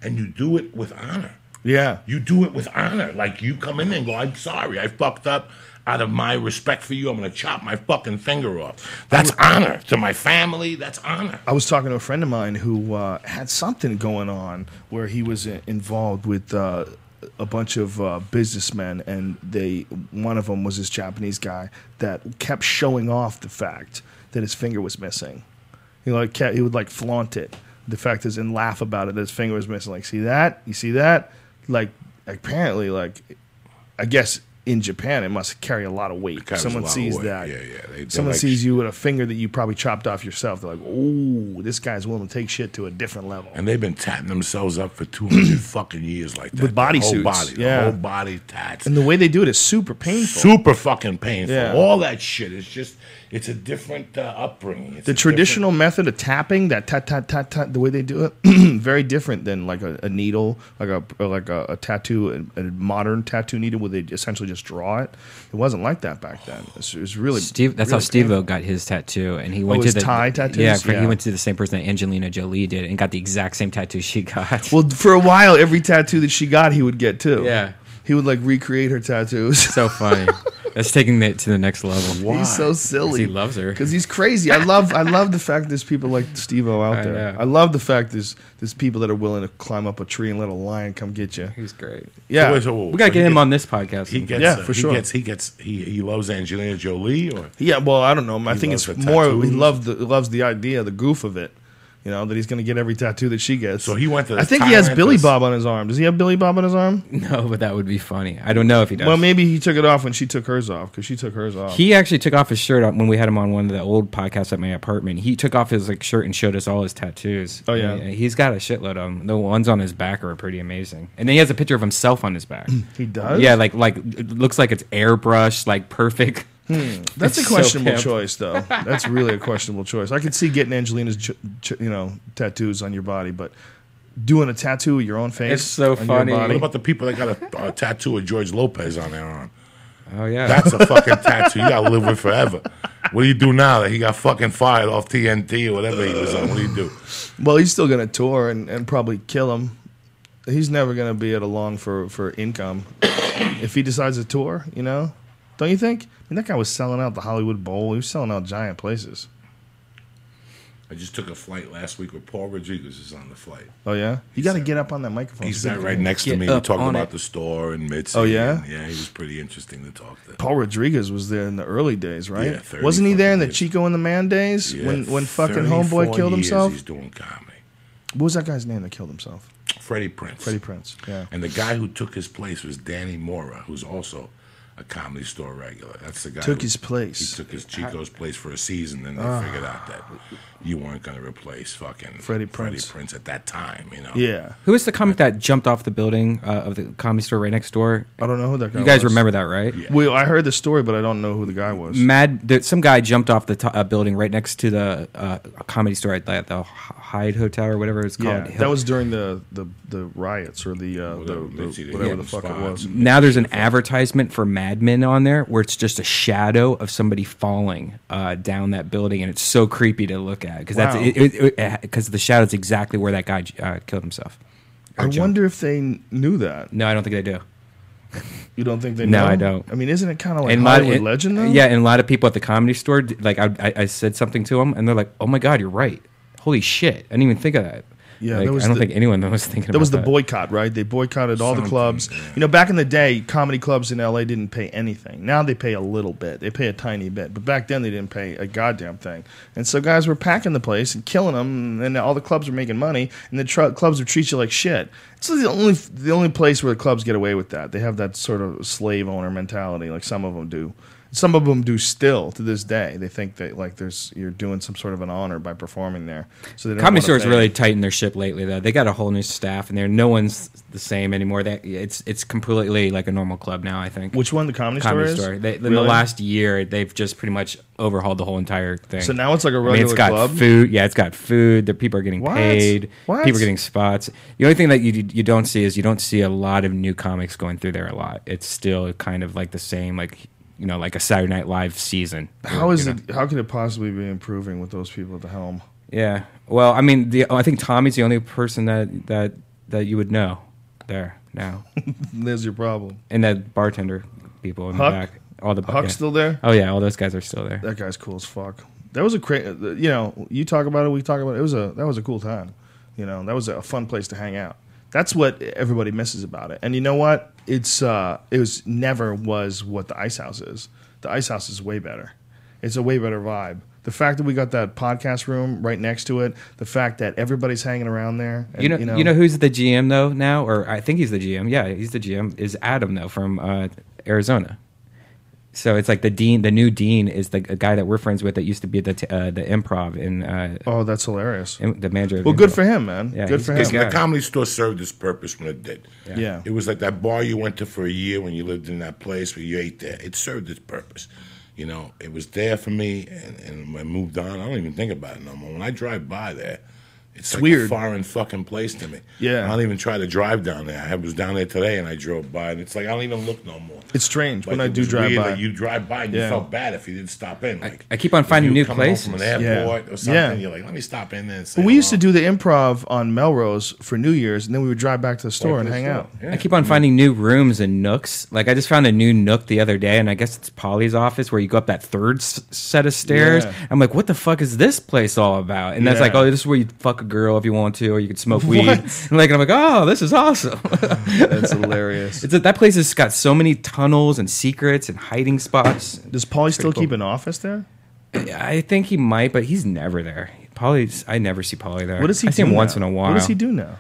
and you do it with honor. yeah, You do it with honor. Like you come in and go, I'm sorry, I fucked up. Out of my respect for you, I'm gonna chop my fucking finger off. That's honor to my family. That's honor. I was talking to a friend of mine who uh, had something going on where he was involved with uh, a bunch of uh, businessmen, and they one of them was this Japanese guy that kept showing off the fact that his finger was missing. He like kept, he would like flaunt it, the fact is, and laugh about it that his finger was missing. Like, see that? You see that? Like, apparently, like, I guess in Japan, it must carry a lot of weight. Someone lot sees weight. that. Yeah, yeah. They- Someone like- sees you with a finger that you probably chopped off yourself. They're like, "Oh, this guy's willing to take shit to a different level." And they've been tatting themselves up for 200 fucking years like that. With body whole suits, body, the yeah. whole body tats. And the way they do it is super painful. Super fucking painful. Yeah. All that shit is just, it's a different uh, upbringing. It's the a traditional method of tapping, that tat tat tat tat, the way they do it, very different than like a, a needle, like a like a, a tattoo, a, a modern tattoo needle where they essentially just draw it. It wasn't like that back then. It was, it was really Steve, that's how really Steve painful. got his tattoo, and he went his to the Thai tattoos? Yeah, Yeah. he went to the same person that Angelina Jolie did, and got the exact same tattoo she got. Well, for a while, every tattoo that she got, he would get too. Yeah. He would like recreate her tattoos. so funny. That's taking it to the next level. Why? He's so silly. He loves her. because he's crazy. I love I love the fact there's people like Steve O out I there. know. I love the fact there's there's people that are willing to climb up a tree and let a lion come get you. He's great. Yeah, Wait, so- We gotta so get him gets- on this podcast. He gets, Yeah, uh, for he sure. Gets, he gets, he, he loves Angelina Jolie, or yeah. Well, I don't know. I think it's more he tattoos. loves the loves the idea, the goof of it. You know that he's going to get every tattoo that she gets. So he went to I think he has Billy to- Bob on his arm. Does he have Billy Bob on his arm? no, but that would be funny. I don't know if he does. Well, maybe he took it off when she took hers off because she took hers off. He actually took off his shirt when we had him on one of the old podcasts at my apartment. He took off his like shirt and showed us all his tattoos. Oh, yeah. Uh, he's got a shitload of them. The ones on his back are pretty amazing, and then he has a picture of himself on his back. He does. yeah, like like it looks like it's airbrushed, like perfect. Hmm. That's a It's so questionable pimp. choice, though. That's really a questionable choice. I could see getting Angelina's, ch- ch- you know, tattoos on your body, but doing a tattoo of your own face. It's so on your funny. what about the people that got a, a tattoo of George Lopez on their arm? Oh yeah, That's a fucking tattoo you gotta live with forever. What do you do now that he got fucking fired off TNT or whatever he was on? What do you do? Well, he's still going to tour and, and probably kill him. He's never going to be at a long for, for income if he decides to tour, you know? Don't you think? I mean, that guy was selling out the Hollywood Bowl. He was selling out giant places. I just took a flight last week with Paul Rodriguez is on the flight. Oh, yeah? You got to get up on that microphone. He sat right next to me. We up talked about it. the store and Mitzi. Oh, yeah? and yeah, he was pretty interesting to talk to. Paul Rodriguez was there in the early days, right? Yeah, 30 Wasn't he there in the years. Chico and the Man days Yeah, when when fucking homeboy killed years himself? He's doing comedy. What was that guy's name that killed himself? Freddie Prinze. Freddie Prinze. Yeah. And the guy who took his place was Danny Mora, who's also a comedy store regular. That's the guy Took who- his place. He took his Chico's place for a season, and they ah. figured out that you weren't going to replace fucking Freddie Prinze. Prince at that time. You know. Yeah. Who was the comic that jumped off the building uh, of the comedy store right next door? I don't know who that guy was. You guys was. remember that, right? Yeah. Well, I heard the story, but I don't know who the guy was. Mad. There, some guy jumped off the to- uh, building right next to the uh, comedy store at the, the Hyatt Hotel or whatever it's Yeah, called. that was during the, the, the riots or the, uh, the, Whatever, the Mitzi, whatever gave the him fuck it was. now there's an advertisement for Mad Men on there where it's just a shadow of somebody falling uh, down that building, and it's so creepy to look at because Wow. that's it because the shadow's exactly where that guy uh, killed himself. I wonder if they knew that. No, I don't think they do. You don't think they know? No, I don't. I mean, isn't it kind of like And a lot- Hollywood legend, though? Yeah, and a lot of people at the comedy store, like I, I, I said something to them, and they're like, "Oh my god, you're right! Holy shit! I didn't even think of that." Yeah, Like, that was I don't the- think anyone was thinking. That was the about boycott, right? They boycotted all the clubs. yeah. You know, back in the day, comedy clubs in LA didn't pay anything. Now they pay a little bit. They pay a tiny bit. But back then they didn't pay a goddamn thing. And so guys were packing the place and killing them, and all the clubs were making money, and the tr- clubs would treat you like shit. It's the only the only place where the clubs get away with that. They have that sort of slave owner mentality, like some of them do. Some of them do still to this day. They think that like there's you're doing some sort of an honor by performing there. So they Comedy stores really tightened their ship lately, though. They got a whole new staff and there. No one's the same anymore. That it's it's completely like a normal club now. I think. Which one? The comedy, comedy store store? is? They, in Really? the last year, they've just pretty much overhauled the whole entire thing. So now it's like a regular mean, it's got club. food. Yeah, it's got food. The people are getting What? paid. What? People are getting spots. The only thing that you you don't see is you don't see a lot of new comics going through there a lot. It's still kind of like the same, like you know, like a Saturday Night Live season. How is you know? it? How could it possibly be improving with those people at the helm? Yeah. Well, I mean, the I think Tommy's the only person that that that you would know there now, There's your problem. and that bartender people in Huck? the back. All the Huck's yeah. still there. Oh yeah, all those guys are still there. That guy's cool as fuck. That was a great. Uh, you know, you talk about it. We talk about it. It was a that was a cool time. You know, that was a fun place to hang out. That's what everybody misses about it. And you know what? It's uh, it was never was what the Ice House is. The Ice House is way better. It's a way better vibe. The fact that we got that podcast room right next to it, the fact that everybody's hanging around there. and, You know, you know, who's the GM though now, or I think he's the GM. Yeah, he's the GM. Is Adam though from uh, Arizona. So it's like the dean, the new dean is the guy that we're friends with that used to be at the t- uh, the improv in uh, Oh, that's hilarious. in- the manager. of Well, good for him, man. Yeah, good for a him. good guy. The comedy store served its purpose when it did. Yeah. It was like that bar you went to for a year when you lived in that place where you ate there. It served its purpose. You know, it was there for me, and, and when I moved on, I don't even think about it no more. When I drive by there, it's, like weird. a foreign fucking place to me. Yeah. I don't even try to drive down there. I was down there today, and I drove by, and it's like I don't even look no more. It's strange Like, when I do was drive weird by. that you drive by and Yeah. you felt bad if you didn't stop in. Like I keep on finding new were coming home from places. an Yeah. or something. Yeah. You're like, let me stop in there and say But we used to do the improv on Melrose for New Year's, and then we would drive back to the store Right and the hang store. out. Yeah. I keep on finding new rooms and nooks. Like I just found a new nook the other day, and I guess it's Pauly's office where you go up that third s- set of stairs. Yeah. I'm like, what the fuck is this place all about? And that's Yeah. like, oh, this is where you fuck a girl if you want to, or you could smoke weed. And like, I'm like, oh, this is awesome. That's hilarious. it's that place has got so many tunnels and secrets and hiding spots. Does Pauly still cool. keep an office there? I think he might, but he's never there. Pauly's, I never see Pauly there. What does he I see do him once in a while. What does he do now?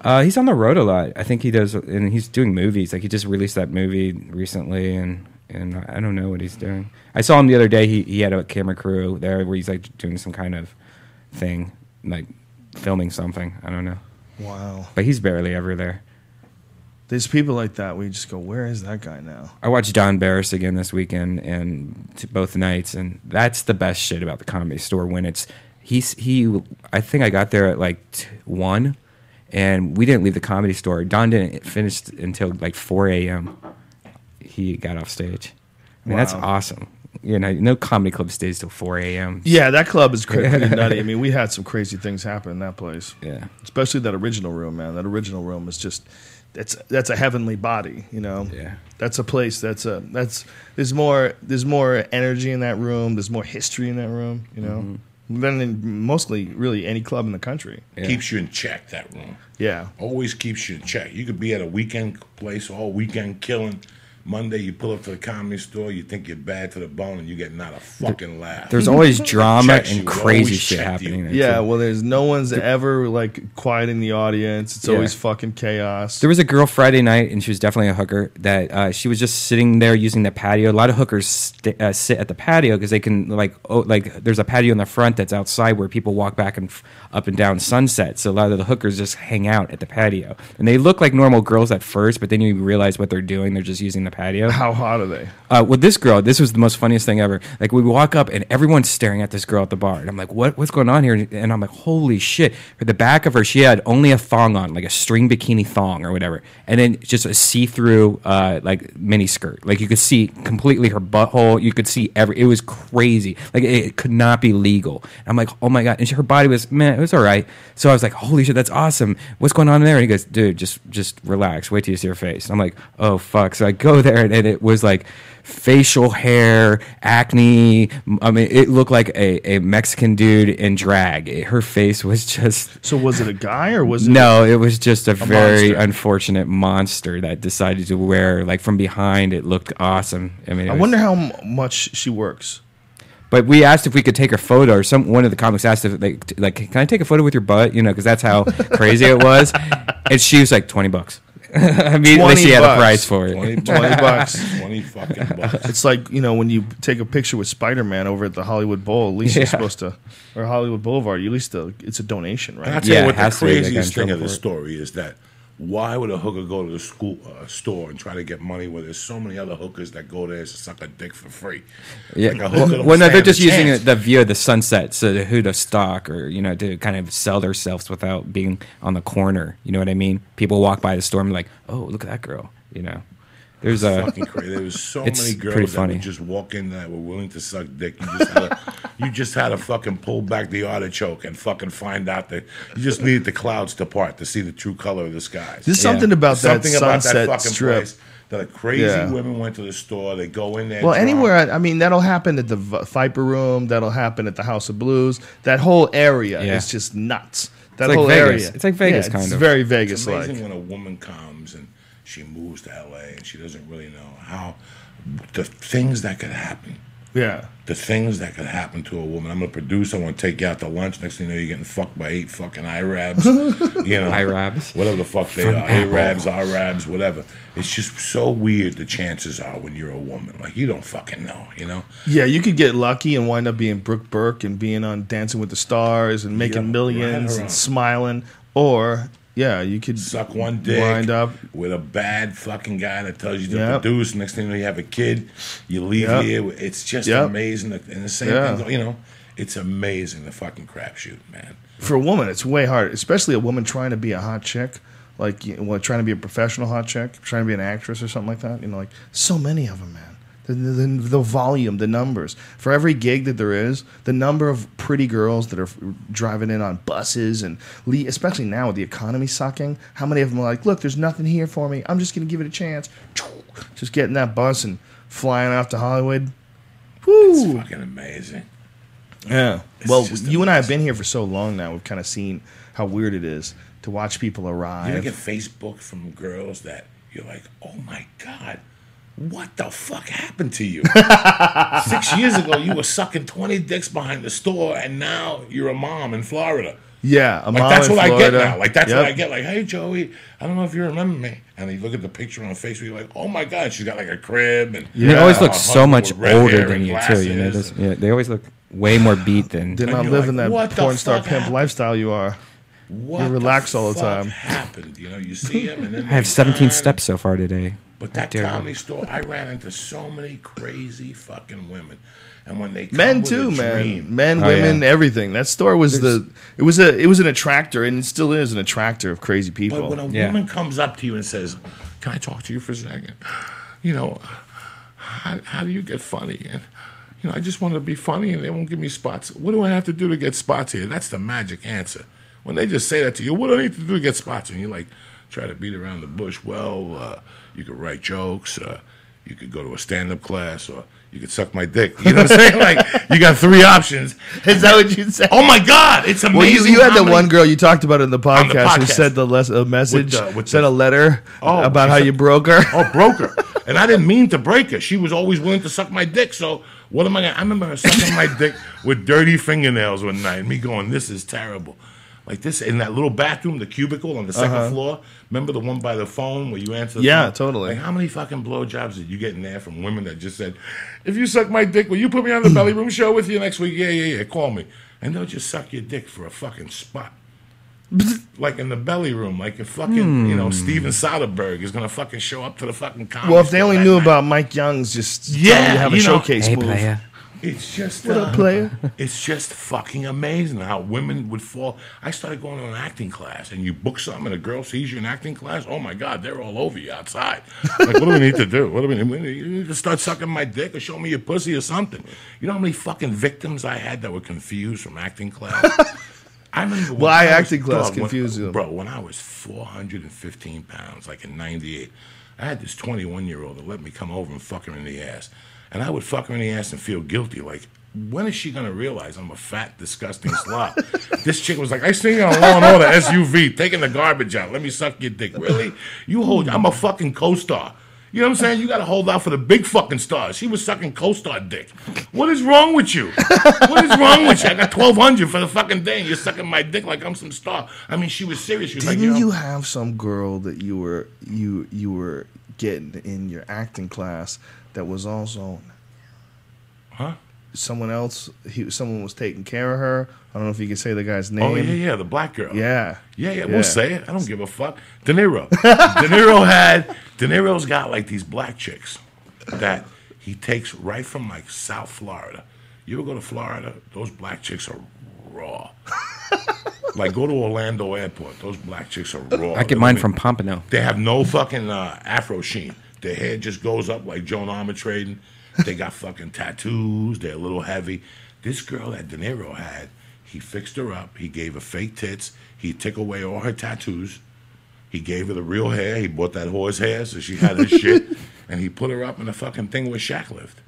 Uh, he's on the road a lot. I think he does, and he's doing movies. Like he just released that movie recently, and and I don't know what he's doing. I saw him the other day. He he had a camera crew there where he's like doing some kind of thing, like filming something. I don't know, Wow. but he's barely ever there. There's people like that where you just go, where is that guy now? I watched Don Barris again this weekend and t- both nights, and that's the best shit about the comedy store when it's he's he. I think I got there at like t- one, and we didn't leave the comedy store. Don didn't finish until like four a.m. He got off stage. I mean, that's awesome. You know, no comedy club stays till four a.m. Yeah, that club is cra- pretty nutty. I mean, we had some crazy things happen in that place. Yeah. Especially that original room, man. That original room is just that's that's a heavenly body, you know. Yeah. That's a place that's a that's there's more there's more energy in that room, there's more history in that room, you know. Mm-hmm. Than in mostly really any club in the country. Yeah. Keeps you in check, that room. Yeah. Always keeps you in check. You could be at a weekend place all weekend killing. Monday, you pull up to the comedy store, you think you're bad to the bone, and you get not a fucking laugh. There's always drama Checks you. and crazy always shit checked you. happening. there, Yeah, too. well there's no one's ever like quiet in the audience. It's Yeah. always fucking chaos. There was a girl Friday night, and she was definitely a hooker. That uh, she was just sitting there using the patio. A lot of hookers st- uh, sit at the patio because they can like oh, like there's a patio in the front that's outside where people walk back and f- up and down Sunset. So a lot of the hookers just hang out at the patio, and they look like normal girls at first, but then you realize what they're doing. They're just using the patio. How hot are they? Uh, with this girl, this was the most funniest thing ever. Like we walk up and everyone's staring at this girl at the bar, and I'm like, "What? What's going on here?" And I'm like, "Holy shit!" For the back of her, she had only a thong on, like a string bikini thong or whatever, and then just a see-through uh, like mini skirt. Like you could see completely her butthole. You could see every. It was crazy. Like it, it could not be legal. And I'm like, "Oh my god!" And she, her body was man, it was all right. So I was like, "Holy shit, that's awesome! What's going on in there?" And he goes, "Dude, just just relax. Wait till you see her face." And I'm like, "Oh fuck!" So I go there, and, and it was like facial hair, acne. I mean, it looked like a, a Mexican dude in drag. It- her face was just. So was it a guy or was it No, it was just a, very monster. unfortunate monster that decided to wear like from behind. It looked awesome. I mean, I was- wonder how much she works. But we asked if we could take a photo, or some one of the comics asked if like, like can I take a photo with your butt? You know, because that's how crazy it was. And she was like twenty bucks. Immediately 20 she had a bucks. price for it. 20, 20 bucks. 20 fucking bucks. It's like you know when you take a picture with Spider Man over at the Hollywood Bowl. At least Yeah. you're supposed to, or Hollywood Boulevard. At least the, it's a donation, And I'll right? tell Yeah, you it what the has to be. They got in craziest thing trouble of the for it. story is that why would a hooker go to the school uh, store and try to get money where there's so many other hookers that go there to suck a dick for free? Yeah. Like well, well, no, they're just using chance. the view of the sunset, so to who to stock, or you know, to kind of sell themselves without being on the corner. You know what I mean? People walk by the store and be like, "Oh, look at that girl." You know, there's a fucking crazy. There was so It's many girls pretty that funny. would just walk in that were willing to suck dick. You just had to, you just had to fucking pull back the artichoke and fucking find out that you just needed the clouds to part to see the true color of the skies. There's Yeah. something about that Something about that sunset fucking strip. place that a crazy Yeah. women went to the store. They go in there. Well, drunk. anywhere. I mean, that'll happen at the V- Viper Room. That'll happen at the House of Blues. That whole area Yeah. is just nuts. That like whole Vegas. area. It's like Vegas, Yeah, kind it's of. very It's Vegas amazing like. when a woman comes and she moves to LA and she doesn't really know how the things that could happen Yeah. the things that could happen to a woman. I'm a producer. I want to take you out to lunch. Next thing you know, you're getting fucked by eight fucking Arabs. you know, Arabs. whatever the fuck they From are, Apple. Arabs, Arabs, whatever. It's just so weird. The chances are when you're a woman, like you don't fucking know. You know, Yeah, you could get lucky and wind up being Brooke Burke and being on Dancing with the Stars and making Yeah, millions right and smiling. Or, yeah, you could suck one dick, wind up. with a bad fucking guy that tells you to Yep. produce. Next thing you know, you have a kid. You leave Yep. here. It's just Yep. amazing. And the same Yeah. thing, you know, it's amazing the fucking crapshoot, man. For a woman, it's way hard, especially a woman trying to be a hot chick. Like, you- well, trying to be a professional hot chick, trying to be an actress or something like that. You know, like, so many of them, man. The, the, the volume, the numbers. For every gig that there is, the number of pretty girls that are driving in on buses and, le- especially now with the economy sucking, how many of them are like, look, there's nothing here for me. I'm just going to give it a chance. Just getting that bus and flying off to Hollywood. It's Woo! fucking amazing. Yeah. It's Well, you and I have been here for so long now. We've kind of seen how weird it is to watch people arrive. You get Facebook from girls that you're like, oh my god, what the fuck happened to you? Six years ago, you were sucking twenty dicks behind the store, and now you're a mom in Florida. yeah, a Like mom that's in what I get now. Like that's Yep. what I get. Like, hey Joey, I don't know if you remember me. And you look at the picture on Facebook, you're like, oh my god, she's got like a crib and They always look a so much with red hair older than you too. You know, glasses. those, yeah, they always look way more beat than. They're And not you're living like, that porn star pimp happened? lifestyle you are. What You relax all the time. Happened, you know? You see him, and then I have 17 turn. steps so far today. But that Dear comedy store, I ran into so many crazy fucking women, and when they come Men with too, a man. dream- Men, Oh, women, yeah. everything. That store was the. It was a. It was an attractor, and it still is an attractor of crazy people. But when a Yeah. woman comes up to you and says, "Can I talk to you for a second? You know, how, how do you get funny?" And you know, I just want to be funny, and they won't give me spots. What do I have to do to get spots here? That's the magic answer. When they just say that to you, what do I need to do to get spots? And you like try to beat around the bush. Well, uh, you could write jokes. Uh, you could go to a stand-up class, or you could suck my dick. You know what I'm saying? Like you got three options. is that what you said? Oh my God, it's amazing. Well, you, you had that one girl you talked about in the podcast, the who podcast. said the les- a message, With the- with said the- a letter Oh, about how said- you broke her. Oh, broke her. And I didn't mean to break her. She was always willing to suck my dick. So what am I gonna I remember her sucking my dick with dirty fingernails one night, and me going, This is terrible. Like this in that little bathroom, the cubicle on the 2nd floor. Remember the one by the phone where you answer the Uh-huh. Yeah, phone? totally. Like how many fucking blowjobs did you get in there from women that just said, If you suck my dick, will you put me on the belly room show with you next week? Yeah, yeah, yeah. Call me. And they'll just suck your dick for a fucking spot. like in the belly room, like if fucking, you know, Steven Soderbergh is gonna fucking show up to the fucking comedy Well, if they only knew night. about Mike Young's just Yeah, you to have a know- showcase Hey, move. playa. It's just What uh, up, player? It's just fucking amazing how women would fall. I started going to an acting class, and you book something, and a girl sees you in acting class. Oh my god, they're all over you outside. Like, what do we need to do? What do we need? We need- You need to start sucking my dick or show me your pussy or something. You know how many fucking victims I had that were confused from acting class. I remember when Why I was- acting class dog, when- confused you? bro. When I was 415 pounds, like in '98, I had this 21 year old that let me come over and fuck her in the ass, and I would fuck her in the ass and feel guilty, like. When is she gonna realize I'm a fat, disgusting slob? this chick was like, "I seen you on Law and Order SUV, taking the garbage out. Let me suck your dick." Really? You hold? I'm a fucking co-star. You know what I'm saying? You got to hold out for the big fucking stars. She was sucking co-star dick. What is wrong with you? What is wrong with you? I got 1200 for the fucking day and you're sucking my dick like I'm some star. I mean, she was serious. She was Didn't like, you know, you have some girl that you were you you were getting in your acting class that was also huh? someone else? He, someone was taking care of her. I don't know if you can say the guy's name. Oh, yeah, yeah, the black girl. Yeah. Yeah, yeah, Yeah. we'll say it. I don't give a fuck. De Niro. De Niro had, De Niro's got like these black chicks that he takes right from like South Florida. You ever go to Florida? Those black chicks are raw. like go to Orlando Airport. Those black chicks are raw. I get mine from Pompano. They have no fucking uh, afro sheen. Their hair just goes up like Joan Armatrading. They got fucking tattoos. They're a little heavy. This girl that De Niro had, he fixed her up. He gave her fake tits. He took away all her tattoos. He gave her the real hair. He bought that horse hair, so she had his shit. And he put her up in a fucking thing where Shaq lived.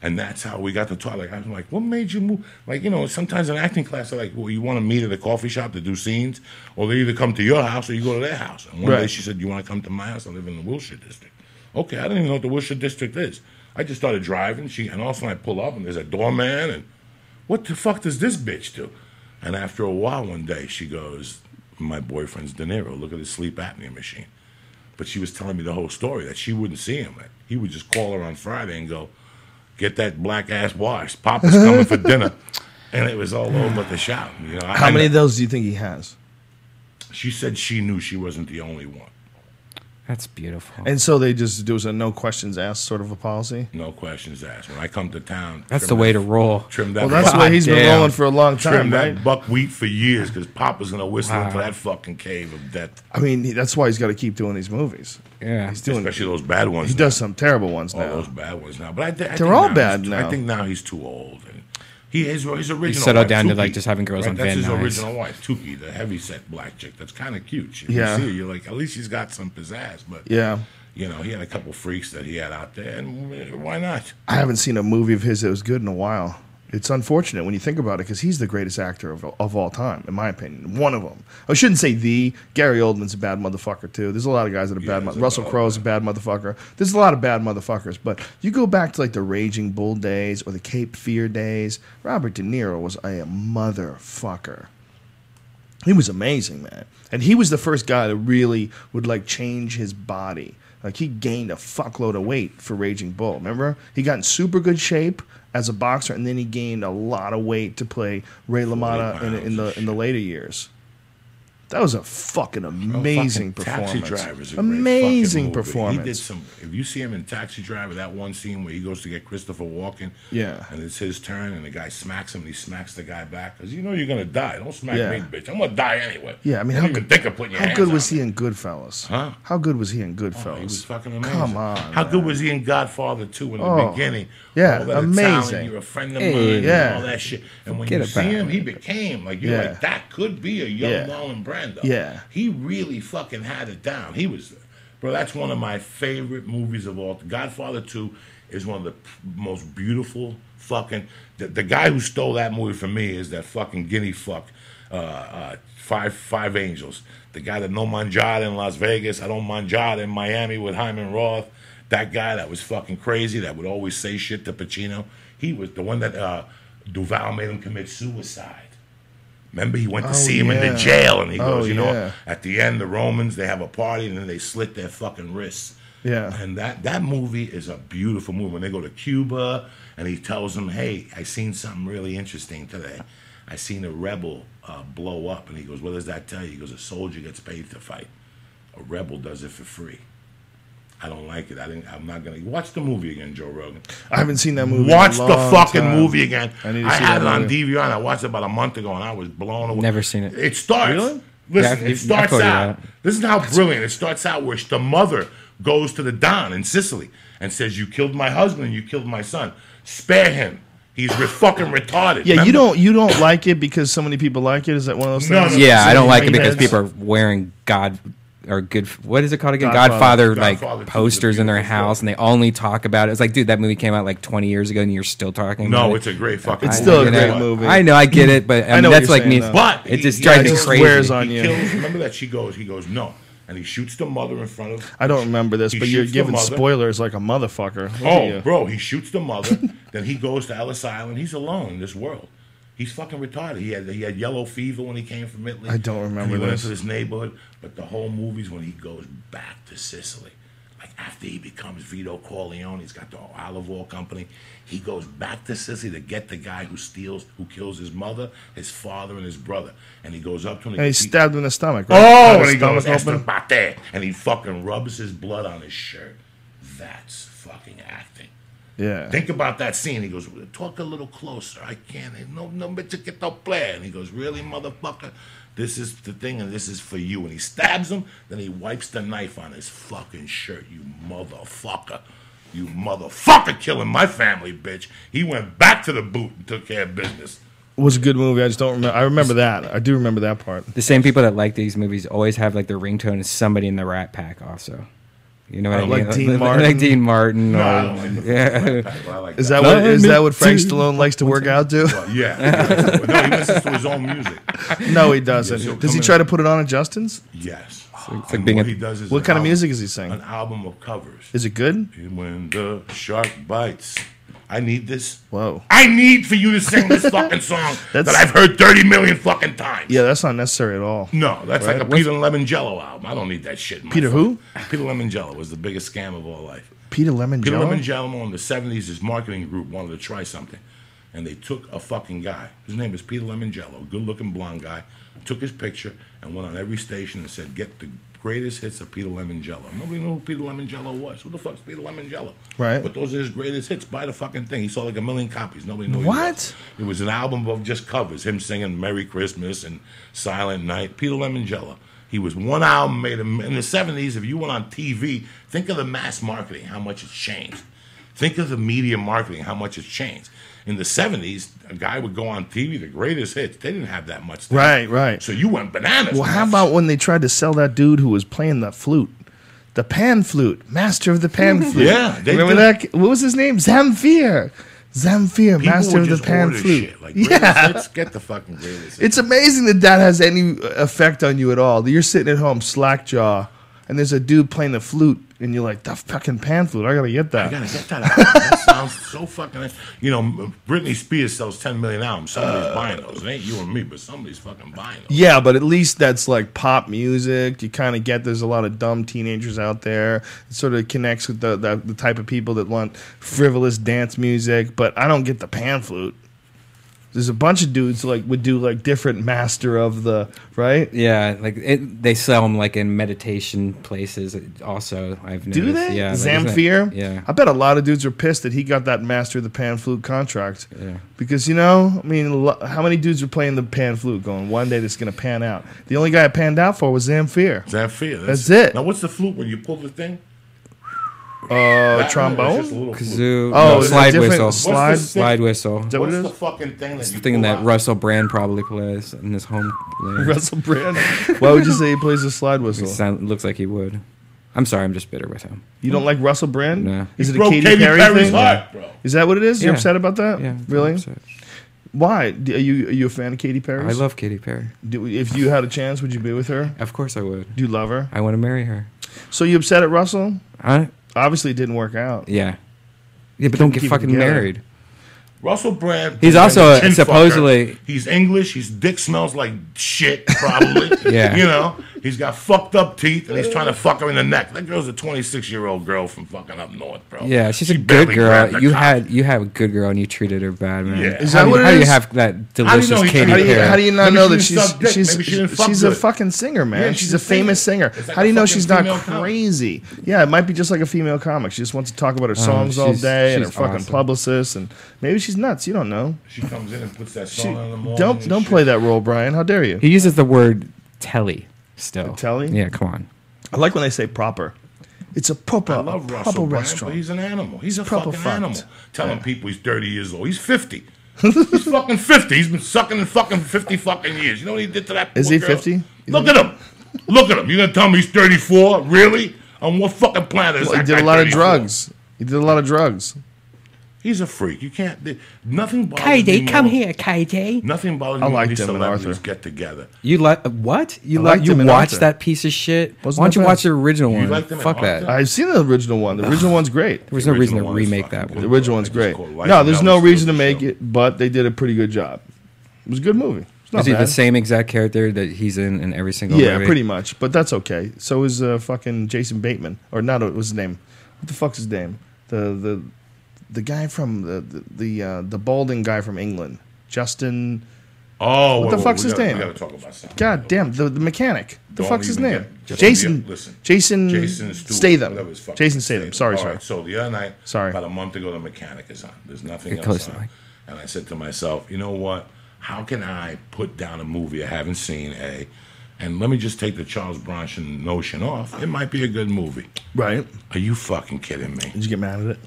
And that's how we got to talk. Like I'm like, what made you move? Like you know, sometimes in acting class, they're like, well, you want to meet at a coffee shop to do scenes, or they either come to your house or you go to their house. And one day she said, you want to come to my house? I live in the Wilshire district. Okay, I didn't even know what the Wilshire district is. I just started driving. She and all of a sudden I pull up and there's a doorman and what the fuck does this bitch do? And after a while, one day she goes, "My boyfriend's De Niro. Look at his sleep apnea machine." But she was telling me the whole story that she wouldn't see him. He would just call her on Friday and go, "Get that black ass washed. Papa's coming for dinner." And it was all over the shop. You know, How I- many of those do you think he has? She said she knew she wasn't the only one. That's beautiful. And so they just there was a no questions asked sort of a policy. No questions asked. When I come to town, That's the way that- to roll. Trim that. Well, that's buck- the way he's been damn. rolling for a long time, trim time, that right? buckwheat for years because Papa's gonna whistle Wow. into that fucking cave of death. I mean, he- that's why he's got to keep doing these movies. Yeah. He's doing. Especially those bad ones. He now. does some terrible ones all now. those bad ones now. But I, thi- I They're think all now bad he's, now. I think now he's too old. He his, his original. settled wife, down to, like, just having girls on That's Van his Nuys. original wife, Toukie, the heavy set black chick. That's kind of cute. If Yeah. You see her, you're like, at least she's got some pizzazz. But Yeah, you know, he had a couple freaks that he had out there, and uh, why not? I haven't seen a movie of his that was good in a while. It's unfortunate when you think about it because he's the greatest actor of, of all time, in my opinion. One of them. I shouldn't say the. Gary Oldman's a bad motherfucker too. There's a lot of guys that are Yeah, bad. Mo- Russell Crowe's a bad motherfucker. There's a lot of bad motherfuckers. But you go back to like the Raging Bull days or the Cape Fear days. Robert De Niro was a motherfucker. He was amazing, man. And he was the first guy that really would like change his body. Like he gained a fuckload of weight for Raging Bull. Remember? He got in super good shape as a boxer, and then he gained a lot of weight to play Ray LaMotta in, in the in the later years. That was a fucking oh, amazing Fucking performance. Taxi Driver's a amazing performance. He did some. If you see him in Taxi Driver, that one scene where he goes to get Christopher Walken, Yeah. and it's his turn, and the guy smacks him, and he smacks the guy back because you know you're gonna die. Don't smack Yeah. me, bitch. I'm gonna die anyway. Yeah, I mean, how good- think of putting your How good was he in Goodfellas? Huh? How good was he in Goodfellas? Oh, he was fucking amazing. Come on, How man. good was he in Godfather 2 in the Oh, beginning? Yeah, All that amazing. Italian, you're a friend of Hey, mine, yeah. and all that shit. And when Forget you see him, it. he became like you're Yeah. like that could be a young Yeah. Marlon Brando. Yeah. he really fucking had it down. He was, bro. That's one of my favorite movies of all. Godfather 2 is one of the p- most beautiful fucking. The, the guy who stole that movie from me is that fucking guinea fuck. Uh, uh, five five angels. The guy that no manjada in Las Vegas. I don't manjada in Miami with Hyman Roth. That guy that was fucking crazy. That would always say shit to Pacino. He was the one that uh, Duvall made him commit suicide. Remember, he went to Oh, see him in the jail, and he Oh, goes, you yeah. know, at the end, the Romans they have a party, and then they slit their fucking wrists. Yeah. And that that movie is a beautiful movie. When they go to Cuba, and he tells them, "Hey, I seen something really interesting today. I seen a rebel uh, blow up." And he goes, "What does that tell you?" He goes, "A soldier gets paid to fight. A rebel does it for free." I don't like it. I didn't. I'm not gonna watch the movie again, Joe Rogan. I haven't seen that movie. in a Watch the fucking time. movie again. I I, need to see had it on movie. DVR and I watched it about a month ago and I was blown away. Never seen it. It starts. Really? Listen, Yeah, it starts out. that. This is how brilliant. It starts out where the mother goes to the Don in Sicily and says, "You killed my husband you killed my son. Spare him. He's re- fucking retarded." Yeah, Remember? you don't you don't like it because so many people like it. Is that one of those No, things? no, Yeah, I don't like it because people are wearing God or good. What is it called again? Godfather. Godfather, like Godfather two posters in their house, and they only talk about it. It's like, dude, that movie came out like 20 years ago, and you're still talking. about it. No, it. it's a great fucking. It's still a great know, movie. I know, I get it, but I, I know that's you're like me. though. But it just he drives Yeah, me it crazy. wears on you. kills. Remember that she goes. He goes no, and he shoots the mother in front of. I don't remember this, but you're giving spoilers like a motherfucker. Look Oh, bro, he shoots the mother. then he goes to Ellis Island. He's alone in this world. He's fucking retarded. He had he had yellow fever when he came from Italy. I don't remember and he this. went into this neighborhood, but the whole movie's when he goes back to Sicily. Like after he becomes Vito Corleone, he's got the olive oil company. He goes back to Sicily to get the guy who steals, who kills his mother, his father, and his brother. And he goes up to him. And he's he- stabbed in the stomach. Right? Oh, and he goes. "Estabate," and he fucking rubs his blood on his shirt. That's fucking acting. Yeah. Think about that scene. He goes, talk a little closer. I can't. No, no, but you get the play. And he goes, really, motherfucker? This is the thing, and this is for you. And he stabs him. Then he wipes the knife on his fucking shirt. You motherfucker. You motherfucker killing my family, bitch. He went back to the boot and took care of business. It was a good movie. I just don't remember. I remember that. I do remember that part. The same people that like these movies always have like their ringtone is somebody in the Rat Pack, also. You know what I mean? like Dean Martin? like Dean Martin. No, Or, I don't like yeah. I like Is that what is that what Frank too. Stallone likes to work out to? Well, yeah. no, he listens to his own music. no, he doesn't. Yes, Does he try in. to put it on at Justin's? Yes. like being what a- he does is What an kind of music is he singing? An album of covers. Is it good? When the shark bites. I need this. Whoa. I need for you to sing this fucking song that I've heard 30 million fucking times. Yeah, that's not necessary at all. No, that's like a Right. Peter Lemongello album. I don't need that shit. Peter who? fucking- Peter Lemongello was the biggest scam of all life. Peter Lemon Peter Lemon Jello? In the 70s, his marketing group wanted to try something. And they took a fucking guy. His name is Peter Lemongello, good looking blonde guy. Took his picture and went on every station and said, Get the greatest hits of Peter Lemongello. Nobody knew who Peter Lemongello was. Who the fuck's Peter Lemongello? Right. But those are his greatest hits. Buy the fucking thing. He sold like a million copies. Nobody knew What? was. It was an album of just covers, him singing Merry Christmas and Silent Night. Peter Lemongello. He was one album made in the 70s. If you went on TV, think of the mass marketing, how much it's changed. Think of the media marketing, how much it's changed. In the 70s, a guy would go on TV, the greatest hits. They didn't have that much. time. Right, right. So you went bananas. Well, how about when they tried to sell that dude who was playing the flute? The pan flute, master of the pan flute. Yeah, remember did. that? What was his name? Zamfir. Zamfir, People master of the pan flute. Shit. Like, yeah, hits, get the fucking greatest it's amazing that that has any effect on you at all. You're sitting at home, slackjaw, and there's a dude playing the flute, and you're like, "The fucking pan flute, I gotta get that. I gotta get that album. That sounds so fucking. You know, Britney Spears sells 10 million albums. Somebody's uh. buying those. It ain't you and me, but somebody's fucking buying those. Yeah, but at least that's like pop music. You kind of get there's a lot of dumb teenagers out there. It sort of connects with the, the the type of people that want frivolous dance music. But I don't get the pan flute. There's a bunch of dudes like would do like different master of the right. Yeah, like it, they sell them like in meditation places. Also, I've noticed. Do they? Yeah, like, Zamfir. Yeah. I bet a lot of dudes are pissed that he got that master of the pan flute contract. Yeah. Because you know, I mean, lo- how many dudes are playing the pan flute? Going one day that's gonna pan out. The only guy it panned out for was Zamfir. Zamfir. That's it. Now, what's the flute when you pull the thing? Uh, That one, or it's trombone. just a little flute? Kazoo. Oh, no, is it slide different? whistle. Slide- What's the slide whistle. that what What's it the is? fucking thing that It's you the thing pull that out? Russell Brand probably plays in his home. land. Russell Brand. Why would you say he plays a slide It whistle? sound, looks like he would. I'm sorry, I'm just bitter with him. You don't like Russell Brand? No. Is it a Broke Katy, Katy Perry Perry's thing? heart, bro. Is that what it is? You're Yeah. upset about that? Yeah, Really? I'm upset. Why? Do- Are you are you a fan of Katy Perry? I love Katy Perry. Do, if you had a chance, would you be with her? Of course I would. Do you love her? I want to marry her. So you upset at Russell? I, Obviously, it didn't work out. yeah. Yeah, but don't get keep it fucking together. married. Russell Brand. He's also like a- chin supposedly- fucker. He's English. His dick smells like shit, probably. Yeah. You know, he's got fucked up teeth, and he's trying to fuck her in the neck. That girl's a 26 year old girl from fucking up north, bro. Yeah, she's She a good girl. You cock. had you have a good girl and you treated her bad, man. Yeah. Is how that do, what it how do you have that How do you delicious know he- Katy How do you, Perry? how do you not Maybe know she that didn't she's she's she didn't fuck she's a fucking singer, man? Yeah, she's, she's a a singer. famous singer. Like how do you know she's not female comic. crazy? Yeah, it might be just like a female comic. She just wants to talk about her oh, songs all day and her fucking awesome. publicists, and maybe she's nuts. You don't know. She comes in and puts that She- song on in the morning. don't don't shit. play that role, Brian. How dare you? He uses the word telly still. telly? Yeah, come on. I like when they say proper. It's a proper, I love a Russell proper Brand, but restaurant. he's an animal. He's a proper fucking fucked. animal. Telling people he's 30 years old. He's 50. he's fucking 50. He's been sucking in fucking 50 fucking years. You know what he did to that Is poor he girl? 50? Look at him. Look at him. You're gonna tell me he's 34? Really? On what fucking planet is Well, he that did a guy lot of drugs. He did a lot of drugs. He's a freak. You can't. th- Nothing bothers Katie, me come more- here, Katie. Nothing bothers I me when liked these him in celebrities Arthur. get together. You like what? You like you watch that piece of shit? Wasn't Why don't you bad? watch the original You one? liked him Fuck that. I've seen the original one. The original one's great. There was no reason to original one is The remake that fucking one. good. original one's great. call it Life No, there's no reason to make it, but they did a pretty good job. It was a good movie. Not Is he bad. the same exact character that he's in in every single Yeah, movie? pretty much. But that's okay. So is uh, fucking Jason Bateman, or not? What was his name? What the fuck's his name? The the the guy from the the the, uh, the balding guy from England, Justin. Oh, What wait, the wait, fuck's we his gotta, name? We gotta talk about something. God damn, the the mechanic. The Don't fuck's his name? get- Jason. be- listen. Jason. Jason Stewart, Statham. whatever his fucking Jason Statham. Sorry, All sorry. right, so the other night, Sorry. about a month ago, the mechanic is on. There's nothing Get else on. the. And I said to myself, you know what? How can I put down a movie I haven't seen? A, and let me just take the Charles Bronson notion off. It might be a good movie. Right. Are you fucking kidding me? Did you get mad at it?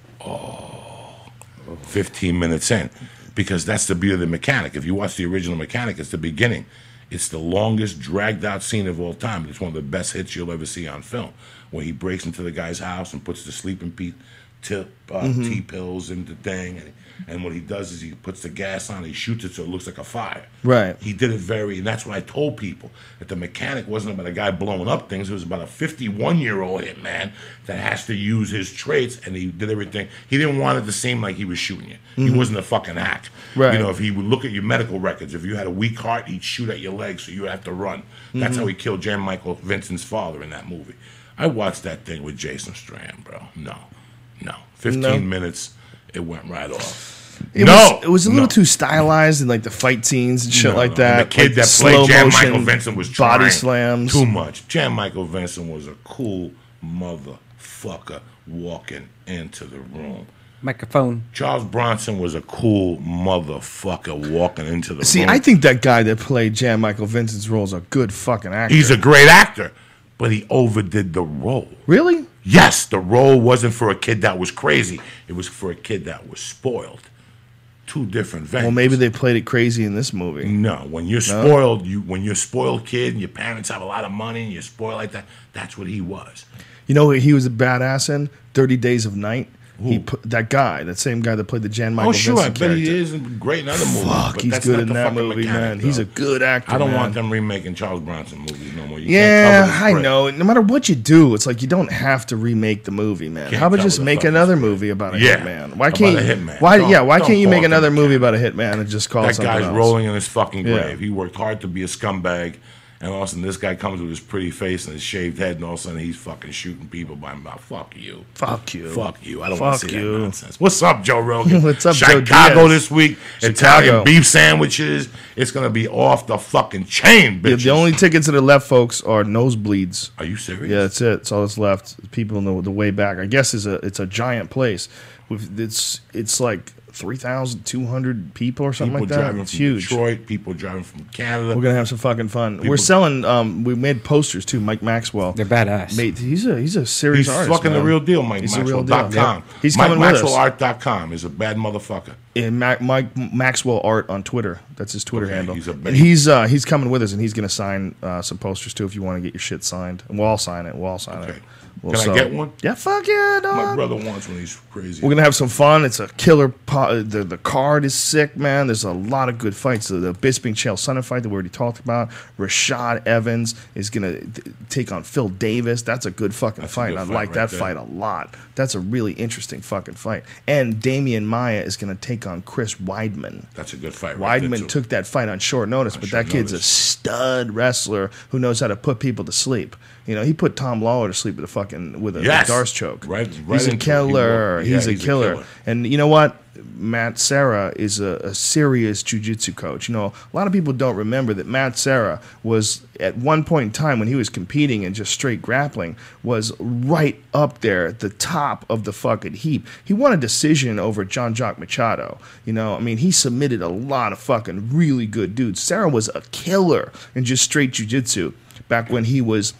15 minutes in because that's the beauty of the mechanic. If you watch the original mechanic, it's the beginning. It's the longest dragged out scene of all time. It's one of the best hits you'll ever see on film. When he breaks into the guy's house and puts the sleeping pe- tip uh, Mm-hmm. T pills in the thing, and, and what he does is he puts the gas on, he shoots it so it looks like a fire. Right. He did it very, and that's what I told people that the mechanic wasn't about a guy blowing up things. It was about a 51 year old hitman that has to use his traits, and he did everything. He didn't want it to seem like he was shooting you. He wasn't a fucking hack. Mm-hmm. Right. You know, if he would look at your medical records, if you had a weak heart, he'd shoot at your legs, so you would have to run. That's Mm-hmm. how he killed Jan Michael Vincent's father in that movie. I watched that thing with Jason Strand, bro. No, no. 15 No. minutes, it went right off. It no, was, it was a little no. too stylized and like the fight scenes and shit No, like no. that. And the kid like that slow played Jan motion Michael Vincent was body trying slams. Too much. Jan Michael Vincent was a cool motherfucker walking into the room. Microphone. Charles Bronson was a cool motherfucker walking into the See, room. I think that guy that played Jan Michael Vincent's role is a good fucking actor. he's a great actor, but he overdid the role. really. Yes, the role wasn't for a kid that was crazy. It was for a kid that was spoiled. Two different venues. Well, maybe they played it crazy in this movie. No, when you're spoiled, you when you're a spoiled kid and your parents have a lot of money and you're spoiled like that, that's what he was. You know, what he was a badass in Thirty Days of Night. He put that guy, that same guy that played the Jan Michael oh, sure, I bet he is great in other movies. Fuck, but he's that's good not in the that fucking movie, mechanic, man. He's though. a good actor. I don't man. want them remaking Charles Bronson movies no more. You Yeah, can't cover I know. No matter what you do, it's like you don't have to remake the movie, man. Can't How about cover just the make fucking another movie about a Yeah, hitman? Why can't a you? hitman. Why? Don't- yeah, why don't can't you make another movie about a hitman and just call it That something guy's else? rolling in his fucking grave. He worked hard to be a scumbag, and all of a sudden this guy comes with his pretty face and his shaved head, and all of a sudden he's fucking shooting people by mouth. Fuck you. Fuck you. Fuck you. I don't want to see you. that nonsense. What's up, Joe Rogan? What's up, Joe Chicago Diaz? this week. Chicago. Italian beef sandwiches. It's gonna be off the fucking chain, Yeah, the only tickets that are left, folks, are nosebleeds. Are you serious? Yeah, that's it. That's all that's left. People the, the way back. I guess is a it's a giant place. With it's it's like three thousand two hundred people or something People like that. driving It's from huge. Detroit. People driving from Canada. We're gonna have some fucking fun. We're selling. Um, we made posters too. Mike Maxwell. They're badass. Mate, he's a he's a serious He's artist. fucking the real deal, Mike He's the real deal. Maxwell.com. Yep. He's coming with us. MikeMaxwellArt.com is a bad motherfucker. And Mac, Mike Maxwell Art on Twitter. That's his Twitter Okay, handle. he's a and he's uh, he's coming with us, and he's going to sign uh, some posters too. If you want to get your shit signed, and we'll all sign it. We'll all sign it. We'll Can I get one? Yeah, fuck yeah, dog. My brother wants one. He's crazy. We're gonna have some fun. It's a killer. Po- uh, the the card is sick, man. There's a lot of good fights. The, the Bisping Chael Sonnen fight that we already talked about. Rashad Evans is gonna th- take on Phil Davis. That's a good fucking That's fight. good I fight like right that there. fight a lot. That's a really interesting fucking fight. And Demian Maia is gonna take on Chris Weidman. That's a good fight. Right Weidman took that fight on short notice, but short that kid's a stud wrestler who knows how to put people to sleep. You know, he put Tom Lawlor to sleep with a fucking with a Yes. Darce choke. Right- right he's a it. He killer. Yeah, he's, a, he's a killer. killer. And you know what? Matt Serra is a, a serious jujitsu coach. You know, a lot of people don't remember that Matt Serra was at one point in time when he was competing in just straight grappling was right up there at the top of the fucking heap. He won a decision over Jean Jacques Machado. You know, I mean, he submitted a lot of fucking really good dudes. Serra was a killer in just straight jujitsu back when he was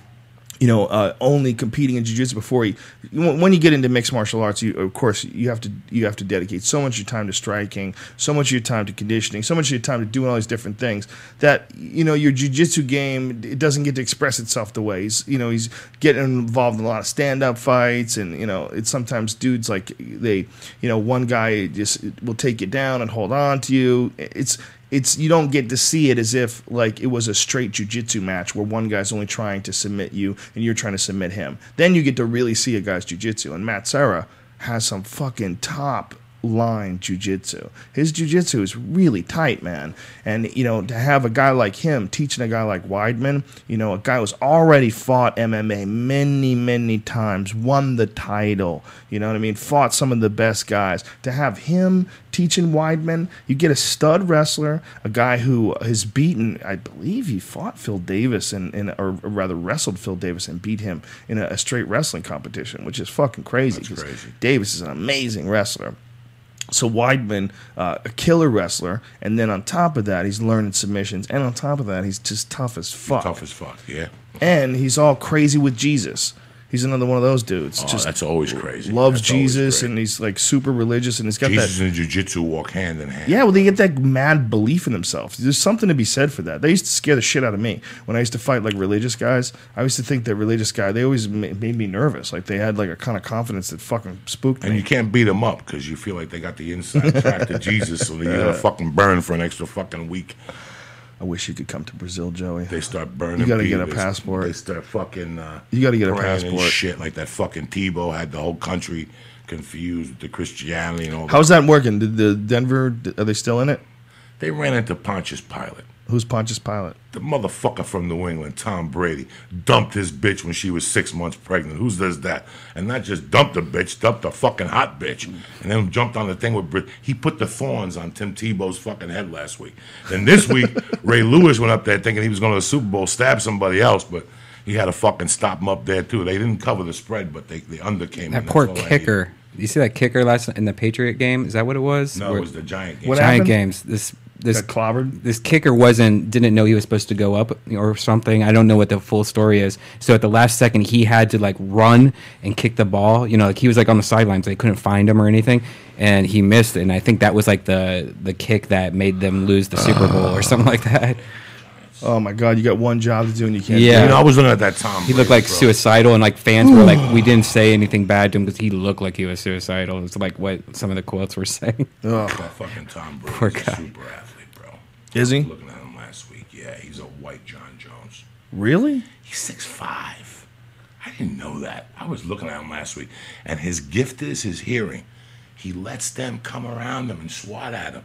you know, uh, only competing in jiu-jitsu before he. When you get into mixed martial arts, you of course you have to you have to dedicate so much of your time to striking, so much of your time to conditioning, so much of your time to doing all these different things that you know your jiu-jitsu game it doesn't get to express itself the way he's you know he's getting involved in a lot of stand-up fights and you know it's sometimes dudes like they you know one guy just will take you down and hold on to you. It's it's you don't get to see it as if like it was a straight jujitsu match where one guy's only trying to submit you and you're trying to submit him. Then you get to really see a guy's jujitsu. And Matt Serra has some fucking top line jujitsu. His jujitsu is really tight, man. And you know, to have a guy like him teaching a guy like Weidman, you know, a guy who's already fought MMA many, many times, won the title, you know what I mean, fought some of the best guys. To have him teaching Weidman, you get a stud wrestler, a guy who has beaten, I believe he fought Phil Davis in, in or rather wrestled Phil Davis and beat him in a, a straight wrestling competition, which is fucking crazy. Crazy. Davis is an amazing wrestler. So Weidman, uh, a killer wrestler, and then on top of that, he's learning submissions, and on top of that, he's just tough as fuck Tough as fuck. Yeah. and he's all crazy with Jesus. He's another one of those dudes. Oh, just that's always crazy. loves That's Jesus and he's like super religious and he's got Jesus that. and jujitsu walk hand in hand. Yeah, well, they get that mad belief in themselves. There's something to be said for that. They used to scare the shit out of me when I used to fight like religious guys. I used to think that religious guy they always made me nervous. Like they had like a kind of confidence that fucking spooked And me. And you can't beat them up because you feel like they got the inside track to Jesus, so you're gonna fucking burn for an extra fucking week. I wish you could come to Brazil, Joey. They start burning. You gotta get a passport. They start fucking. Uh, You gotta get a passport. Shit like that. Fucking Tebow had the whole country confused with the Christianity and all. that. How's that working? Did the Denver are they still in it? They ran into Pontius Pilate. Who's Pontius Pilate? The motherfucker from New England, Tom Brady, dumped his bitch when she was six months pregnant. Who does that? And not just dumped a bitch, dumped a fucking hot bitch. And then jumped on the thing with Brit. He put the thorns on Tim Tebow's fucking head last week. Then this week, Ray Lewis went up there thinking he was going to the Super Bowl, stab somebody else, but he had to fucking stop him up there too. They didn't cover the spread, but they, they undercame. That him. poor That's all kicker. You see that kicker last in the Patriot game? Is that what it was? No, Where- it was the Giant game. What Giant happened? games. This this Got clobbered? this kicker wasn't didn't know he was supposed to go up or something. I don't know what the full story is. So at the last second, he had to like run and kick the ball. You know, like he was like on the sidelines. They couldn't find him or anything, and he missed. And I think that was like the the kick that made them lose the Super Bowl or something like that. Oh my God! You got one job to do and you can't. Yeah. You know, I was looking at that Tom. He looked like bro. suicidal, and like fans were like, we didn't say anything bad to him because he looked like he was suicidal. It's like what some of the quotes were saying. Oh, That fucking Tom Brady. Poor a guy. Super athlete, bro. is he Looking at him last week, yeah, he's a white Jon Jones. really? He's six five. I didn't know that. I was looking at him last week, and his gift is his hearing. He lets them come around him and swat at him,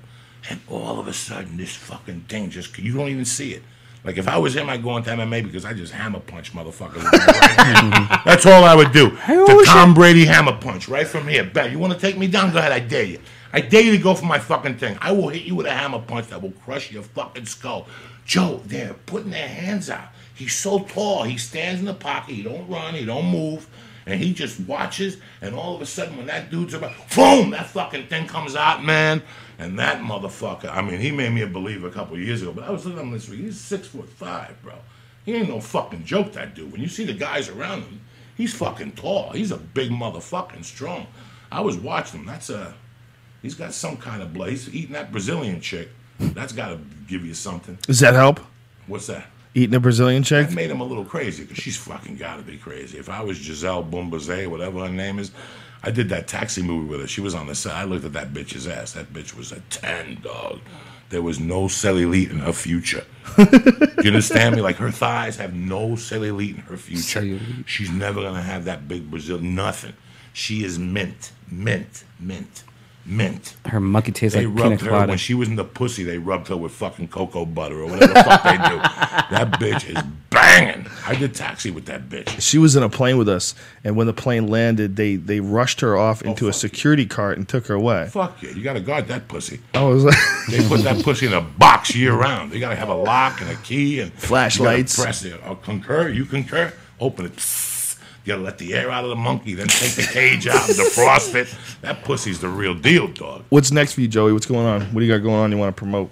and all of a sudden, this fucking thing just—you don't even see it. Like if I was him, I'd go into MMA because I just hammer punch motherfuckers. right. That's all I would do. The Tom Brady hammer punch right from here. Bet you want to take me down? Go ahead. I dare you. I dare you to go for my fucking thing. I will hit you with a hammer punch that will crush your fucking skull. Joe, they're putting their hands out. He's so tall. He stands in the pocket. He don't run. He don't move. And he just watches. And all of a sudden, when that dude's about, boom, that fucking thing comes out, man. And that motherfucker, I mean, he made me a believer a couple years ago. But I was looking at him this week. He's six foot five, bro. He ain't no fucking joke, that dude. When you see the guys around him, he's fucking tall. He's a big motherfucking strong. I was watching him. That's a, he's got some kind of blood. He's eating that Brazilian chick. That's got to give you something. Does that help? What's that? Eating a Brazilian chick? That made him a little crazy because she's fucking got to be crazy. If I was Giselle Bumbaze, whatever her name is, I did that taxi movie with her. She was on the side. I looked at that bitch's ass. That bitch was a 10, dog. There was no cellulite in her future. you understand me? Like her thighs have no cellulite in her future. Cellulite. She's never going to have that big Brazil. Nothing. She is mint, mint, mint, mint. Her monkey tastes They like pina rubbed her colada. when she was in the pussy. They rubbed her with fucking cocoa butter or whatever the fuck they do. That bitch is banging. I did taxi with that bitch. She was in a plane with us, and when the plane landed, they they rushed her off oh, into a Oh, fuck you. security cart and took her away. Fuck yeah, you gotta guard that pussy. I was like, They put that pussy in a box year round. They gotta have a lock and a key and Flashlights. Press it. I'll concur. You concur. Open it. Psst. You gotta let the air out of the monkey. Then take the cage out and defrost it. That pussy's the real deal, dog. "What's next for you, Joey? What's going on? What do you got going on? You want to promote?"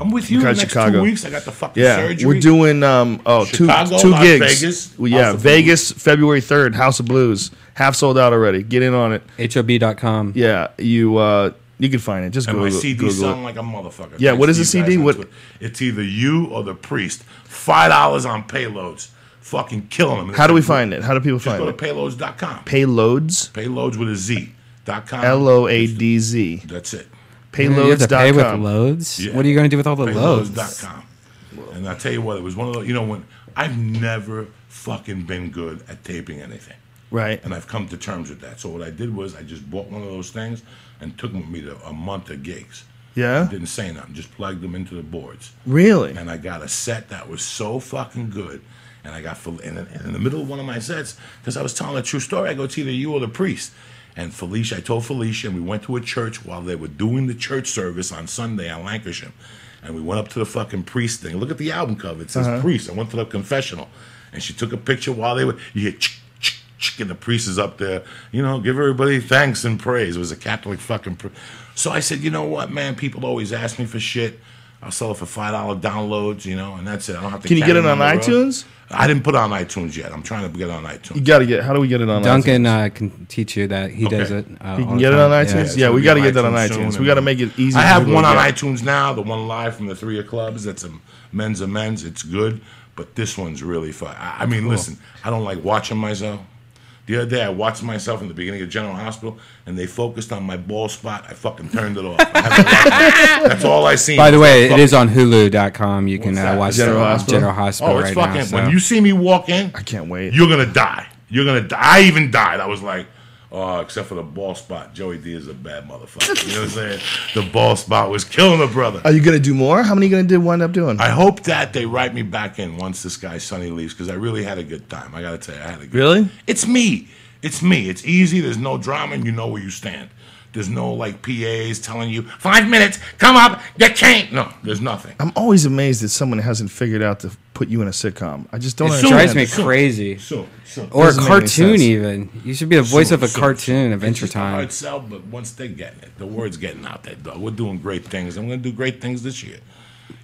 I'm with you. Got the next Chicago. two weeks, I got the fucking Yeah, surgery. we're doing um oh two Chicago, two Las gigs. Vegas, Well, yeah, House of Vegas, February third, House of Blues, half sold out already. Get in on it. HOB.com. Yeah, you uh you can find it. Just And Google, my CD Google selling it. like a motherfucker. Yeah, Thanks what to is the CD? on What- Twitter. It's either you or the priest. Five dollars on payloadz. Fucking killing them. How do we find it? How do people Just find go to it? payloadz.com. Payloadz, Payloadz with a Z. Dot com. L O A D Z. That's it. You have to pay with Payloadz.com. loads. Yeah. What are you going to do with all the loads? Payloadz.com. And I tell you what, it was one of those. You know when I've never fucking been good at taping anything. Right. And I've come to terms with that. So what I did was I just bought one of those things and took them with me to a month of gigs. Yeah. Didn't say nothing. Just plugged them into the boards. Really? and I got a set that was so fucking good. And I got and in, the middle of one of my sets because I was telling a true story. I go, it's either you or the priest. And Felicia, I told Felicia, and we went to a church while they were doing the church service on Sunday on Lankershim. And we went up to the fucking priest thing. Look at the album cover. It says uh-huh. priest. I went to the confessional. And she took a picture while they were, you hear, and the priest is up there, you know, give everybody thanks and praise. It was a Catholic fucking. So I said, you know what, man? People always ask me for shit. I'll sell it for five dollar downloads, you know, and that's it. I don't have to. Can you get it them on the road. iTunes? I didn't put it on iTunes yet. I'm trying to get it on iTunes. You got to get. How do we get it on? Duncan iTunes? uh, can teach you that. He Okay. does it. Uh, You can the get it on iTunes. it's Yeah, gonna we got to get that on iTunes iTunes. We got to make it easy. I have one on get. iTunes now, the one live from the three of clubs. That's a men's of men's. It's good, but this one's really fun. I, I mean, listen, I don't like watching myself. The other day, I watched myself in the beginning of General Hospital, and they focused on my ball spot. I fucking turned it off. I haven't watched it. That's all I seen. By the way, it is Fucking- is on Hulu.com. You can uh, watch General the, Hospital? General Hospital Oh, it's right fucking. now. so- When you see me walk in, I can't wait. you're gonna die. You're gonna die. I even died. I was like, oh, except for the ball spot. Joey D is a bad motherfucker. You know what I'm saying? The ball spot was killing a brother. Are you gonna do more? How many you gonna do? Wind up doing? I hope that they write me back in once this guy Sonny leaves because I really had a good time. I gotta tell you, I had a good. Really? It's me. It's me. It's easy. There's no drama, and you know where you stand. There's no like PAs telling you five minutes. Come up. You can't. No, there's nothing. I'm always amazed that someone hasn't figured out to put you in a sitcom. I just don't It's it understand. drives me Soon. crazy. Soon, soon. Or a Doesn't make cartoon, even. You should be the voice of a Soon, cartoon, soon. Adventure It's just a Time. hard sell, but once they're getting it, the word's getting out there. Dog. We're doing great things. I'm going to do great things this year.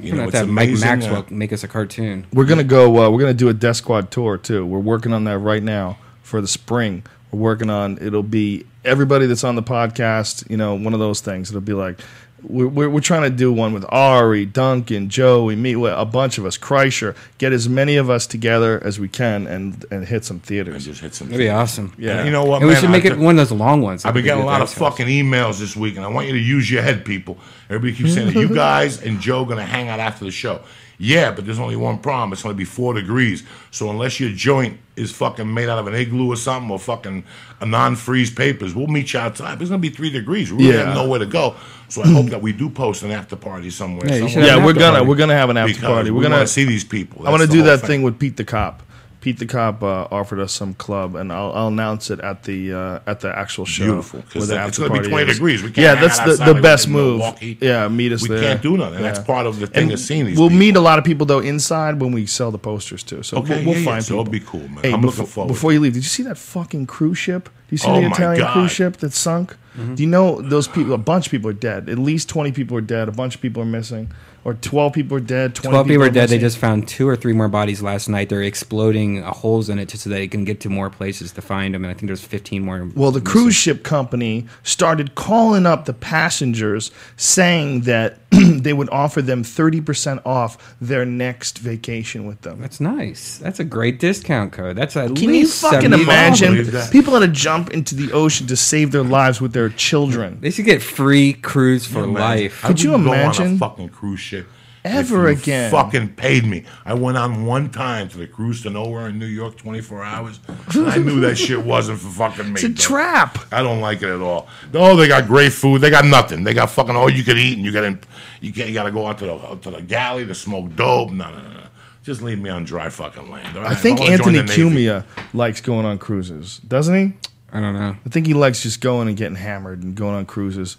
You We're gonna have it's to have Mike amazing, Maxwell uh, make us a cartoon. We're gonna go. Uh, we're gonna do a Death Squad tour too. We're working on that right now for the spring. We're working on. It'll be everybody that's on the podcast. You know, one of those things. It'll be like we're we're, we're trying to do one with Ari, Duncan, Joey, me, well, a bunch of us, Kreischer. Get as many of us together as we can and and hit some theaters. and theaters. just hit some. That'd be awesome. Yeah. And you know what, And we should make I it took- one of those long ones. I've been getting a lot of fucking emails this week, and I want you to use your head, people. Everybody keeps saying that you guys and Joe gonna hang out after the show. Yeah, but there's only one problem. It's gonna be four degrees. So unless your joint is fucking made out of an igloo or something, or fucking a non-freeze papers, we'll meet you outside. But it's gonna be three degrees. We really Yeah. have nowhere to go. So I hope that we do post an after party somewhere. Yeah, somewhere. Yeah, we're gonna party. we're gonna have an after because party. We're we gonna want see these people. I want to do the whole that thing with Pete the Cop. Pete the Cop uh, offered us some club, and I'll, I'll announce it at the uh, at the actual show. Beautiful, where 'cause the it's gonna be 20 is. degrees. We can't yeah, that's the, the best move. Milwaukee. Yeah, meet us We there. can't do nothing. And that's part of the thing And of seeing these We'll people. meet a lot of people though inside when we sell the posters too. So Okay, we'll, we'll yeah, yeah. find So people. it'll be cool, man. Hey, I'm before, looking forward. Before you leave, did you see that fucking cruise ship? Do you see Oh the Italian God. cruise ship that sunk? Mm-hmm. Do you know those people? A bunch of people are dead. At least twenty people are dead. A bunch of people are missing, or twelve people are dead. 20 Twelve people are dead. They just found two or three more bodies last night. They're exploding holes in it just so they can get to more places to find them. And I think there's 15 more. Well, the missing. cruise ship company started calling up the passengers saying that they would offer them 30% off their next vacation with them. That's nice. That's a great discount code. That's at Can you fucking imagine people had to jump into the ocean to save their lives with their children? They should get free cruise for Yeah, man. life. I Could you wouldn't go on imagine? a fucking cruise ship Ever if you again. Fucking paid me. I went on one time to the cruise to nowhere in New York, 24 hours. And I knew that shit wasn't for fucking me. It's a dog. trap. I don't like it at all. Oh, they got great food. They got nothing. They got fucking all you can eat, and you got to you, got- you got to go out to the out to the galley to smoke dope. No, no, no, no. Just leave me on dry fucking land. all I think I Anthony. Cumia likes going on cruises, doesn't he? I don't know. I think he likes just going and getting hammered and going on cruises.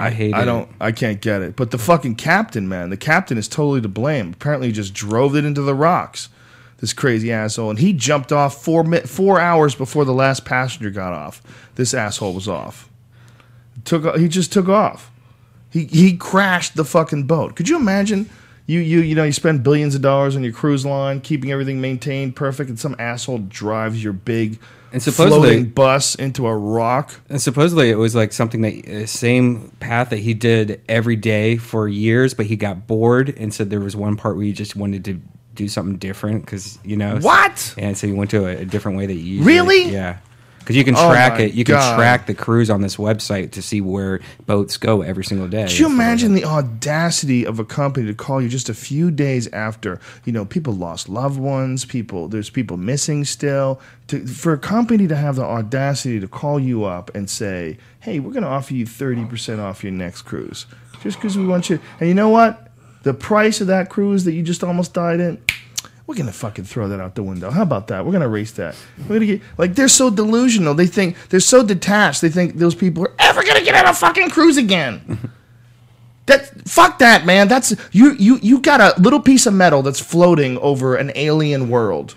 I hate I it. don't. I can't get it. But the fucking captain, man, the captain is totally to blame. Apparently, he just drove it into the rocks. This crazy asshole, and he jumped off four four hours before the last passenger got off. This asshole was off. Took. He just took off. He he crashed the fucking boat. Could you imagine? You you you know you spend billions of dollars on your cruise line, keeping everything maintained perfect, and some asshole drives your big And supposedly- floating bus into a rock. And supposedly it was like something that uh, same path that he did every day for years, but he got bored and said there was one part where he just wanted to do something different because you know What? And so he went to a, a different way that you usually, Really? yeah. Because you can Oh track my it, you can track the cruise on this website to see where boats go every single day. Could you imagine the audacity of a company to call you just a few days after you know people lost loved ones, people there's people missing still. To, for a company to have the audacity to call you up and say, "Hey, we're going to offer you thirty percent off your next cruise, just because we want you." And you know what? The price of that cruise that you just almost died in, we're gonna fucking throw that out the window. How about that? We're gonna erase that. We're gonna get like they're so delusional. They think they're so detached. They think those people are ever gonna get on a fucking cruise again. that fuck that, man. That's you you you got a little piece of metal that's floating over an alien world.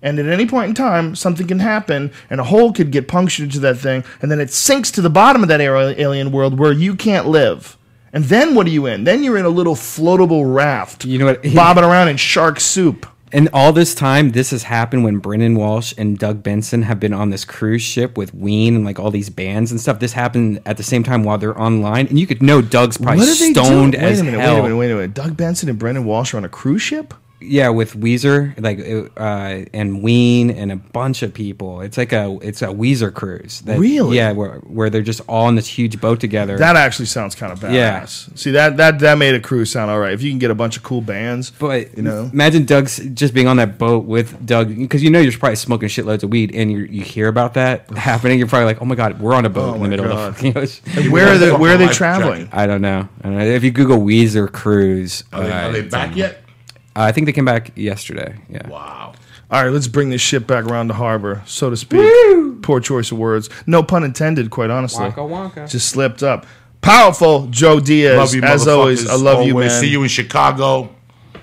And at any point in time, something can happen, and a hole could get punctured into that thing, and then it sinks to the bottom of that alien world where you can't live. And then what are you in? Then you're in a little floatable raft, You know what- bobbing around in shark soup. And all this time, this has happened when Brendan Walsh and Doug Benson have been on this cruise ship with Ween and like all these bands and stuff. This happened at the same time while they're online, and you could know Doug's probably What are they stoned as wait a minute, hell. wait a minute, wait a minute. Doug Benson and Brendan Walsh are on a cruise ship? Yeah, with Weezer, like uh, and Ween and a bunch of people. It's like a it's a Weezer cruise. That, Really? Yeah, where where they're just all in this huge boat together. That actually sounds kind of badass. Yeah. See that that that made a cruise sound all right. If you can get a bunch of cool bands, But you know, imagine Doug's just being on that boat with Doug because you know you're probably smoking shitloads of weed and you you hear about that happening. You're probably like, oh my god, we're on a boat Oh in my the middle God. of the. You know, it's- where are they? Where are they traveling? I don't know. I don't know. If you Google Weezer cruise, Are they, uh, are they back on- yet? Uh, I think they came back yesterday. Yeah. Wow. All right, let's bring this ship back around the harbor, so to speak. Poor choice of words. No pun intended, quite honestly. Wonka wonka. Just slipped up. Powerful Joe Diaz. Love you, as always. I love you, Always. man. See you in Chicago.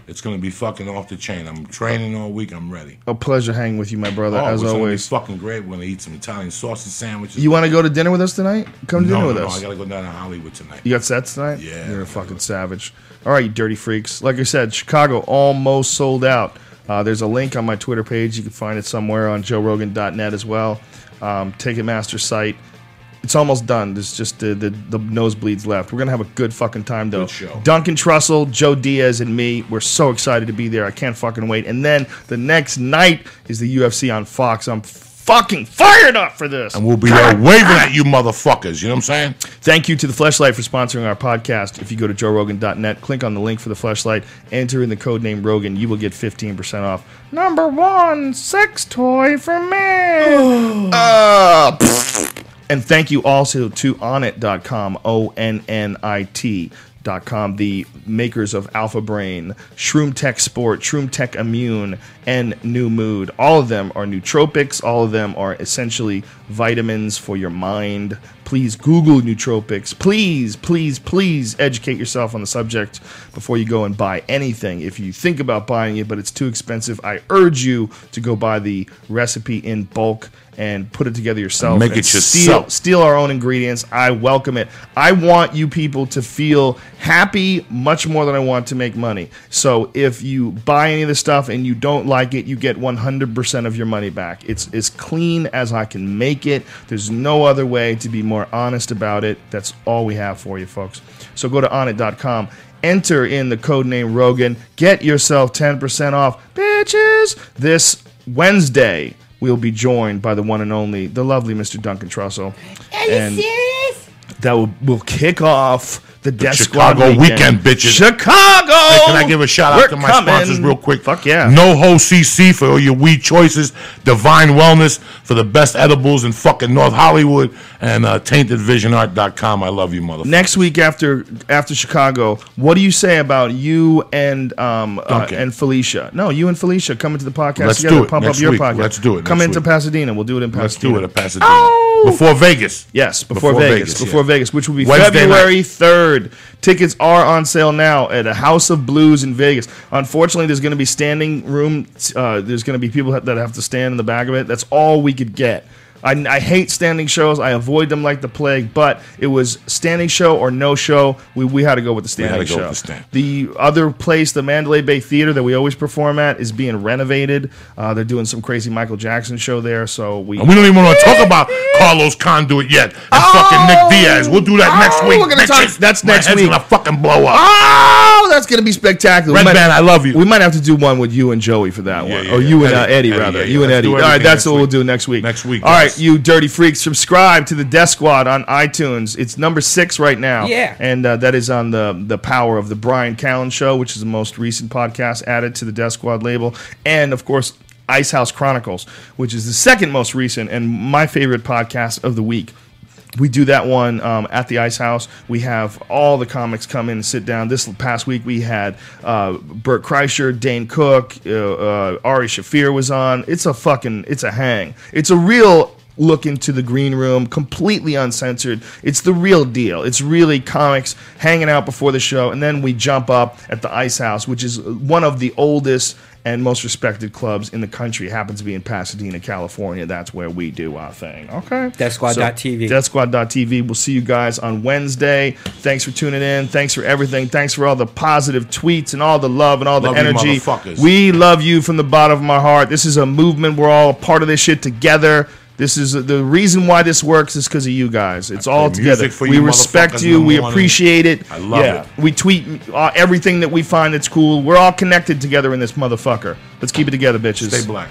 It's gonna be fucking off the chain. I'm training all week. I'm ready. A pleasure hanging with you, my brother, Oh, as it's always. gonna be fucking great. We're gonna eat some Italian sausage sandwiches. You want to go to dinner with us tonight? Come to no, dinner with no, us. I gotta go down to Hollywood tonight. You got sets tonight? Yeah. You're a fucking savage. All right, you dirty freaks. Like I said, Chicago almost sold out. Uh, there's a link on my Twitter page. You can find it somewhere on joerogan.net as well. Um, Ticketmaster site. It's almost done. There's just the, the, the nosebleeds left. We're going to have a good fucking time, though. Good show. Duncan Trussell, Joe Diaz, and me. We're so excited to be there. I can't fucking wait. And then the next night is the UFC on Fox. I'm fucking fired up for this. And we'll be there waving at you motherfuckers. You know what I'm saying? Thank you to the Fleshlight for sponsoring our podcast. If you go to joerogan.net, click on the link for the Fleshlight, enter in the code name Rogan, you will get 15% off. Number one sex toy for men. Uh, and thank you also to onnit.com, O N N I T. Dot com, the makers of Alpha Brain, Shroom Tech Sport, Shroom Tech Immune, and New Mood. All of them are nootropics. All of them are essentially vitamins for your mind. Please Google nootropics. Please, please, please educate yourself on the subject before you go and buy anything. If you think about buying it, but it's too expensive, I urge you to go buy the recipe in bulk and put it together yourself. Make it steal- yourself. steal our own ingredients. I welcome it. I want you people to feel happy much more than I want to make money. So if you buy any of this stuff and you don't like it, you get 100% of your money back. It's as clean as I can make it. There's no other way to be more honest about it. That's all we have for you, folks. So go to onnit.com. Enter in the code name Rogan. Get yourself 10% off. Bitches! This Wednesday, we'll be joined by the one and only, the lovely Mr. Duncan Trussell. Are you And- serious? that will, will kick off the, Death Chicago Squad weekend, bitches. Chicago. Hey, can I give a shout out We're to my coming. sponsors real quick? Fuck yeah. No Ho CC for all your weed choices, Divine Wellness for the best edibles in fucking North Hollywood, and uh, TaintedVisionArt.com. I love you, motherfucker. Next week after after Chicago, what do you say about you and um uh, Duncan. and Felicia? No, you and Felicia come into the podcast Let's together. do it Pump next up your week. podcast. Let's do it Come next into week. Pasadena. We'll do it in Pasadena. Let's do it at Pasadena. Before Vegas. Yes, before, Before Vegas. Vegas, before yeah. Vegas, which will be Wednesday February night. 3rd. Tickets are on sale now at a House of Blues in Vegas. Unfortunately, there's going to be standing room. Uh, there's going to be people that have to stand in the back of it. That's all we could get. I, I hate standing shows. I avoid them like the plague. But it was standing show or no show. We, we had to go with the standing had to go show. with the stand. The other place, the Mandalay Bay Theater that we always perform at, is being renovated. Uh, they're doing some crazy Michael Jackson show there. So we And we don't even want to talk about Carlos Condit yet and fucking Nick Diaz. We'll do that next Oh, week. we're gonna talk- that's My next head's week. gonna fucking blow up. Oh, that's gonna be spectacular. Red we might, Band, I love you. We might have to do one with you and Joey for that Yeah, one, yeah, or yeah. you and uh, Eddie, Eddie, rather. you and Let's Eddie. All right, that's next what we'll do next week. Next week, All right, guys. you dirty freaks, subscribe to the Death Squad on iTunes. It's number six right now. Yeah. and uh, that is on the the power of the Brian Callen Show, which is the most recent podcast added to the Death Squad label, and of course. Ice House Chronicles, which is the second most recent and my favorite podcast of the week we do that one um, at the Ice House. We have all the comics come in and sit down. This past week we had uh, Bert Kreischer, Dane Cook, uh, uh, Ari Shaffir was on. It's a fucking, it's a hang. It's a real look into the green room, completely uncensored. It's the real deal. It's really comics hanging out before the show, and then we jump up at the Ice House, which is one of the oldest and most respected clubs in the country. It happens to be in Pasadena, California. That's where we do our thing. Okay. DeathSquad.tv. So, DeathSquad.tv. We'll see you guys on Wednesday. Thanks for tuning in. Thanks for everything. Thanks for all the positive tweets and all the love and all the Love you energy. motherfuckers. We love you from the bottom of my heart. This is a movement. We're all a part of this shit together. This is the reason why this works is because of you guys. It's all together. We you respect you. We appreciate it. I love yeah. it. We tweet uh, everything that we find that's cool. We're all connected together in this motherfucker. Let's keep it together, bitches. Stay black.